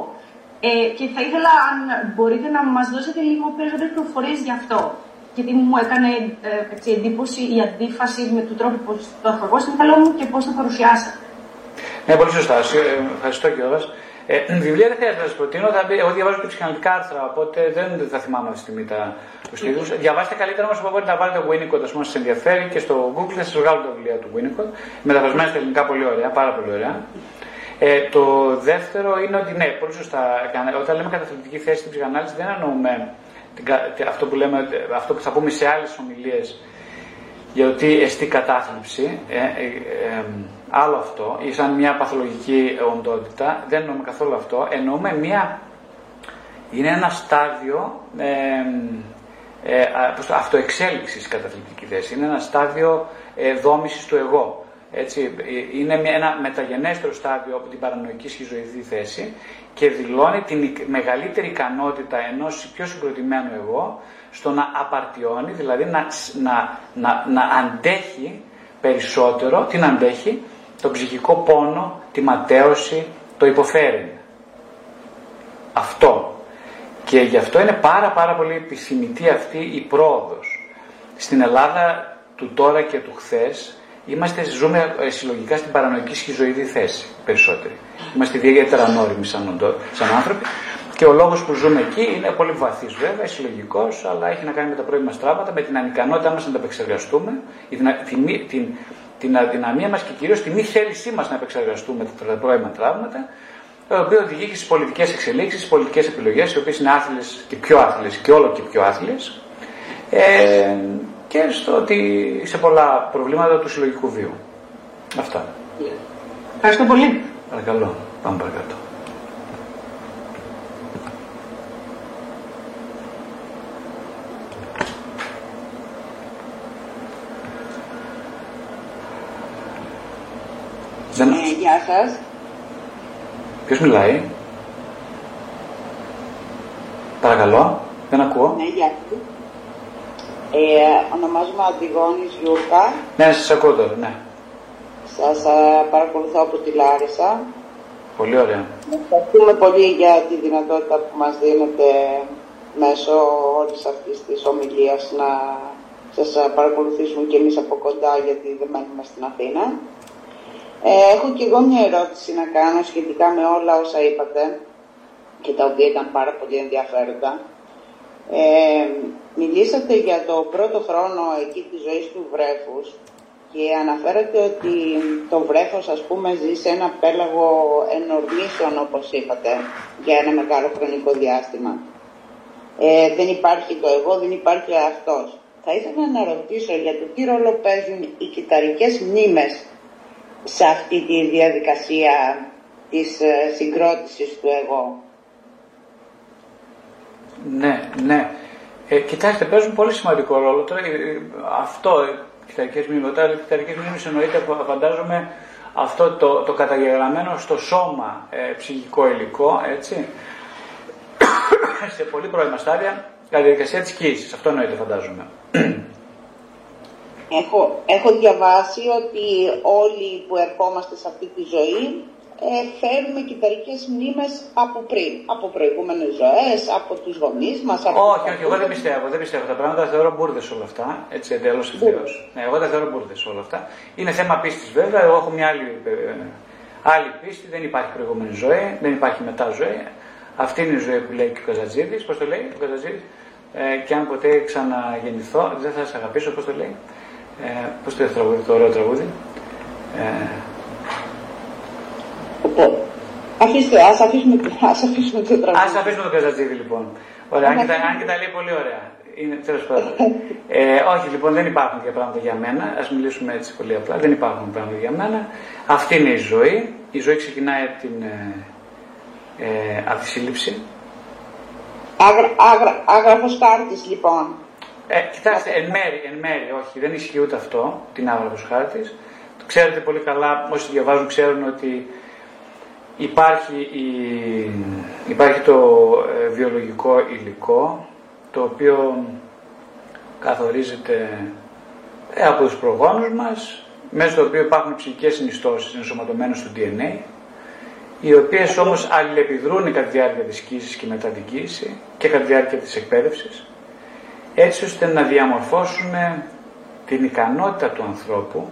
Ε, και θα ήθελα αν μπορείτε να μας δώσετε λίγο περισσότερες πληροφορίες γι' αυτό γιατί μου έκανε ε, έτσι, εντύπωση η αντίφαση με τον τρόπο που το έχω εγώ στο μυαλό μου και πώς το παρουσιάσατε.
Ναι, πολύ σωστά. Ε, ευχαριστώ κιόλας. Ε, βιβλία δεν χρειάζεται να σας προτείνω. Θα, εγώ διαβάζω και ψυχαναλυτικά άρθρα, οπότε δεν θα θυμάμαι αυτή τη στιγμή τα, τους τίτλους. Mm-hmm. Διαβάστε καλύτερα όμως από να βάλετε Winnicott, ας πούμε, σας ενδιαφέρει και στο Google θα σας βγάλω τα βιβλία του Winnicott. Μεταφρασμένα στα ελληνικά πολύ ωραία, πάρα πολύ ωραία. Ε, το δεύτερο είναι ότι ναι, πολύ σωστά. Όταν λέμε καταθλιπτική θέση στην ψυχανάλυση δεν εννοούμε αυτό που, λέμε, αυτό που θα πούμε σε άλλες ομιλίες για ότι εστί κατάθλιψη, ε, ε, άλλο αυτό, ή σαν μια παθολογική οντότητα, δεν εννοούμε καθόλου αυτό, εννοούμε μια, είναι ένα στάδιο ε, ε, αυτοεξέλιξης καταθλιπτικής θέσης, είναι ένα στάδιο ε, δόμησης του εγώ. Έτσι, είναι ένα μεταγενέστερο στάδιο από την παρανοϊκή σχιζοειδή θέση και δηλώνει την μεγαλύτερη ικανότητα ενός πιο συγκροτημένου εγώ στο να απαρτιώνει, δηλαδή να, να, να, να αντέχει περισσότερο, την αντέχει, τον ψυχικό πόνο, τη ματέωση, το υποφέρει. Αυτό. Και γι' αυτό είναι πάρα πάρα πολύ επιθυμητή αυτή η πρόοδος. Στην Ελλάδα του τώρα και του χθες είμαστε, ζούμε ε, συλλογικά στην παρανοϊκή σχιζοειδή θέση περισσότεροι. Είμαστε ιδιαίτερα ανώριμοι σαν, σαν άνθρωποι και ο λόγος που ζούμε εκεί είναι πολύ βαθύς βέβαια, συλλογικός, αλλά έχει να κάνει με τα πρώιμα στράβματα, με την ανικανότητά μας να τα επεξεργαστούμε, την, την, την αδυναμία μας και κυρίως τη μη θέλησή μας να επεξεργαστούμε τα πρώιμα τραύματα, το οποίο οδηγεί και στις πολιτικές εξελίξεις, στις πολιτικές επιλογές, οι οποίες είναι άθλιες και πιο άθλιες και όλο και πιο άθλιες. Ε, και στο ότι σε πολλά προβλήματα του συλλογικού βίου. Αυτά.
Ευχαριστώ πολύ.
Παρακαλώ, πάμε παρακάτω.
Δεν... Ε, γεια σας.
Ποιος μιλάει; Παρακαλώ, δεν ακούω.
Ναι, γεια σας. Ε, ονομάζομαι Αντιγόνης Γιούρκα.
Ναι, σας ακούω τώρα, ναι.
Σας α, παρακολουθώ από τη Λάρισα.
Πολύ ωραία.
Ευχαριστούμε πολύ για τη δυνατότητα που μας δίνετε μέσω όλης αυτής της ομιλίας να σας παρακολουθήσουμε και εμείς από κοντά γιατί δεν μένουμε στην Αθήνα. Ε, έχω και εγώ μια ερώτηση να κάνω σχετικά με όλα όσα είπατε και τα οποία ήταν πάρα πολύ ενδιαφέροντα. Ε, μιλήσατε για το πρώτο χρόνο εκεί της ζωής του βρέφους και αναφέρατε ότι το βρέφος ας πούμε ζει σε ένα πέλαγο ενορμήσεων όπως είπατε για ένα μεγάλο χρονικό διάστημα. Ε, δεν υπάρχει το εγώ, δεν υπάρχει αυτός. Θα ήθελα να ρωτήσω για το τι ρόλο παίζουν οι κυταρικές μνήμες σε αυτή τη διαδικασία της ε, συγκρότησης του εγώ.
Ναι, ναι. Ε, κοιτάξτε, παίζουν πολύ σημαντικό ρόλο. Τώρα, ε, ε, αυτό, κυταρικές μνήμε. Όταν λέω κυταρικές μνήμες, εννοείται, φαντάζομαι, αυτό το, το καταγεγραμμένο στο σώμα ε, ψυχικό υλικό, έτσι, σε πολύ πρώιμα στάδια, κατά τη διαδικασία της κοίησης. Αυτό εννοείται, φαντάζομαι.
Έχω, έχω διαβάσει ότι όλοι που ερχόμαστε σε αυτή τη ζωή ε, φέρουμε κυταρικές μνήμες από πριν, από προηγούμενες ζωές, από τους γονείς μας. Από
όχι, όχι, εγώ δεν πιστεύω, δεν πιστεύω. Τα πράγματα τα θεωρώ μπουρδες όλα αυτά, έτσι εντελώς ευθέως. Ναι, εγώ τα θεωρώ μπουρδες όλα αυτά. Είναι θέμα πίστης βέβαια, εγώ έχω μια άλλη, ε, άλλη πίστη, δεν υπάρχει προηγούμενη ζωή, δεν υπάρχει μετά ζωή. Αυτή είναι η ζωή που λέει και ο Καζατζίδης, πώς το λέει ο Καζατζίδης, ε, και αν ποτέ ξαναγεννηθώ, δεν θα σας αγαπήσω, πώς το λέει; Ε, πώς το τραγούδι, το ωραίο τραγούδι;
Ε, Αφήστε, ας αφήσουμε, ας αφήσουμε το τραγούδι.
Ας αφήσουμε το Καζατζίδι λοιπόν. Ωραία, αν και, τα, αν και τα λέει πολύ ωραία. Είναι, τέλος πάντων. Ε, όχι, λοιπόν, δεν υπάρχουν για πράγματα για μένα. Ας μιλήσουμε έτσι πολύ απλά. Δεν υπάρχουν πράγματα για μένα. Αυτή είναι η ζωή. Η ζωή ξεκινάει από την ε, ε, από τη σύλληψη.
Άγρα, άγρα, άγραφος χάρτης, λοιπόν.
Ε, κοιτάξτε, εν μέρη, εν μέρη, όχι, δεν ισχύει ούτε αυτό, την άγραφος χάρτης. Ξέρετε πολύ καλά, όσοι διαβάζουν ξέρουν ότι Υπάρχει, η, υπάρχει το ε, βιολογικό υλικό το οποίο καθορίζεται ε, από τους προγόνους μας μέσα στο οποίο υπάρχουν ψυχικές συνιστώσεις ενσωματωμένες στο DNA οι οποίες όμως αλληλεπιδρούν κατά τη διάρκεια της κοίησης και μετά την κοίηση και κατά τη διάρκεια της εκπαίδευσης έτσι ώστε να διαμορφώσουν την ικανότητα του ανθρώπου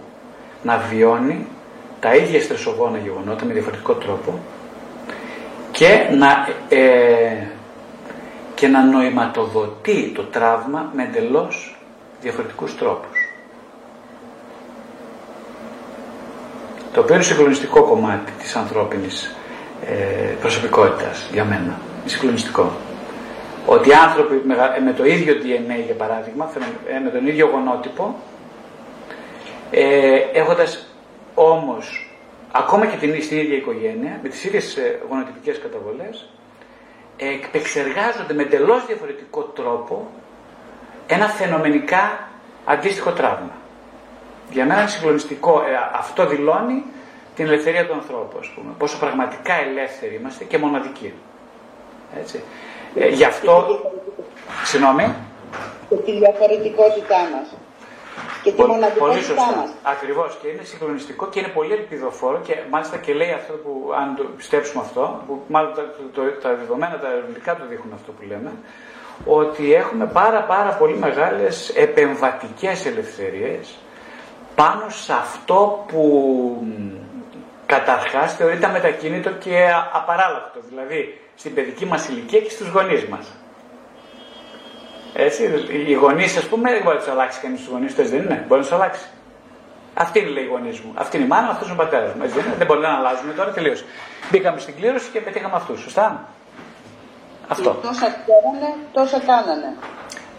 να βιώνει τα ίδια στρεσογόνα γεγονότα με διαφορετικό τρόπο και να, ε, και να νοηματοδοτεί το τραύμα με εντελώς διαφορετικούς τρόπους. Το οποίο είναι συγκλονιστικό κομμάτι της ανθρώπινης ε, προσωπικότητας για μένα. Είναι συγκλονιστικό. Ότι άνθρωποι με το ίδιο DNA για παράδειγμα, ε, με τον ίδιο γονότυπο, ε, έχοντας όμως, ακόμα και την, στην ίδια οικογένεια, με τις ίδιες ε, γονοτυπικές καταβολές, επεξεργάζονται με εντελώς διαφορετικό τρόπο ένα φαινομενικά αντίστοιχο τραύμα. Για μένα είναι συγκλονιστικό. Ε, αυτό δηλώνει την ελευθερία του ανθρώπου, ας πούμε. Πόσο πραγματικά ελεύθεροι είμαστε και μοναδικοί. Έτσι. Ε, γι' αυτό... Συγγνώμη.
Και τη διαφορετικότητά μας και τη μοναδικότητά μας.
Ακριβώς και είναι συγκλονιστικό και είναι πολύ ελπιδοφόρο και μάλιστα και λέει αυτό που, αν το πιστέψουμε αυτό, που μάλλον τα, το, τα δεδομένα, τα ερευνητικά το δείχνουν αυτό που λέμε, ότι έχουμε πάρα πάρα πολύ μεγάλες επεμβατικές ελευθερίες πάνω σε αυτό που καταρχάς θεωρείται μετακίνητο και απαράλλακτο, δηλαδή στην παιδική μας ηλικία και στους γονείς μας. Έτσι, οι γονείς, ας πούμε, δεν μπορεί να τους αλλάξει κανείς τους γονείς του, δεν είναι. Μπορεί να τους αλλάξει. Αυτή είναι λέει, οι γονείς μου. Αυτή είναι η μάνα, αυτός είναι ο πατέρας μου. Έτσι, δεν, δεν μπορεί να αλλάζουμε τώρα τελείω. Μπήκαμε στην κλήρωση και πετύχαμε αυτούς. Σωστά; Αυτό.
Τόσα ξέρανε, τόσα κάνανε.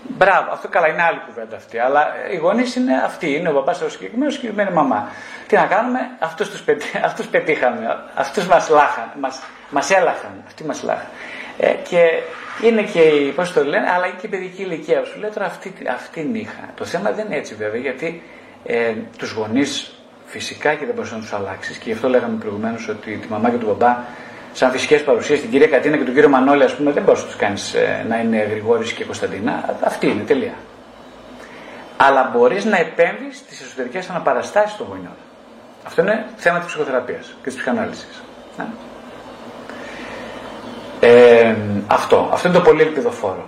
Μπράβο, αυτό καλά είναι άλλη κουβέντα αυτή. Αλλά οι γονείς είναι αυτοί. Είναι ο παπάς ο συγκεκριμένος και η μαμά. Τι να κάνουμε, αυτούς τους πετύ, πετύχαμε. Αυτούς μας λάχαν, μας, έλαχαν. Αυτοί μας λάχαν. Ε, και είναι και η, πώς το λένε, αλλά και η παιδική ηλικία. Σου λέει τώρα αυτή, αυτήν είχα. Το θέμα δεν είναι έτσι βέβαια, γιατί ε, τους γονείς φυσικά και δεν μπορείς να τους αλλάξεις. Και γι' αυτό λέγαμε προηγουμένως ότι τη μαμά και τον μπαμπά, σαν φυσικές παρουσίες, την κυρία Κατίνα και τον κύριο Μανώλη, ας πούμε, δεν μπορείς να τους κάνεις ε, να είναι Γρηγόρης και Κωνσταντίνα. Αυτή είναι, τελεία. Αλλά μπορείς να επέμβεις στις εσωτερικές αναπαραστάσεις των γονιών. Αυτό είναι θέμα της ψυχοθεραπείας και της ψυχανάλυσης. Ναι. Ε, αυτό. Αυτό είναι το πολύ ελπιδοφόρο.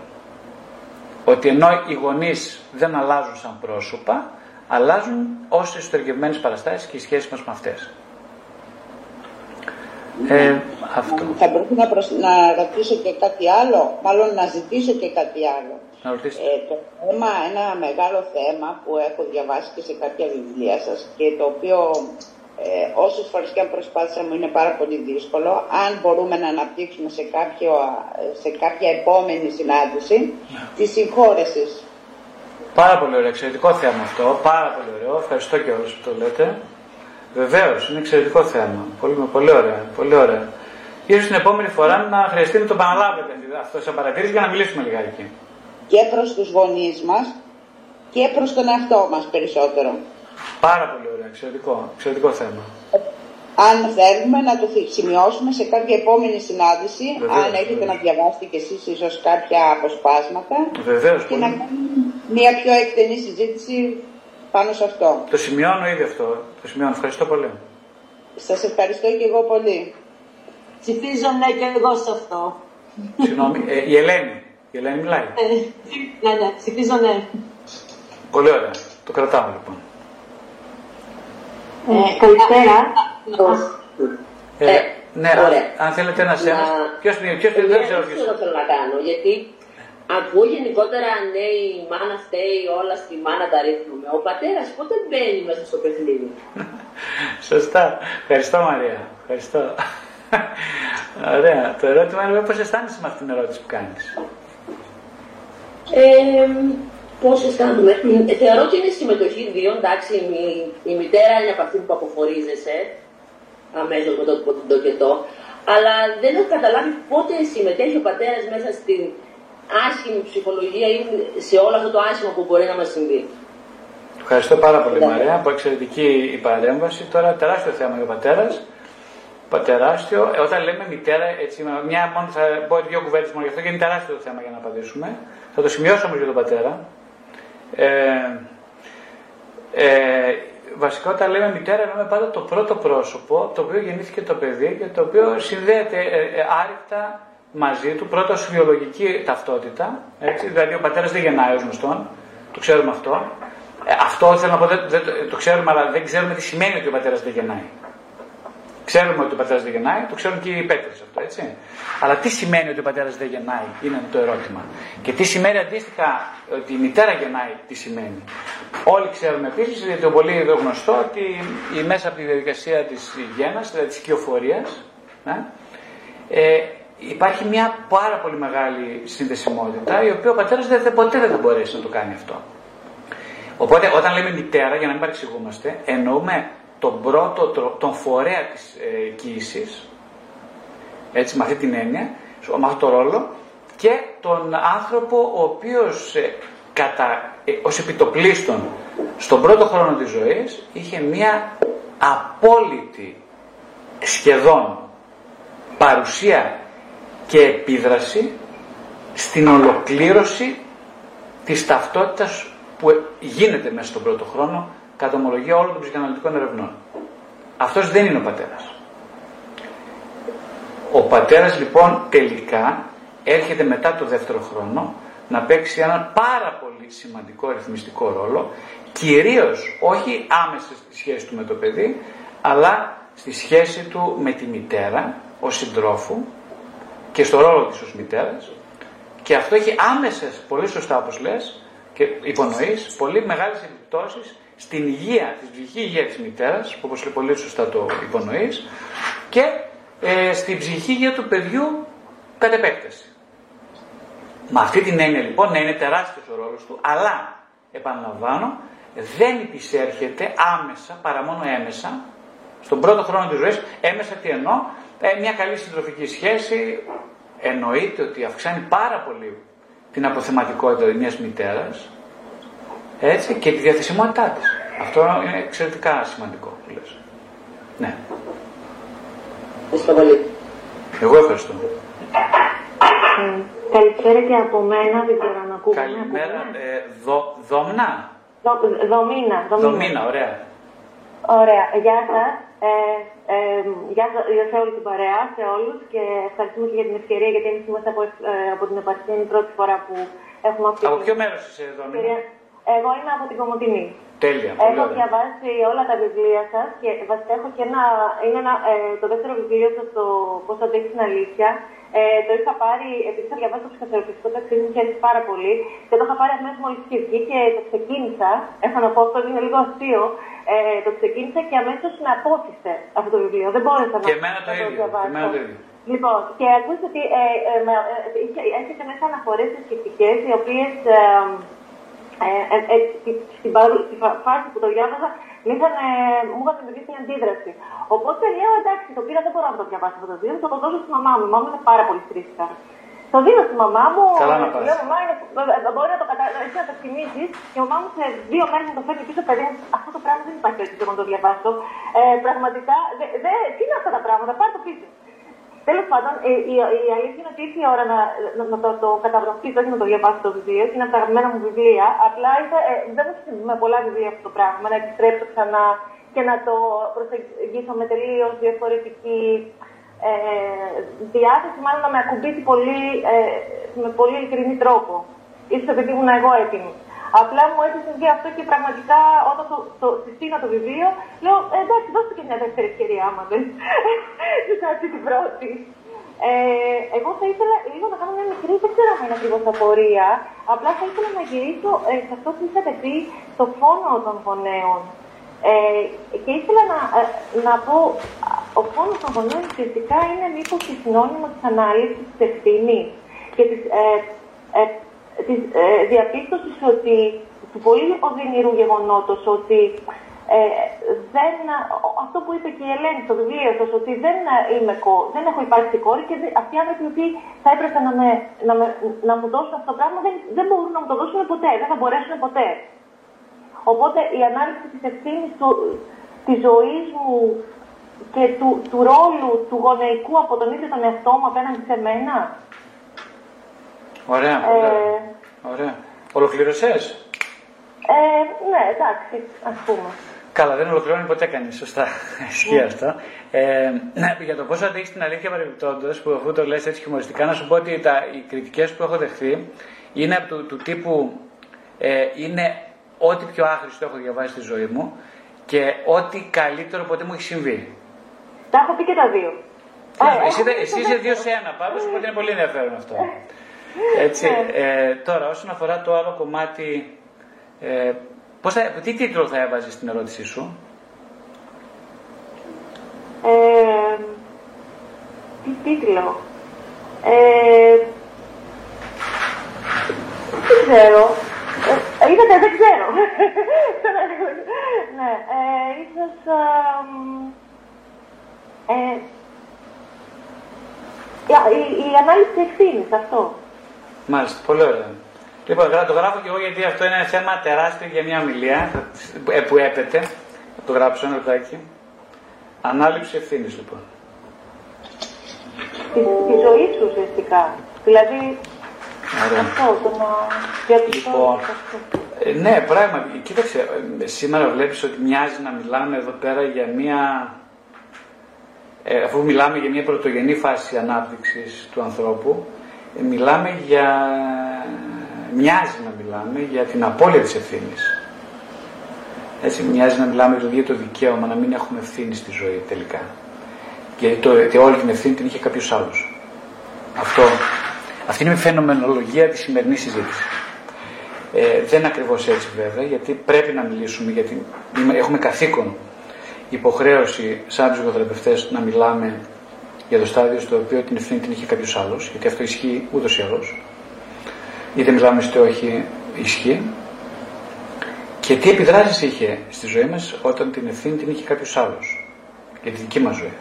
Ότι ενώ οι γονείς δεν αλλάζουν σαν πρόσωπα, αλλάζουν ως εσωτερικευμένες παραστάσεις και οι σχέσεις μας με αυτές.
Ε, αυτό. Θα μπορούσα να, προσ... να ρωτήσω και κάτι άλλο, μάλλον να ζητήσω και κάτι άλλο.
Να
ε, το θέμα, ένα μεγάλο θέμα που έχω διαβάσει και σε κάποια βιβλία σας και το οποίο ε, όσες φορές και αν προσπάθησα μου είναι πάρα πολύ δύσκολο. Αν μπορούμε να αναπτύξουμε σε, κάποιο, σε κάποια επόμενη συνάντηση ναι. τη συγχώρεση.
Πάρα πολύ ωραίο, εξαιρετικό θέμα αυτό. Πάρα πολύ ωραίο. Ευχαριστώ και όλους που το λέτε. Βεβαίως, είναι εξαιρετικό θέμα. Πολύ, πολύ ωραία. Πολύ ωραία. Ίσως την επόμενη φορά να χρειαστεί να το επαναλάβετε αυτό σαν παρατήρηση για να μιλήσουμε λιγάκι.
Και προς τους γονείς μας και προς τον εαυτό μας περισσότερο.
Πάρα πολύ ωραία, εξαιρετικό, εξαιρετικό θέμα.
Αν θέλουμε να το σημειώσουμε σε κάποια επόμενη συνάντηση, αν έχετε να διαβάσετε κι εσείς ίσως κάποια αποσπάσματα
Βεβαίως,
και να κάνουμε μια πιο εκτενή συζήτηση πάνω σε αυτό.
Το σημειώνω ήδη αυτό. Το σημειώνω. Ευχαριστώ πολύ.
Σας ευχαριστώ και εγώ πολύ.
Ψηφίζω ναι και εγώ σε αυτό.
Συγγνώμη, ε, η Ελένη. Η Ελένη μιλάει.
Ε, ναι, ναι, ψηφίζω ναι.
Πολύ ωραία. Το κρατάω λοιπόν.
Ε, καλησπέρα.
Ε, ναι, ωραία. αν θέλετε να σε Ποιος ποιος, ποιος, δεν ξέρω ποιος.
θέλω να κάνω, γιατί Ακούω γενικότερα ναι, η μάνα φταίει, όλα στη μάνα τα ρίχνουμε. Ο πατέρας πότε μπαίνει μέσα στο παιχνίδι;
Σωστά. Ευχαριστώ Μαρία. Ευχαριστώ. Ωραία. Το ερώτημα είναι πώς αισθάνεσαι με αυτήν την ερώτηση που κάνεις;
Ε, Πώ αισθάνομαι. Ε, θεωρώ ότι είναι συμμετοχή δύο. Εντάξει, η, η μητέρα είναι από αυτή που αποχωρίζεσαι αμέσως με το, το τοκετό. Αλλά δεν έχω καταλάβει πότε συμμετέχει ο πατέρας μέσα στην άσχημη ψυχολογία ή σε όλο αυτό το άσχημο που μπορεί να μας συμβεί.
Ευχαριστώ πάρα πολύ, Μαρία. Από εξαιρετική η παρέμβαση. Τώρα, τεράστιο θέμα για ο πατέρας. Τεράστιο. Ε, όταν λέμε μητέρα, έτσι, μια μόνο θα πω δύο κουβέντες μόνο γι' αυτό και είναι τεράστιο το θέμα για να απαντήσουμε. Θα το σημειώσω όμως για τον πατέρα. Ε, ε, βασικά όταν λέμε μητέρα λέμε πάντα το πρώτο πρόσωπο το οποίο γεννήθηκε το παιδί και το οποίο συνδέεται ε, ε άρρηκτα μαζί του, πρώτα ως βιολογική ταυτότητα, έτσι, δηλαδή ο πατέρας δεν γεννάει ως γνωστόν, το ξέρουμε αυτό. Ε, αυτό θέλω να πω, δεν, δεν, το ξέρουμε, αλλά δεν ξέρουμε τι σημαίνει ότι ο πατέρας δεν γεννάει. Ξέρουμε ότι ο πατέρας δεν γεννάει, το ξέρουν και οι πέτρες αυτό, έτσι. Αλλά τι σημαίνει ότι ο πατέρας δεν γεννάει, είναι το ερώτημα. Και τι σημαίνει αντίστοιχα ότι η μητέρα γεννάει, τι σημαίνει. Όλοι ξέρουμε επίσης, γιατί το πολύ γνωστό, ότι η, μέσα από τη διαδικασία της γέννα, δηλαδή της οικειοφορίας, ε, υπάρχει μια πάρα πολύ μεγάλη συνδεσιμότητα, η οποία ο πατέρας δεν, ποτέ δεν θα μπορέσει να το κάνει αυτό. Οπότε όταν λέμε μητέρα, για να μην παρεξηγούμαστε, εννοούμε τον πρώτο, τον φορέα της ε, κοίησης, έτσι με αυτή την έννοια, με αυτό το ρόλο, και τον άνθρωπο ο οποίος ε, κατά, ε, ως επιτοπλίστων στον πρώτο χρόνο της ζωής είχε μία απόλυτη σχεδόν παρουσία και επίδραση στην ολοκλήρωση της ταυτότητας που γίνεται μέσα στον πρώτο χρόνο κατά ομολογία όλων των ψυχαναλυτικών ερευνών. Αυτός δεν είναι ο πατέρας. Ο πατέρας λοιπόν τελικά έρχεται μετά το δεύτερο χρόνο να παίξει έναν πάρα πολύ σημαντικό ρυθμιστικό ρόλο, κυρίως όχι άμεσα στη σχέση του με το παιδί, αλλά στη σχέση του με τη μητέρα ως συντρόφου και στο ρόλο της ως μητέρας και αυτό έχει άμεσες, πολύ σωστά όπως λες, και υπονοείς, πολύ μεγάλες επιπτώσεις στην υγεία, της ψυχική υγεία της μητέρας, που όπως πολύ σωστά το υπονοείς, και ε, στην ψυχική υγεία του παιδιού κατ' επέκταση. Με αυτή την έννοια λοιπόν να είναι τεράστιος ο ρόλος του, αλλά επαναλαμβάνω, δεν υπησέρχεται άμεσα, παρά μόνο έμεσα, στον πρώτο χρόνο της ζωής, έμεσα τι εννοώ, ε, μια καλή συντροφική σχέση εννοείται ότι αυξάνει πάρα πολύ την αποθεματικότητα μιας μητέρας, έτσι, και τη διαθεσιμότητά της. Αυτό είναι εξαιρετικά σημαντικό που λες. Ναι.
Ευχαριστώ πολύ.
Εγώ ευχαριστώ.
Ε, καλησπέρα και από μένα, δεν ξέρω αν ακούγεται.
Καλημέρα. Ε, δο, δόμνα.
Δο, δομήνα, δομήνα.
Δομήνα, ωραία.
Ωραία. Γεια σας. Ε, ε, γεια σε όλη την παρέα, σε όλους και ευχαριστούμε και για την ευκαιρία γιατί εμείς είμαστε από, ε, από την επαρχία, είναι η πρώτη φορά που έχουμε αυτή
Από ποιο μέρος είσαι εδώ,
εγώ είμαι από την Κομωτινή.
Τέλεια.
Έχω διαβάσει όλα τα βιβλία σας και βασικά έχω και ένα. Είναι ένα, ε, το δεύτερο βιβλίο σας, το Πώς θα αντέξεις την αλήθεια. Ε, το είχα πάρει, επειδή είχα διαβάσει το ψυχοθεραπευτικό ταξίδι, μου χαίρεσε πάρα πολύ. Και το είχα πάρει αμέσως μόλις και βγει και το ξεκίνησα. Έχω να πω αυτό είναι λίγο αστείο. Ε, το ξεκίνησα και αμέσως με απόφυσε αυτό το βιβλίο. Δεν μπόρεσα
να, το, διαβάσω.
Λοιπόν, και ακούστε ότι ε, ε, ε, έχετε μέσα αναφορές θρησκευτικέ, οι οποίες ε, ε, ε, στην, φάση που το διάβαζα, είχαν, ε, μου είχαν δημιουργήσει μια αντίδραση. Οπότε λέω εντάξει, το πήρα, δεν μπορώ να το διαβάσω αυτό το βιβλίο, θα το δώσω στη μαμά μου. Η μαμά μου είναι πάρα πολύ φρίσκα. Το δίνω στη μαμά μου.
Καλά να πας.
Λέω, μαμά, είναι, μπορεί να το καταλάβει, να το θυμίσει. Και η μαμά μου σε δύο μέρες μου το φέρνει πίσω, παιδί μου. Αυτό το πράγμα δεν υπάρχει έτσι να το διαβάσω. Ε, πραγματικά, δε, δε, τι είναι αυτά τα πράγματα, πάρ το πίσω. Τέλος πάντων, η, η, η, αλήθεια είναι ότι ήρθε η ώρα να, να, να το, το καταβροχτήσω, όχι να το διαβάσω το βιβλίο, είναι από τα αγαπημένα μου βιβλία. Απλά ήρθε, ε, δεν μου συμβεί με πολλά βιβλία αυτό το πράγμα, να επιστρέψω ξανά και να το προσεγγίσω με τελείως διαφορετική ε, διάθεση, μάλλον να με ακουμπήσει πολύ, ε, με πολύ ειλικρινή τρόπο. Ίσως επειδή ήμουν εγώ έτοιμη. Απλά μου έχει συμβεί αυτό και πραγματικά όταν το, το, συστήνω το βιβλίο, λέω ε, εντάξει, δώστε και μια δεύτερη ευκαιρία άμα δεν, δεν κάτσει την πρώτη. Ε, εγώ θα ήθελα λίγο να κάνω μια μικρή, δεν ξέρω αν είναι ακριβώς απορία. Απλά θα ήθελα να γυρίσω ε, σε αυτό που είχατε πει, το φόνο των γονέων. Ε, και ήθελα να, ε, να πω, ο φόνος των γονέων ουσιαστικά είναι μήπως η συνώνυμο της ανάλυσης της ευθύνης και της ε, ε, της ε, διαπίστωσης ότι, του πολύ οδυνηρού γεγονότος ότι ε, δεν, αυτό που είπε και η Ελένη στο βιβλίο σας, ότι δεν, είμαι, δεν έχω υπάρξει κόρη και αυτοί οι άνθρωποι που θα έπρεπε να, με, να, με, να μου δώσουν αυτό το πράγμα δεν, δεν μπορούν να μου το δώσουν ποτέ, δεν θα μπορέσουν ποτέ. Οπότε η ανάλυση της ευθύνης της ζωής μου και του, του ρόλου του γονεϊκού από τον ίδιο τον εαυτό μου απέναντι σε μένα.
Ωραία, ε, ωραία. Ολοκλήρωσες;
Ε, ναι, εντάξει, ας πούμε.
Καλά, δεν ολοκληρώνει ποτέ κανείς. Σωστά. Ισχύει ναι. αυτό. Ε, ναι, για το πώς αντέχεις την αλήθεια παρεμπιπτόντως, που αφού το λες έτσι χιουμοριστικά, να σου πω ότι τα, οι κριτικές που έχω δεχθεί είναι του, του τύπου ε, είναι ό,τι πιο άχρηστο έχω διαβάσει στη ζωή μου και ό,τι καλύτερο ποτέ μου έχει συμβεί.
Τα έχω πει και τα δύο.
Ε, εσύ, εσύ είσαι δύο σε ένα πάντω, οπότε είναι πολύ ενδιαφέρον αυτό. Έτσι, ναι. ε, τώρα, όσον αφορά το άλλο κομμάτι ε, Πώς θα, τι τίτλο θα έβαζες στην ερώτησή σου;
Ε, τι τίτλο; Ε, δεν ξέρω. Ε, είδατε, δεν ξέρω. ναι, ε, ίσως... Ε, η, η, ανάλυση της ευθύνης, αυτό.
Μάλιστα, πολύ ωραία. Λοιπόν, το γράφω και εγώ γιατί αυτό είναι ένα θέμα τεράστιο για μια ομιλία ε, που έπεται. Θα το γράψω ένα λεπτάκι. Ανάληψη ευθύνης λοιπόν.
Της, της ζωής σου ουσιαστικά. Δηλαδή. Άρα. Αυτό, το να
λοιπόν, ε, ναι, πράγματι. Κοίταξε, ε, σήμερα βλέπεις ότι μοιάζει να μιλάμε εδώ πέρα για μια... Ε, αφού μιλάμε για μια πρωτογενή φάση ανάπτυξης του ανθρώπου, ε, μιλάμε για μοιάζει να μιλάμε για την απώλεια της ευθύνης. Έτσι μοιάζει να μιλάμε δηλαδή για το δικαίωμα να μην έχουμε ευθύνη στη ζωή τελικά. Γιατί, το, γιατί όλη την ευθύνη την είχε κάποιος άλλος. Αυτό, αυτή είναι η φαινομενολογία της σημερινής συζήτησης. Ε, δεν είναι ακριβώς έτσι βέβαια, γιατί πρέπει να μιλήσουμε, γιατί έχουμε καθήκον υποχρέωση σαν ψυχοθεραπευτές να μιλάμε για το στάδιο στο οποίο την ευθύνη την είχε κάποιος άλλος, γιατί αυτό ισχύει ούτως ή άλλως είτε μιλάμε είτε όχι ισχύει και τι επιδράσεις είχε στη ζωή μας όταν την ευθύνη την είχε κάποιος άλλος για τη δική μας ζωή.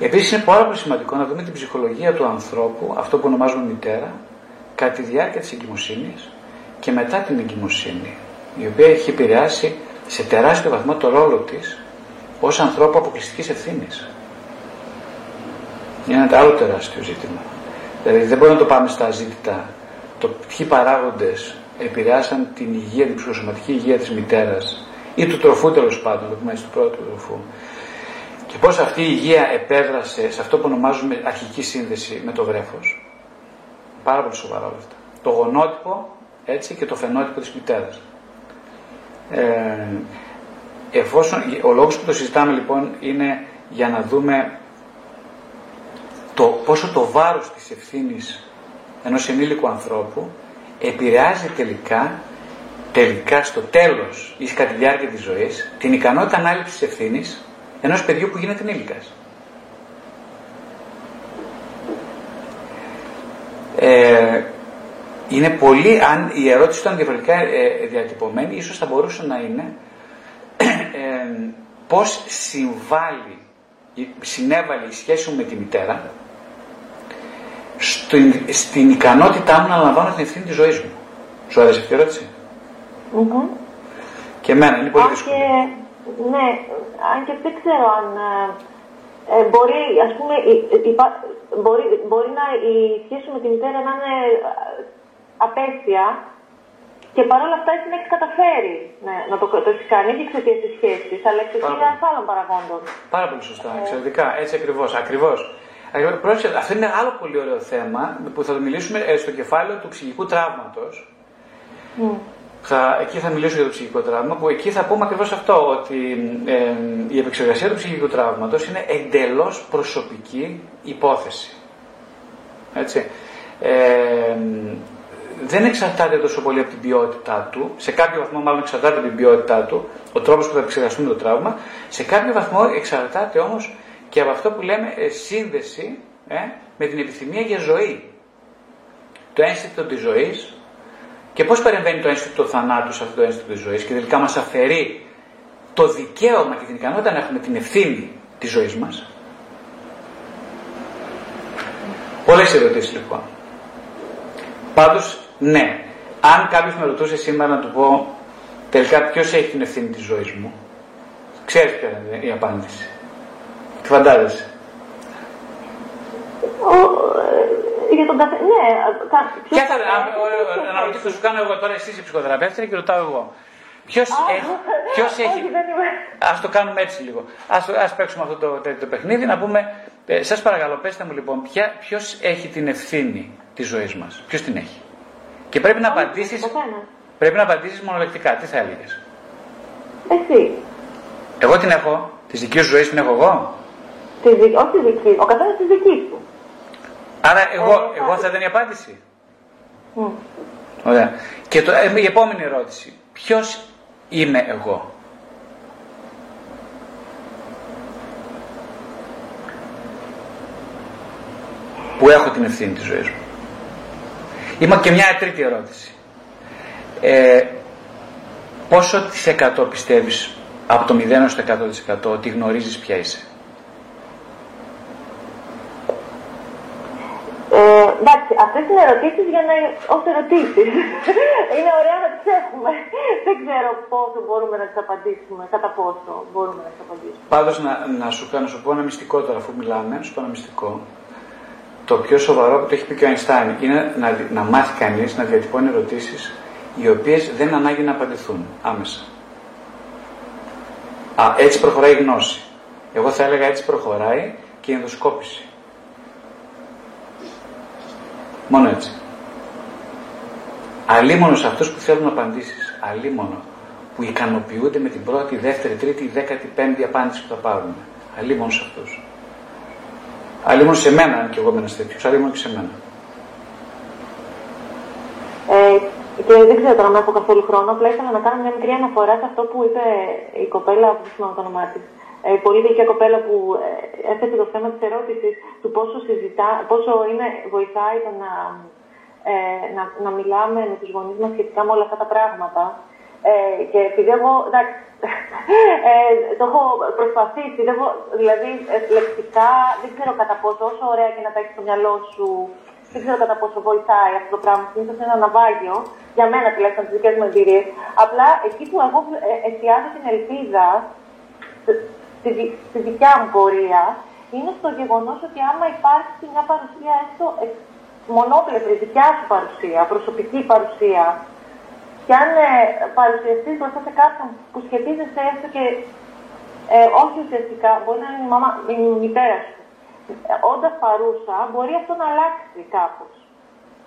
Επίσης είναι πάρα πολύ σημαντικό να δούμε την ψυχολογία του ανθρώπου, αυτό που ονομάζουμε μητέρα, κατά τη διάρκεια της εγκυμοσύνης και μετά την εγκυμοσύνη, η οποία έχει επηρεάσει σε τεράστιο βαθμό το ρόλο της ως ανθρώπου αποκλειστικής ευθύνης. Είναι ένα άλλο τεράστιο ζήτημα. Δηλαδή δεν μπορούμε να το πάμε στα ζήτητα το ποιοι παράγοντες επηρεάσαν την υγεία, την ψυχοσωματική υγεία της μητέρας ή του τροφού τέλος πάντων, το πούμε του πρώτου τροφού. Και πώς αυτή η υγεία επέδρασε σε αυτό που ονομάζουμε αρχική σύνδεση με το βρέφος. Πάρα πολύ σοβαρά όλα αυτά. Το γονότυπο έτσι και το φαινότυπο της μητέρας. Ε, εφόσον, ο λόγος που το συζητάμε λοιπόν είναι για να δούμε το, πόσο το βάρος της ευθύνης ενός ενήλικου ανθρώπου επηρεάζει τελικά, τελικά στο τέλος ή κατά τη διάρκεια της ζωής την ικανότητα ανάληψης ευθύνης ενός παιδιού που γίνεται ενήλικας. Ε, είναι πολύ, αν η ερώτηση ήταν διαφορετικά ε, διατυπωμένη, ίσως θα μπορούσε να είναι ε, πώς συμβάλλει, συνέβαλε η σχέση μου με τη μητέρα στην, στην ικανότητά μου να λαμβάνω την ευθύνη της ζωής μου. Σου άρεσε αυτή η ερώτηση;
Mm-hmm.
Και εμένα είναι πολύ δύσκολο.
Ναι, αν και δεν ξέρω αν ε, μπορεί, ας πούμε, μπορεί, μπορεί να η σχέση με τη μητέρα να είναι ε, απέσια και παρόλα αυτά εσύ να έχεις καταφέρει ναι, να το, το έχεις κάνει, όχι εξαιτίας της σχέσης, αλλά εξαιτίας άλλων παραγόντων.
Πάρα πολύ σωστά, ε. εξαιρετικά. Έτσι ακριβώς. Ακριβώς. Αυτό είναι ένα άλλο πολύ ωραίο θέμα που θα το μιλήσουμε ε, στο κεφάλαιο του ψυχικού τραύματος. Mm. θα, εκεί θα μιλήσω για το ψυχικό τραύμα, που εκεί θα πούμε ακριβώς αυτό, ότι ε, η επεξεργασία του ψυχικού τραύματος είναι εντελώς προσωπική υπόθεση. Έτσι. Ε, δεν εξαρτάται τόσο πολύ από την ποιότητά του, σε κάποιο βαθμό μάλλον εξαρτάται από την ποιότητά του, ο τρόπος που θα επεξεργαστούμε το τραύμα, σε κάποιο βαθμό εξαρτάται όμως και από αυτό που λέμε ε, σύνδεση ε, με την επιθυμία για ζωή. Το ένστικτο της ζωής και πώς παρεμβαίνει το ένστικτο του θανάτου σε αυτό το ένστικτο της ζωής και τελικά μας αφαιρεί το δικαίωμα και την ικανότητα να έχουμε την ευθύνη της ζωής μας. Πολλές ερωτήσεις λοιπόν. Πάντως, ναι, αν κάποιος με ρωτούσε σήμερα να του πω τελικά ποιος έχει την ευθύνη της ζωής μου, ξέρεις ποια είναι η απάντηση. Τι φαντάζεσαι.
Ε, για τον καθένα. Ναι,
Ποια θα. Να ρωτήσω, σου κάνω εγώ τώρα εσύ η ψυχοθεραπεύτρια και ρωτάω εγώ. Ποιος έχει. Ποιος έχει ας το κάνουμε έτσι λίγο. Ας, ας παίξουμε αυτό το, το, το παιχνίδι να πούμε. Ε, σας παρακαλώ, πέστε μου λοιπόν, ποιος έχει την ευθύνη της ζωής μας; Ποιος την έχει; Και πρέπει να απαντήσει. Πρέπει να απαντήσεις μονολεκτικά. Τι θα έλεγες;
Εσύ.
Εγώ την έχω; Τη δική σου ζωή την έχω εγώ;
Τη, όχι τη δική. Ο καθένας της δικής του.
Άρα εγώ, ε, εγώ θα ήταν η απάντηση. Mm. Ωραία. Και το, ε, η επόμενη ερώτηση. Ποιος είμαι εγώ; Που έχω την ευθύνη της ζωής μου. Είμαι και μια τρίτη ερώτηση. Ε, πόσο της εκατό πιστεύεις από το 0 έως το 100% ότι γνωρίζεις ποια είσαι;
Ε, εντάξει, αυτές είναι ερωτήσεις για να ως ερωτήσεις. είναι ωραία να τις έχουμε. Δεν ξέρω πόσο μπορούμε να τις απαντήσουμε, κατά πόσο μπορούμε να τις απαντήσουμε.
Πάντως, να, να, σου, να σου πω ένα μυστικό τώρα, αφού μιλάμε, να σου πω ένα μυστικό. Το πιο σοβαρό που το έχει πει και ο Αϊνστάιν είναι να, να μάθει κανείς να διατυπώνει ερωτήσεις οι οποίες δεν ανάγκη να απαντηθούν άμεσα. Α, έτσι προχωράει η γνώση. Εγώ θα έλεγα έτσι προχωράει και η ενδοσκόπηση. Μόνο έτσι. Αλίμονος σε αυτούς που θέλουν απαντήσεις. Αλίμονο που ικανοποιούνται με την πρώτη, δεύτερη, τρίτη, δέκατη, πέμπτη απάντηση που θα πάρουν. Αλίμονος σε αυτούς. Αλίμονος σε μένα, αν και εγώ είμαι ένας τέτοιος. Αλίμονος και σε μένα.
Ε, και δεν ξέρω τώρα αν έχω καθόλου χρόνο, απλά ήθελα να κάνω μια μικρή αναφορά σε αυτό που είπε η κοπέλα που θυμάμαι το όνομά της ε, πολύ δίκαια κοπέλα που ε, έθεσε το θέμα της ερώτησης του πόσο, συζητά, πόσο είναι, βοηθάει το να, ε, να, να μιλάμε με τους γονείς μας σχετικά με όλα αυτά τα πράγματα. Ε, και επειδή εγώ, εντάξει, ε, το έχω προσπαθήσει, δεν, δηλαδή ε, λεξικά δεν ξέρω κατά πόσο, όσο ωραία και να τα έχεις στο μυαλό σου, δεν ξέρω κατά πόσο βοηθάει αυτό το πράγμα. Συνήθως είναι ένα ναυάγιο, για μένα τουλάχιστον τις δικές μου εμπειρίες. Απλά εκεί που εγώ εστιάζω την ελπίδα στη, στη δικιά μου πορεία είναι στο γεγονός ότι άμα υπάρχει μια παρουσία έστω μονόπλευρη δικιά σου παρουσία, προσωπική παρουσία, και αν ε, παρουσιαστείς μπροστά σε κάποιον που σχετίζεσαι έστω και ε, όχι ουσιαστικά, μπορεί να είναι η, μάμα, η μητέρα σου, ε, όντας παρούσα, μπορεί αυτό να αλλάξει κάπως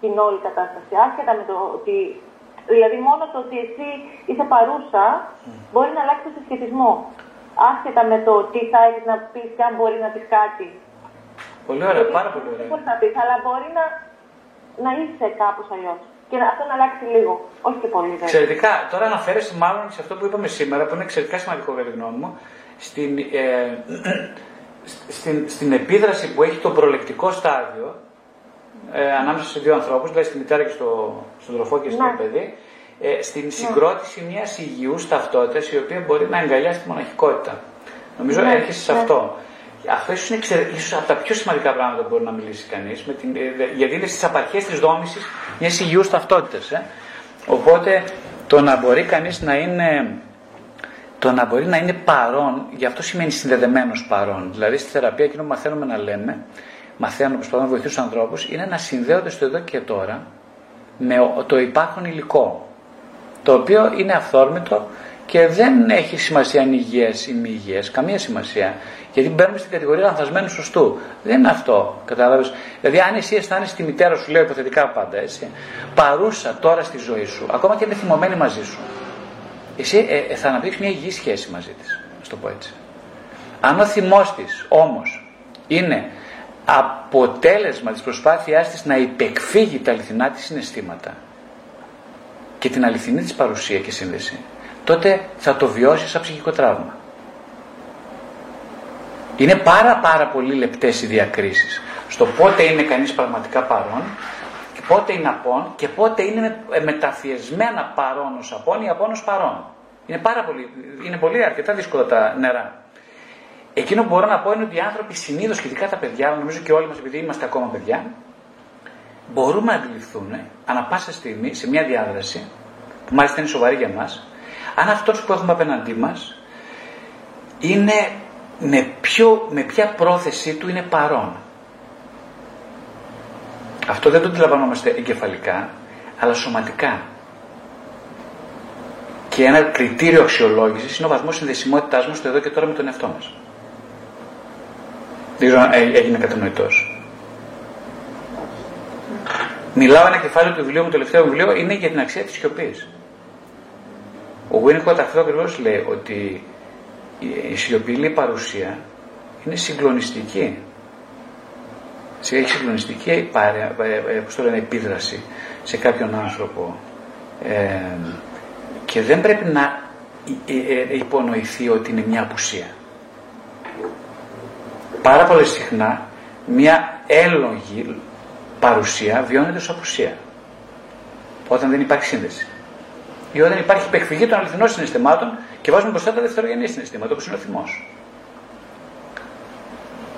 την όλη κατάσταση. Άσχετα με το ότι. Δηλαδή, μόνο το ότι εσύ είσαι παρούσα μπορεί να αλλάξει το συσχετισμό άσχετα με το τι θα έχεις να πεις και αν μπορεί να πεις κάτι.
Πολύ ωραία, πάρα πολύ ωραία.
Δεν μπορεί να πεις, αλλά μπορεί να, να είσαι κάπως αλλιώς. Και αυτό να αλλάξει λίγο. Όχι και πολύ βέβαια.
Εξαιρετικά. Τώρα αναφέρεσαι μάλλον σε αυτό που είπαμε σήμερα, που είναι εξαιρετικά σημαντικό για τη γνώμη μου, στην, ε, στην, στην επίδραση που έχει το προλεκτικό στάδιο ε, ανάμεσα σε δύο ανθρώπους, δηλαδή στη μητέρα και στο, στον τροφό και στο ναι. παιδί, ε, στην ναι. συγκρότηση μιας υγιούς ταυτότητας η οποία μπορεί να εγκαλιάσει τη μοναχικότητα. Νομίζω ναι, έρχεσαι σε ναι. αυτό. Αυτό ίσως είναι ίσως από τα πιο σημαντικά πράγματα που μπορεί να μιλήσει κανείς, ε, γιατί είναι στις απαρχές της δόμησης μιας υγιούς ταυτότητας. Ε. Οπότε το να μπορεί κανείς να είναι. Το να μπορεί να είναι παρόν, γι' αυτό σημαίνει συνδεδεμένος παρόν. Δηλαδή στη θεραπεία εκείνο που μαθαίνουμε να λέμε, μαθαίνουμε, προσπαθούμε να βοηθήσουμε τους ανθρώπους, είναι να συνδέονται στο εδώ και τώρα με το υπάρχον υλικό το οποίο είναι αυθόρμητο και δεν έχει σημασία αν υγιές ή μη υγιές, καμία σημασία. Γιατί μπαίνουμε στην κατηγορία λανθασμένου σωστού. Δεν είναι αυτό, κατάλαβες. Δηλαδή, αν εσύ αισθάνεσαι τη μητέρα σου, λέω υποθετικά πάντα έτσι, παρούσα τώρα στη ζωή σου, ακόμα και είναι θυμωμένη μαζί σου, εσύ ε, ε, θα αναπτύξεις μια υγιή σχέση μαζί της, α το πω έτσι. Αν ο θυμός της όμως είναι αποτέλεσμα της προσπάθειάς της να υπεκφύγει τα αληθινά της συναισθήματα και την αληθινή της παρουσία και σύνδεση, τότε θα το βιώσει σαν ψυχικό τραύμα. Είναι πάρα πάρα πολύ λεπτές οι διακρίσεις στο πότε είναι κανείς πραγματικά παρόν και πότε είναι απόν και πότε είναι μεταφιεσμένα παρόν ως απόν ή απόν ως παρόν. Είναι πάρα πολύ, είναι πολύ αρκετά δύσκολα τα νερά. Εκείνο που μπορώ να πω είναι ότι οι άνθρωποι συνήθως και ειδικά τα παιδιά, αλλά νομίζω και όλοι μας επειδή είμαστε ακόμα παιδιά, μπορούμε να αντιληφθούν ανα πάσα στιγμή σε μια διάδραση, που μάλιστα είναι σοβαρή για μας, αν αυτός που έχουμε απέναντί μας είναι με, ποιο, με ποια πρόθεσή του είναι παρόν. Αυτό δεν το αντιλαμβανόμαστε εγκεφαλικά, αλλά σωματικά. Και ένα κριτήριο αξιολόγησης είναι ο βαθμός συνδεσιμότητάς μας στο εδώ και τώρα με τον εαυτό μας. Δεν ξέρω αν έγινε κατανοητός. Μιλάω ένα κεφάλαιο του βιβλίου μου, το τελευταίο βιβλίο, είναι για την αξία της σιωπής. Ο Winnicott αυτό ακριβώς λέει ότι η σιωπηλή παρουσία είναι συγκλονιστική. Έχει συγκλονιστική ε, πώς το λένε, επίδραση σε κάποιον άνθρωπο ε, και δεν πρέπει να ε, υπονοηθεί ότι είναι μια απουσία πάρα πολύ συχνά μια έλογη παρουσία βιώνεται ως απουσία. Όταν δεν υπάρχει σύνδεση. Ή όταν υπάρχει υπεκφυγή των αληθινών συναισθημάτων και βάζουμε μπροστά τα δευτερογενή συναισθήματα, όπως είναι ο θυμός.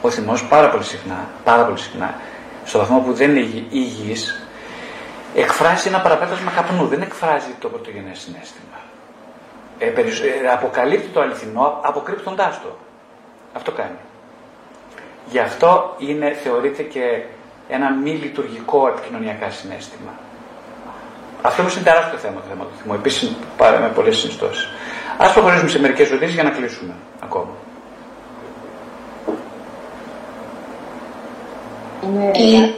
Ο θυμός πάρα πολύ συχνά, πάρα πολύ συχνά, στο βαθμό που δεν είναι υγιής, εκφράζει ένα παραπέτασμα καπνού. Δεν εκφράζει το πρωτογενές συνέστημα. Ε, ε, αποκαλύπτει το αληθινό αποκρύπτοντάς το. Αυτό κάνει. Γι' αυτό είναι, θεωρείται και ένα μη λειτουργικό επικοινωνιακά συνέστημα. Αυτό όμω είναι τεράστιο θέμα το θέμα του θυμού. Επίσης πάρε με πολλές συνιστώσεις. Α προχωρήσουμε σε μερικές ερωτήσει για να κλείσουμε ακόμα. Η,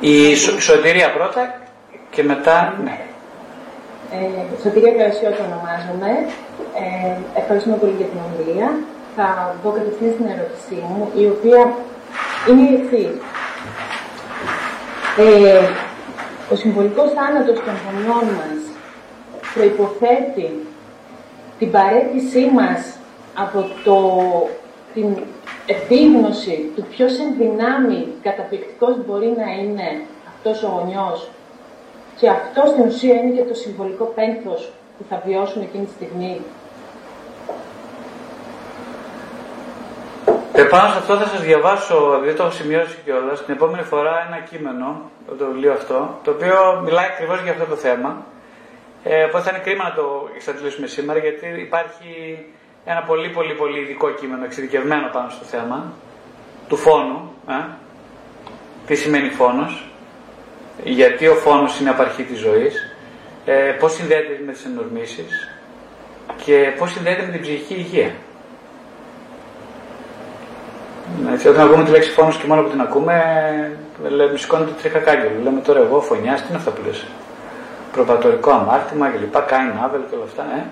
η σωτηρία πρώτα και μετά. Ναι.
Ε, σωτηρία το ονομάζομαι. Ε, ευχαριστούμε πολύ για την ομιλία θα μπω κατευθείαν στην ερώτησή μου, η οποία είναι η εξής. Ε, ο συμβολικός θάνατος των γονιών μας προϋποθέτει την παρέτησή μας από το, την επίγνωση του ποιος εν δυνάμει καταπληκτικός μπορεί να είναι αυτός ο γονιός. Και αυτός στην ουσία είναι και το συμβολικό πένθος που θα βιώσουν εκείνη τη στιγμή
Επάνω σε αυτό θα σας διαβάσω, δεν το έχω σημειώσει κιόλας, την επόμενη φορά ένα κείμενο, το βιβλίο αυτό, το οποίο μιλάει ακριβώς για αυτό το θέμα. Ε, οπότε θα είναι κρίμα να το εξαντλήσουμε σήμερα, γιατί υπάρχει ένα πολύ πολύ πολύ ειδικό κείμενο, εξειδικευμένο πάνω στο θέμα, του φόνου. Ε; Τι σημαίνει φόνος, γιατί ο φόνος είναι απαρχή της ζωής, ε, πώς συνδέεται με τις ενορμήσεις και πώς συνδέεται με την ψυχική υγεία. Έτσι, όταν ακούμε τη λέξη φόνος και μόνο που την ακούμε, λέμε, σηκώνεται τρίχα κάγκελο. Λέμε τώρα εγώ φωνιάς, τι είναι αυτά που λες; Προπατορικό αμάρτημα και λοιπά, κάνει νάβελ και όλα αυτά. Ε;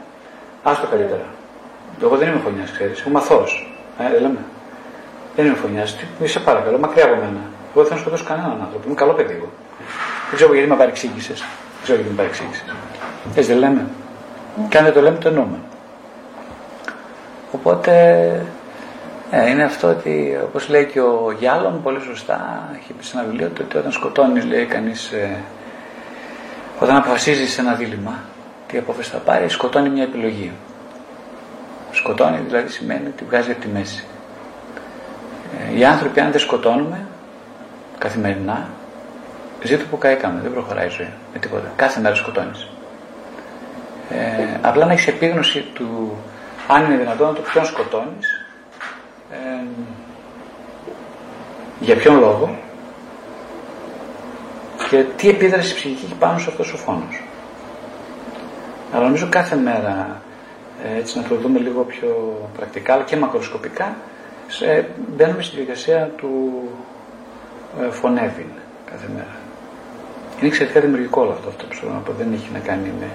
Άστο καλύτερα. Εγώ δεν είμαι φωνιάς, ξέρεις. Είμαι μαθό. Ε, λέμε. Δεν είμαι φωνιάς. Είσαι παρακαλώ, μακριά από μένα. Εγώ δεν θα σκοτώσω κανέναν άνθρωπο. Είμαι καλό παιδί εγώ. Δεν ξέρω γιατί με παρεξήγησες. Δεν ξέρω γιατί με παρεξήγησες. Έτσι δεν λέμε. Και αν δεν το λέμε, το εννοούμε. Οπότε ε, είναι αυτό ότι, όπως λέει και ο Γιάλλον, πολύ σωστά, έχει πει σε ένα βιβλίο του, ότι όταν σκοτώνεις, λέει κανείς, ε, όταν αποφασίζεις σε ένα δίλημα, τι απόφαση θα πάρεις, σκοτώνει μια επιλογή. Σκοτώνει δηλαδή σημαίνει ότι βγάζει από τη μέση. Ε, οι άνθρωποι αν δεν σκοτώνουμε καθημερινά, ζήτω που καήκαμε, δεν προχωράει η ζωή με τίποτα. Κάθε μέρα σκοτώνεις. Ε, απλά να έχεις επίγνωση του αν είναι δυνατόν το ποιον σκοτώνεις για ποιον λόγο και τι επίδραση ψυχική έχει πάνω σε αυτός ο φόνος. Αλλά νομίζω κάθε μέρα ε, έτσι να το δούμε λίγο πιο πρακτικά αλλά και μακροσκοπικά σε, μπαίνουμε στη διαδικασία του ε, φωνεύειν κάθε μέρα. Είναι εξαιρετικά δημιουργικό όλο αυτό, αυτό που να πω. Δεν έχει να κάνει με,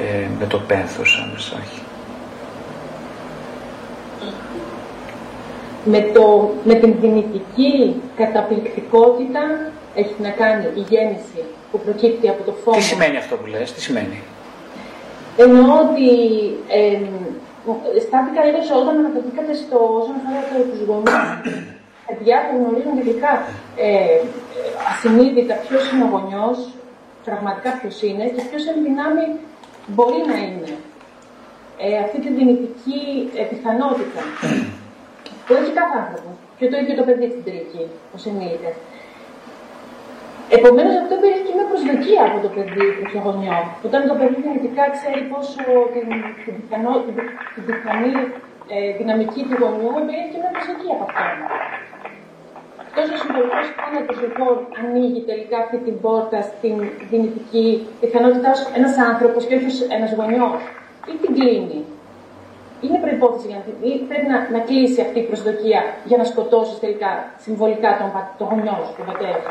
ε, με το πένθος άμεσα, όχι.
Με, το, με την δυνητική καταπληκτικότητα έχει να κάνει η γέννηση που προκύπτει από το φόβο.
Τι σημαίνει αυτό που λες, τι σημαίνει;
Εννοώ ότι ε, στάθηκα λίγος όταν αναφερθήκατε στο όσον αφορά το, τους γονείς, παιδιά που γνωρίζουν ειδικά ε, ασυνείδητα ποιος είναι ο γονιός, πραγματικά ποιος είναι και ποιος εν δυνάμει μπορεί να είναι. Ε, αυτή τη δυνητική ε, πιθανότητα που έχει κάθε άνθρωπο. Και το ίδιο το παιδί στην τελική, ω ενήλικα. Επομένως, αυτό περιέχει και μια προσδοκία από το παιδί προ το γονιό. Όταν το παιδί δυνητικά ξέρει πόσο την, την, πιθανό, την, την πιθανή ε, δυναμική του γονιού, περιέχει και μια προσδοκία από αυτό. Αυτός ο συμβολικό θάνατος λοιπόν ανοίγει τελικά αυτή την πόρτα στην δυνητική πιθανότητα ως ένας άνθρωπος και όχι ως ένας γονιός, ή την κλείνει. Είναι προπόθεση για να ή πρέπει να, να κλείσει αυτή η προσδοκία για να σκοτώσει τελικά συμβολικά τον, τον γονιό σου, τον πατέρα σου.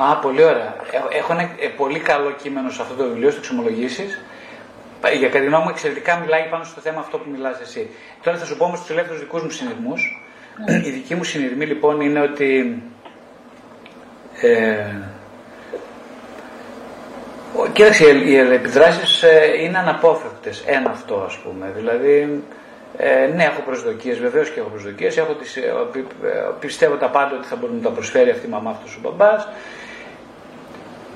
Α, πολύ ωραία. Ε, έχω ένα ε, πολύ καλό κείμενο σε αυτό το βιβλίο, στο εξομολογήσεις. Για κατά τη γνώμη μου, εξαιρετικά μιλάει πάνω στο θέμα αυτό που μιλάς εσύ. Τώρα θα σου πω όμως τους ελεύθερους δικούς μου συνειρμούς. Η δική μου συνειρμή λοιπόν είναι ότι. Ε, κοίταξε, οι επιδράσεις ε, είναι αναπόφευκτες. Ένα αυτό ας πούμε. Δηλαδή, ε, ναι, έχω προσδοκίες, βεβαίως και έχω προσδοκίες. Έχω τις, ε, πιστεύω τα πάντα ότι θα μπορεί να τα προσφέρει αυτή η μαμά, αυτός ο μπαμπάς.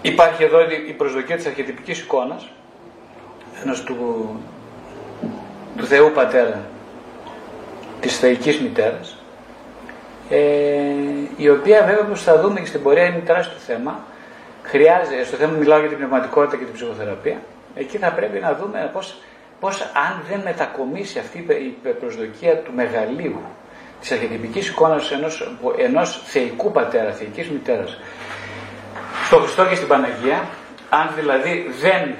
Υπάρχει εδώ η προσδοκία της αρχιετυπικής εικόνας ενός του, του Θεού Πατέρα της θεϊκής μητέρας ε, η οποία βέβαια όπως θα δούμε και στην πορεία είναι τεράστιο θέμα χρειάζεται, στο θέμα μιλάω για την πνευματικότητα και την ψυχοθεραπεία. Εκεί θα πρέπει να δούμε πώς, πώς αν δεν μετακομίσει αυτή η προσδοκία του μεγαλείου της αρχιετυπικής εικόνας ενός, ενός θεϊκού πατέρα, θεϊκής μητέρας. Στο Χριστό και στην Παναγία, αν δηλαδή δεν,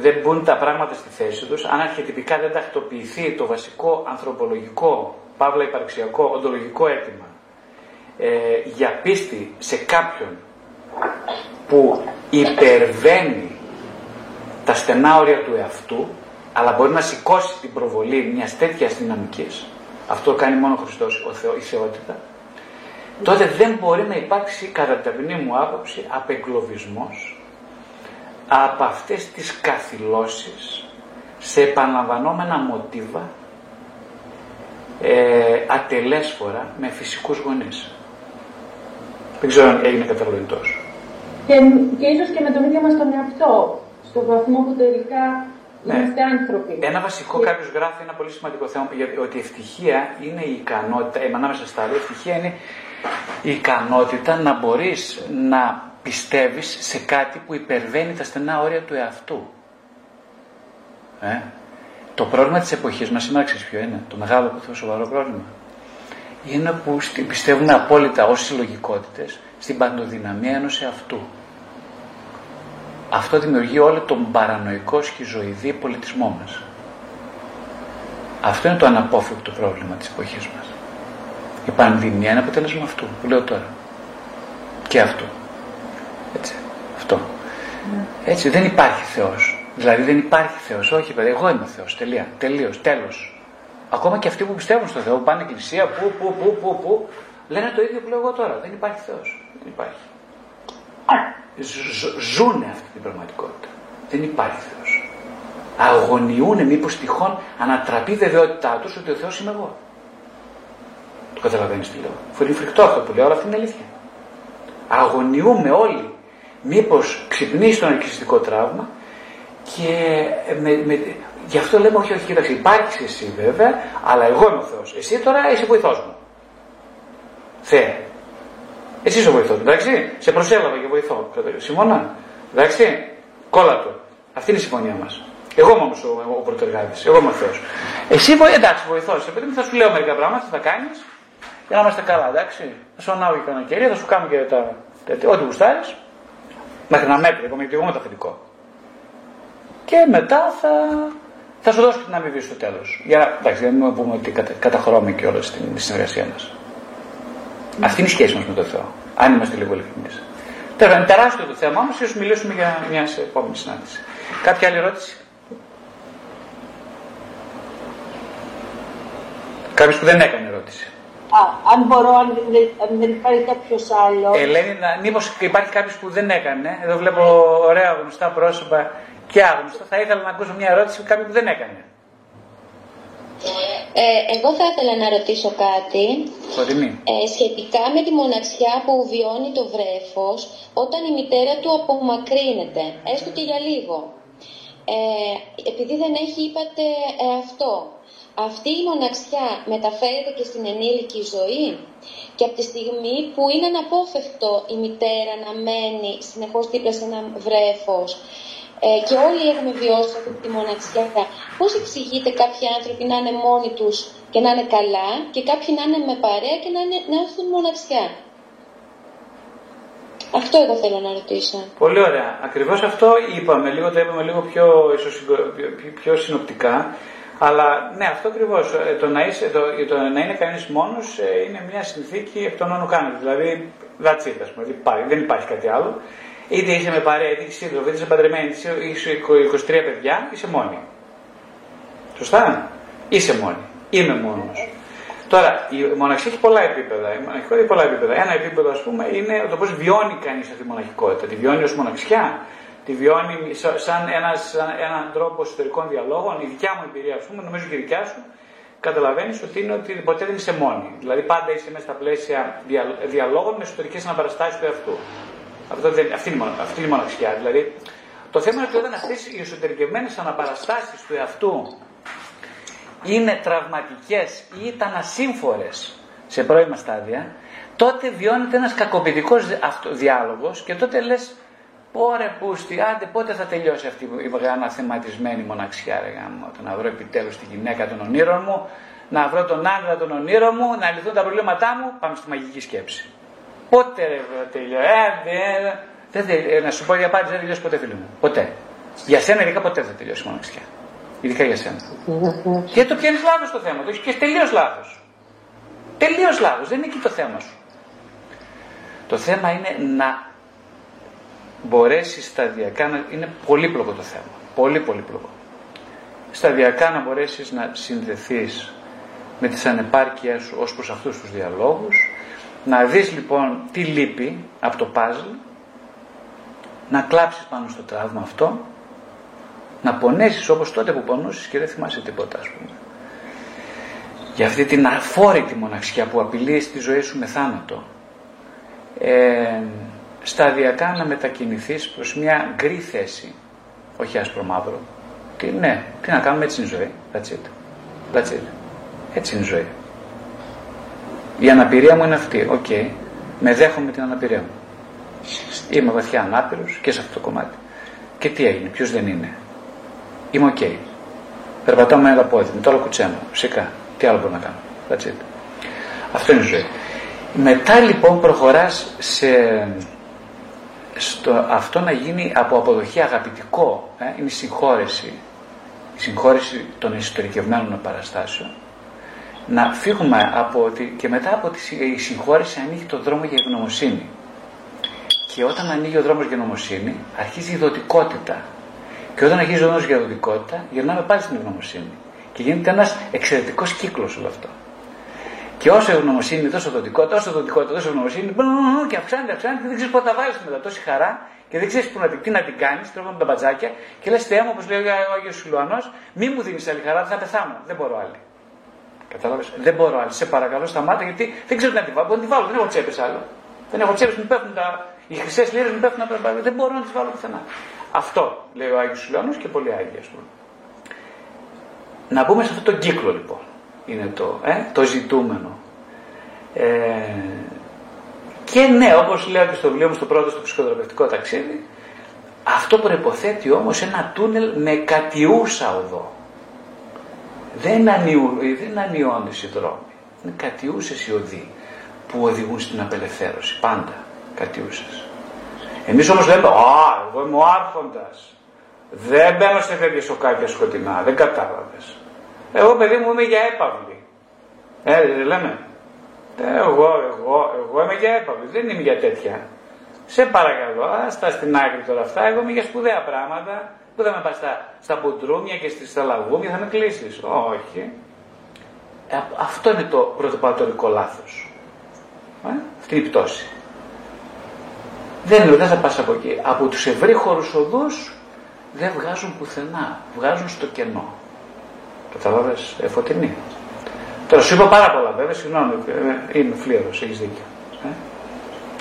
δεν μπουν τα πράγματα στη θέση τους, αν αρχιετυπικά δεν τακτοποιηθεί το βασικό ανθρωπολογικό, παύλα υπαρξιακό, οντολογικό αίτημα ε, για πίστη σε κάποιον που υπερβαίνει τα στενά όρια του εαυτού, αλλά μπορεί να σηκώσει την προβολή μιας τέτοιας δυναμικής, αυτό κάνει μόνο ο Χριστός, ο Θεό, η θεότητα, τότε δεν μπορεί να υπάρξει κατά την ταπεινή μου άποψη απεγκλωβισμός από αυτές τις καθυλώσεις σε επαναλαμβανόμενα μοτίβα ε, ατελέσφορα με φυσικούς γονείς. Δεν ξέρω αν έγινε κατανοητός.
Και, και ίσως και με τον ίδιο μας τον εαυτό, στον βαθμό που τελικά ναι. Είμαστε άνθρωποι.
Ένα βασικό και... κάποιος γράφει ένα πολύ σημαντικό θέμα ότι η ευτυχία είναι η ικανότητα, ε, ανάμεσα στα άλλα, η ευτυχία είναι η ικανότητα να μπορείς να πιστεύεις σε κάτι που υπερβαίνει τα στενά όρια του εαυτού. Ε; Το πρόβλημα της εποχής μας σήμερα ξέρεις ποιο είναι, το μεγάλο που σοβαρό πρόβλημα. Είναι που πιστεύουμε απόλυτα ως συλλογικότητες στην παντοδυναμία ενός εαυτού. Αυτό δημιουργεί όλο τον παρανοϊκό σχιζοειδή πολιτισμό μας. Αυτό είναι το αναπόφευκτο πρόβλημα της εποχής μας. Η πανδημία είναι αποτέλεσμα αυτού που λέω τώρα. Και αυτό. Έτσι. Αυτό. Έτσι. Δεν υπάρχει Θεός. Δηλαδή δεν υπάρχει Θεός. Όχι παιδί. Εγώ είμαι ο Θεός. Τελεία. Τελείως. Τέλος. Ακόμα και αυτοί που πιστεύουν στο Θεό, που πάνε εκκλησία, που, που, που, που, που, λένε το ίδιο που λέω εγώ τώρα. Δεν υπάρχει Θεός. Δεν υπάρχει. Ζούνε αυτή την πραγματικότητα. Δεν υπάρχει Θεός. Αγωνιούν μήπως τυχόν ανατραπεί η βεβαιότητά τους ότι ο Θεός είμαι εγώ. Το καταλαβαίνεις τι λέω. Φωνή φρικτό αυτό που λέω, αλλά αυτή είναι αλήθεια. Αγωνιούμε όλοι. Μήπως ξυπνήσει το ναρκιστικό τραύμα και με, με, γι' αυτό λέμε όχι, όχι, κοίταξε, υπάρχεις εσύ βέβαια, αλλά εγώ είμαι ο Θεός. Εσύ τώρα είσαι βοηθός μου. Θεέ. Εσύ είσαι ο βοηθός μου, εντάξει. Σε προσέλαβα και βοηθώ. Συμφωνώ. Εντάξει. Κόλλα του. Αυτή είναι η συμφωνία μας. Εγώ είμαι όμω ο, ο πρωτεργάτης. Εγώ είμαι ο Θεός. Εσύ βοηθό, εντάξει, βοηθός. Επειδή θα σου λέω μερικά πράγματα, τι θα κάνεις για να είμαστε καλά, εντάξει. Θα σου ανάβω και κανένα κερί, θα σου κάνω και τα. ό,τι γουστάρεις. Μέχρι να μέτρη, ακόμα γιατί εγώ είμαι το αφεντικό. Και μετά θα, Θα σου δώσω και την αμοιβή στο τέλος. Για εντάξει, δεν πούμε ότι κατα, καταχρώμε και όλα στην συνεργασία μας. Αυτή είναι η σχέση μας με τον Θεό. Αν είμαστε λίγο ειλικρινείς. Τώρα είναι τεράστιο το θέμα, όμως ίσως μιλήσουμε για μια επόμενη συνάντηση. Κάποια άλλη ερώτηση; Κάποιος που δεν έκανε ερώτηση.
Α, αν μπορώ, αν δεν, αν δεν υπάρχει κάποιος άλλος.
Ελένη, μήπως υπάρχει κάποιος που δεν έκανε. Εδώ βλέπω ωραία γνωστά πρόσωπα και άγνωστα. Θα ήθελα να ακούσω μια ερώτηση κάποιου που δεν έκανε.
Ε, εγώ θα ήθελα να ρωτήσω κάτι
ε,
σχετικά με τη μοναξιά που βιώνει το βρέφος όταν η μητέρα του απομακρύνεται, έστω και για λίγο. Ε, επειδή δεν έχει, είπατε, ε, αυτό. Αυτή η μοναξιά μεταφέρεται και στην ενήλικη ζωή; Και από τη στιγμή που είναι αναπόφευκτο η μητέρα να μένει συνεχώς δίπλα σε ένα βρέφος ε, και όλοι έχουμε βιώσει αυτή τη μοναξιά. Πώς εξηγείται κάποιοι άνθρωποι να είναι μόνοι τους και να είναι καλά, και κάποιοι να είναι με παρέα και να, είναι, να έχουν μοναξιά; Αυτό εγώ θέλω να ρωτήσω.
Πολύ ωραία. Ακριβώς αυτό είπαμε, λίγο το είπαμε λίγο πιο, ίσως, πιο, πιο συνοπτικά. Αλλά ναι, αυτό ακριβώς. Ε, το, να το, το να είναι κανείς μόνος ε, είναι μια συνθήκη εκ των όνων Δηλαδή, that's it, πούμε. Δεν υπάρχει κάτι άλλο. Είτε είσαι με παρέα, είτε είσαι σύντροφο, είτε είσαι παντρεμένη, είτε είσαι 23 παιδιά, είσαι μόνη. Σωστά; Είσαι μόνη. Είμαι μόνος. Τώρα, η μοναξία έχει πολλά επίπεδα. Η μοναχικότητα έχει πολλά επίπεδα. Ένα επίπεδο, ας πούμε, είναι το πώς βιώνει κανείς αυτή τη μοναχικότητα. Τη βιώνει ως μοναξιά, τη βιώνει σαν, ένας, σαν έναν τρόπο εσωτερικών διαλόγων. Η δικιά μου εμπειρία, ας πούμε, νομίζω και η δικιά σου, καταλαβαίνεις ότι είναι ότι ποτέ δεν είσαι μόνη. Δηλαδή, πάντα είσαι μέσα στα πλαίσια διαλόγων με εσωτερικές αναπαραστάσεις του εαυτού. Αυτό δεν, αυτή, είναι, αυτή είναι η μοναξιά. Δηλαδή, το θέμα είναι ότι όταν αυτές οι εσωτερικευμένες αναπαραστάσεις του εαυτού είναι τραυματικές ή ήταν ασύμφορες σε πρώιμα στάδια, τότε βιώνεται ένας κακοποιητικός διάλογος και τότε λες, Πόρε πούστη, άντε πότε θα τελειώσει αυτή η αναθεματισμένη μοναξιά, ρε γάμο, να βρω επιτέλους τη γυναίκα των ονείρων μου, να βρω τον άντρα των ονείρων μου, να λυθούν τα προβλήματά μου, πάμε στη μαγική σκέψη. Πότε ρε τελειώσει. Ε, ε, ε, να σου πω για πάντα, δεν τελειώσει ποτέ φίλο μου. Ποτέ. Για σένα ειδικά ποτέ δεν τελειώσει η μοναξιά. Ειδικά για σένα. Γιατί το πιάνεις λάθος το θέμα. Το έχεις πιάσει τελείως λάθος. Τελείως λάθος. Δεν είναι εκεί το θέμα σου. Το θέμα είναι να μπορέσεις σταδιακά να. Είναι πολύπλοκο το θέμα. Πολύ πολύπλοκο. Σταδιακά να μπορέσεις να συνδεθείς με τις ανεπάρκειές σου ως προς αυτούς τους διαλόγους να δεις λοιπόν τι λείπει από το παζλ, να κλάψεις πάνω στο τραύμα αυτό, να πονέσεις όπως τότε που πονούσες και δεν θυμάσαι τίποτα ας πούμε. Για αυτή την αφόρητη μοναξιά που απειλείς στη ζωή σου με θάνατο. Ε, σταδιακά να μετακινηθείς προς μια γκρι θέση, όχι άσπρο μαύρο. Τι, ναι, τι να κάνουμε, έτσι είναι η ζωή. That's it. That's it. Έτσι είναι η ζωή. Η αναπηρία μου είναι αυτή. OK. Okay. Με δέχομαι την αναπηρία μου. Είμαι βαθιά ανάπηρος και σε αυτό το κομμάτι. Και τι έγινε, ποιος δεν είναι. Είμαι OK. Okay. Περπατάω με ένα πόδι, με το άλλο κουτσαίνω. Φυσικά. Τι άλλο μπορώ να κάνω. That's it. Αυτό είναι η ζωή. Μετά λοιπόν προχωράς σε στο, αυτό να γίνει από αποδοχή αγαπητικό. Ε, είναι η συγχώρεση. Η συγχώρεση των ιστορικευμένων παραστάσεων να φύγουμε από ότι και μετά από τη συγχώρεση ανοίγει το δρόμο για ευγνωμοσύνη. Και όταν ανοίγει ο δρόμος για ευγνωμοσύνη, αρχίζει η δοτικότητα. Και όταν αρχίζει ο δρόμος για δοτικότητα, γυρνάμε πάλι στην ευγνωμοσύνη. Και γίνεται ένας εξαιρετικός κύκλος όλο αυτό. Και όσο ευγνωμοσύνη, τόσο δοτικότητα, όσο δοτικότητα, τόσο ευγνωμοσύνη, και αυξάνεται, αυξάνεται και δεν ξέρεις πότε θα βάλεις μετά. Τόση χαρά και δεν ξέρεις τι να την κάνεις, τρώγαμε τα μπατζάκια και λες Θεέ μου, όπως λέει ο Άγιος Σιλουανός, μη μου δίνεις άλλη χαρά, θα πεθάνω. Δεν μπορώ άλλη. Κατάλαβες; Δεν μπορώ άλλη. Σε παρακαλώ σταμάτα γιατί δεν ξέρω τι να τη βάλω. Μπορώ να τη βάλω. Δεν έχω τσέπες άλλο. Δεν έχω τσέπες, μου πέφτουν τα. Οι χρυσές λίρες μου πέφτουν τα. Δεν μπορώ να τις βάλω πουθενά. Αυτό λέει ο Άγιος Λεωνό και πολλοί Άγιοι, ας πούμε. Να μπούμε σε αυτό το κύκλο λοιπόν. Είναι το, ε, το ζητούμενο. Ε, και ναι, όπως λέω και στο βιβλίο μου στο πρώτο στο ψυχοδραπευτικό ταξίδι, αυτό προποθέτει όμως ένα τούνελ με κατιούσα οδό. Δεν, ανιού, δεν ανιώνεις οι δρόμοι. Είναι κατιούσες οι οδοί που οδηγούν στην απελευθέρωση. Πάντα κατιούσες. Εμείς όμως λέμε, α, εγώ είμαι ο άρχοντας. Δεν μπαίνω σε τέτοια σοκάκια σκοτεινά, δεν κατάλαβες. Εγώ παιδί μου είμαι για έπαυλη. Ε, δεν λέμε. Ε, εγώ, εγώ, εγώ είμαι για έπαυλη, δεν είμαι για τέτοια. Σε παρακαλώ, άστα στην άκρη τώρα αυτά, εγώ είμαι για σπουδαία πράγματα. Πού θα με πας στα, στα πουντρούμια και στα λαγούμια, θα με κλείσεις; Όχι. Ε, αυτό είναι το πρωτοπατορικό λάθος. Ε, αυτή είναι η πτώση. Δεν λέω, δεν θα πας από εκεί. Από τους ευρύχωρους οδούς δεν βγάζουν πουθενά. Βγάζουν στο κενό. Καταλάβες, ε, φωτεινή. Τώρα σου είπα πάρα πολλά βέβαια, συγγνώμη, ε, είμαι φλίαρος, έχεις δίκιο. Ε;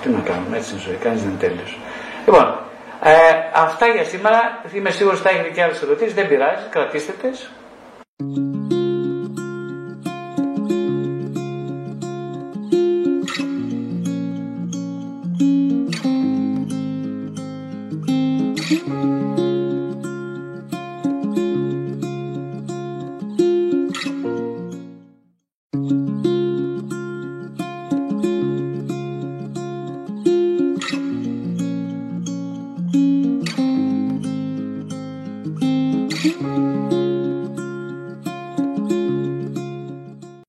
Τι να κάνουμε, έτσι είναι η ζωή, κανείς δεν είναι τέλειος. Λοιπόν, ε, αυτά για σήμερα. Είμαι σίγουρος ότι θα έχετε και άλλες ερωτήσεις, δεν πειράζει, κρατήστε τις.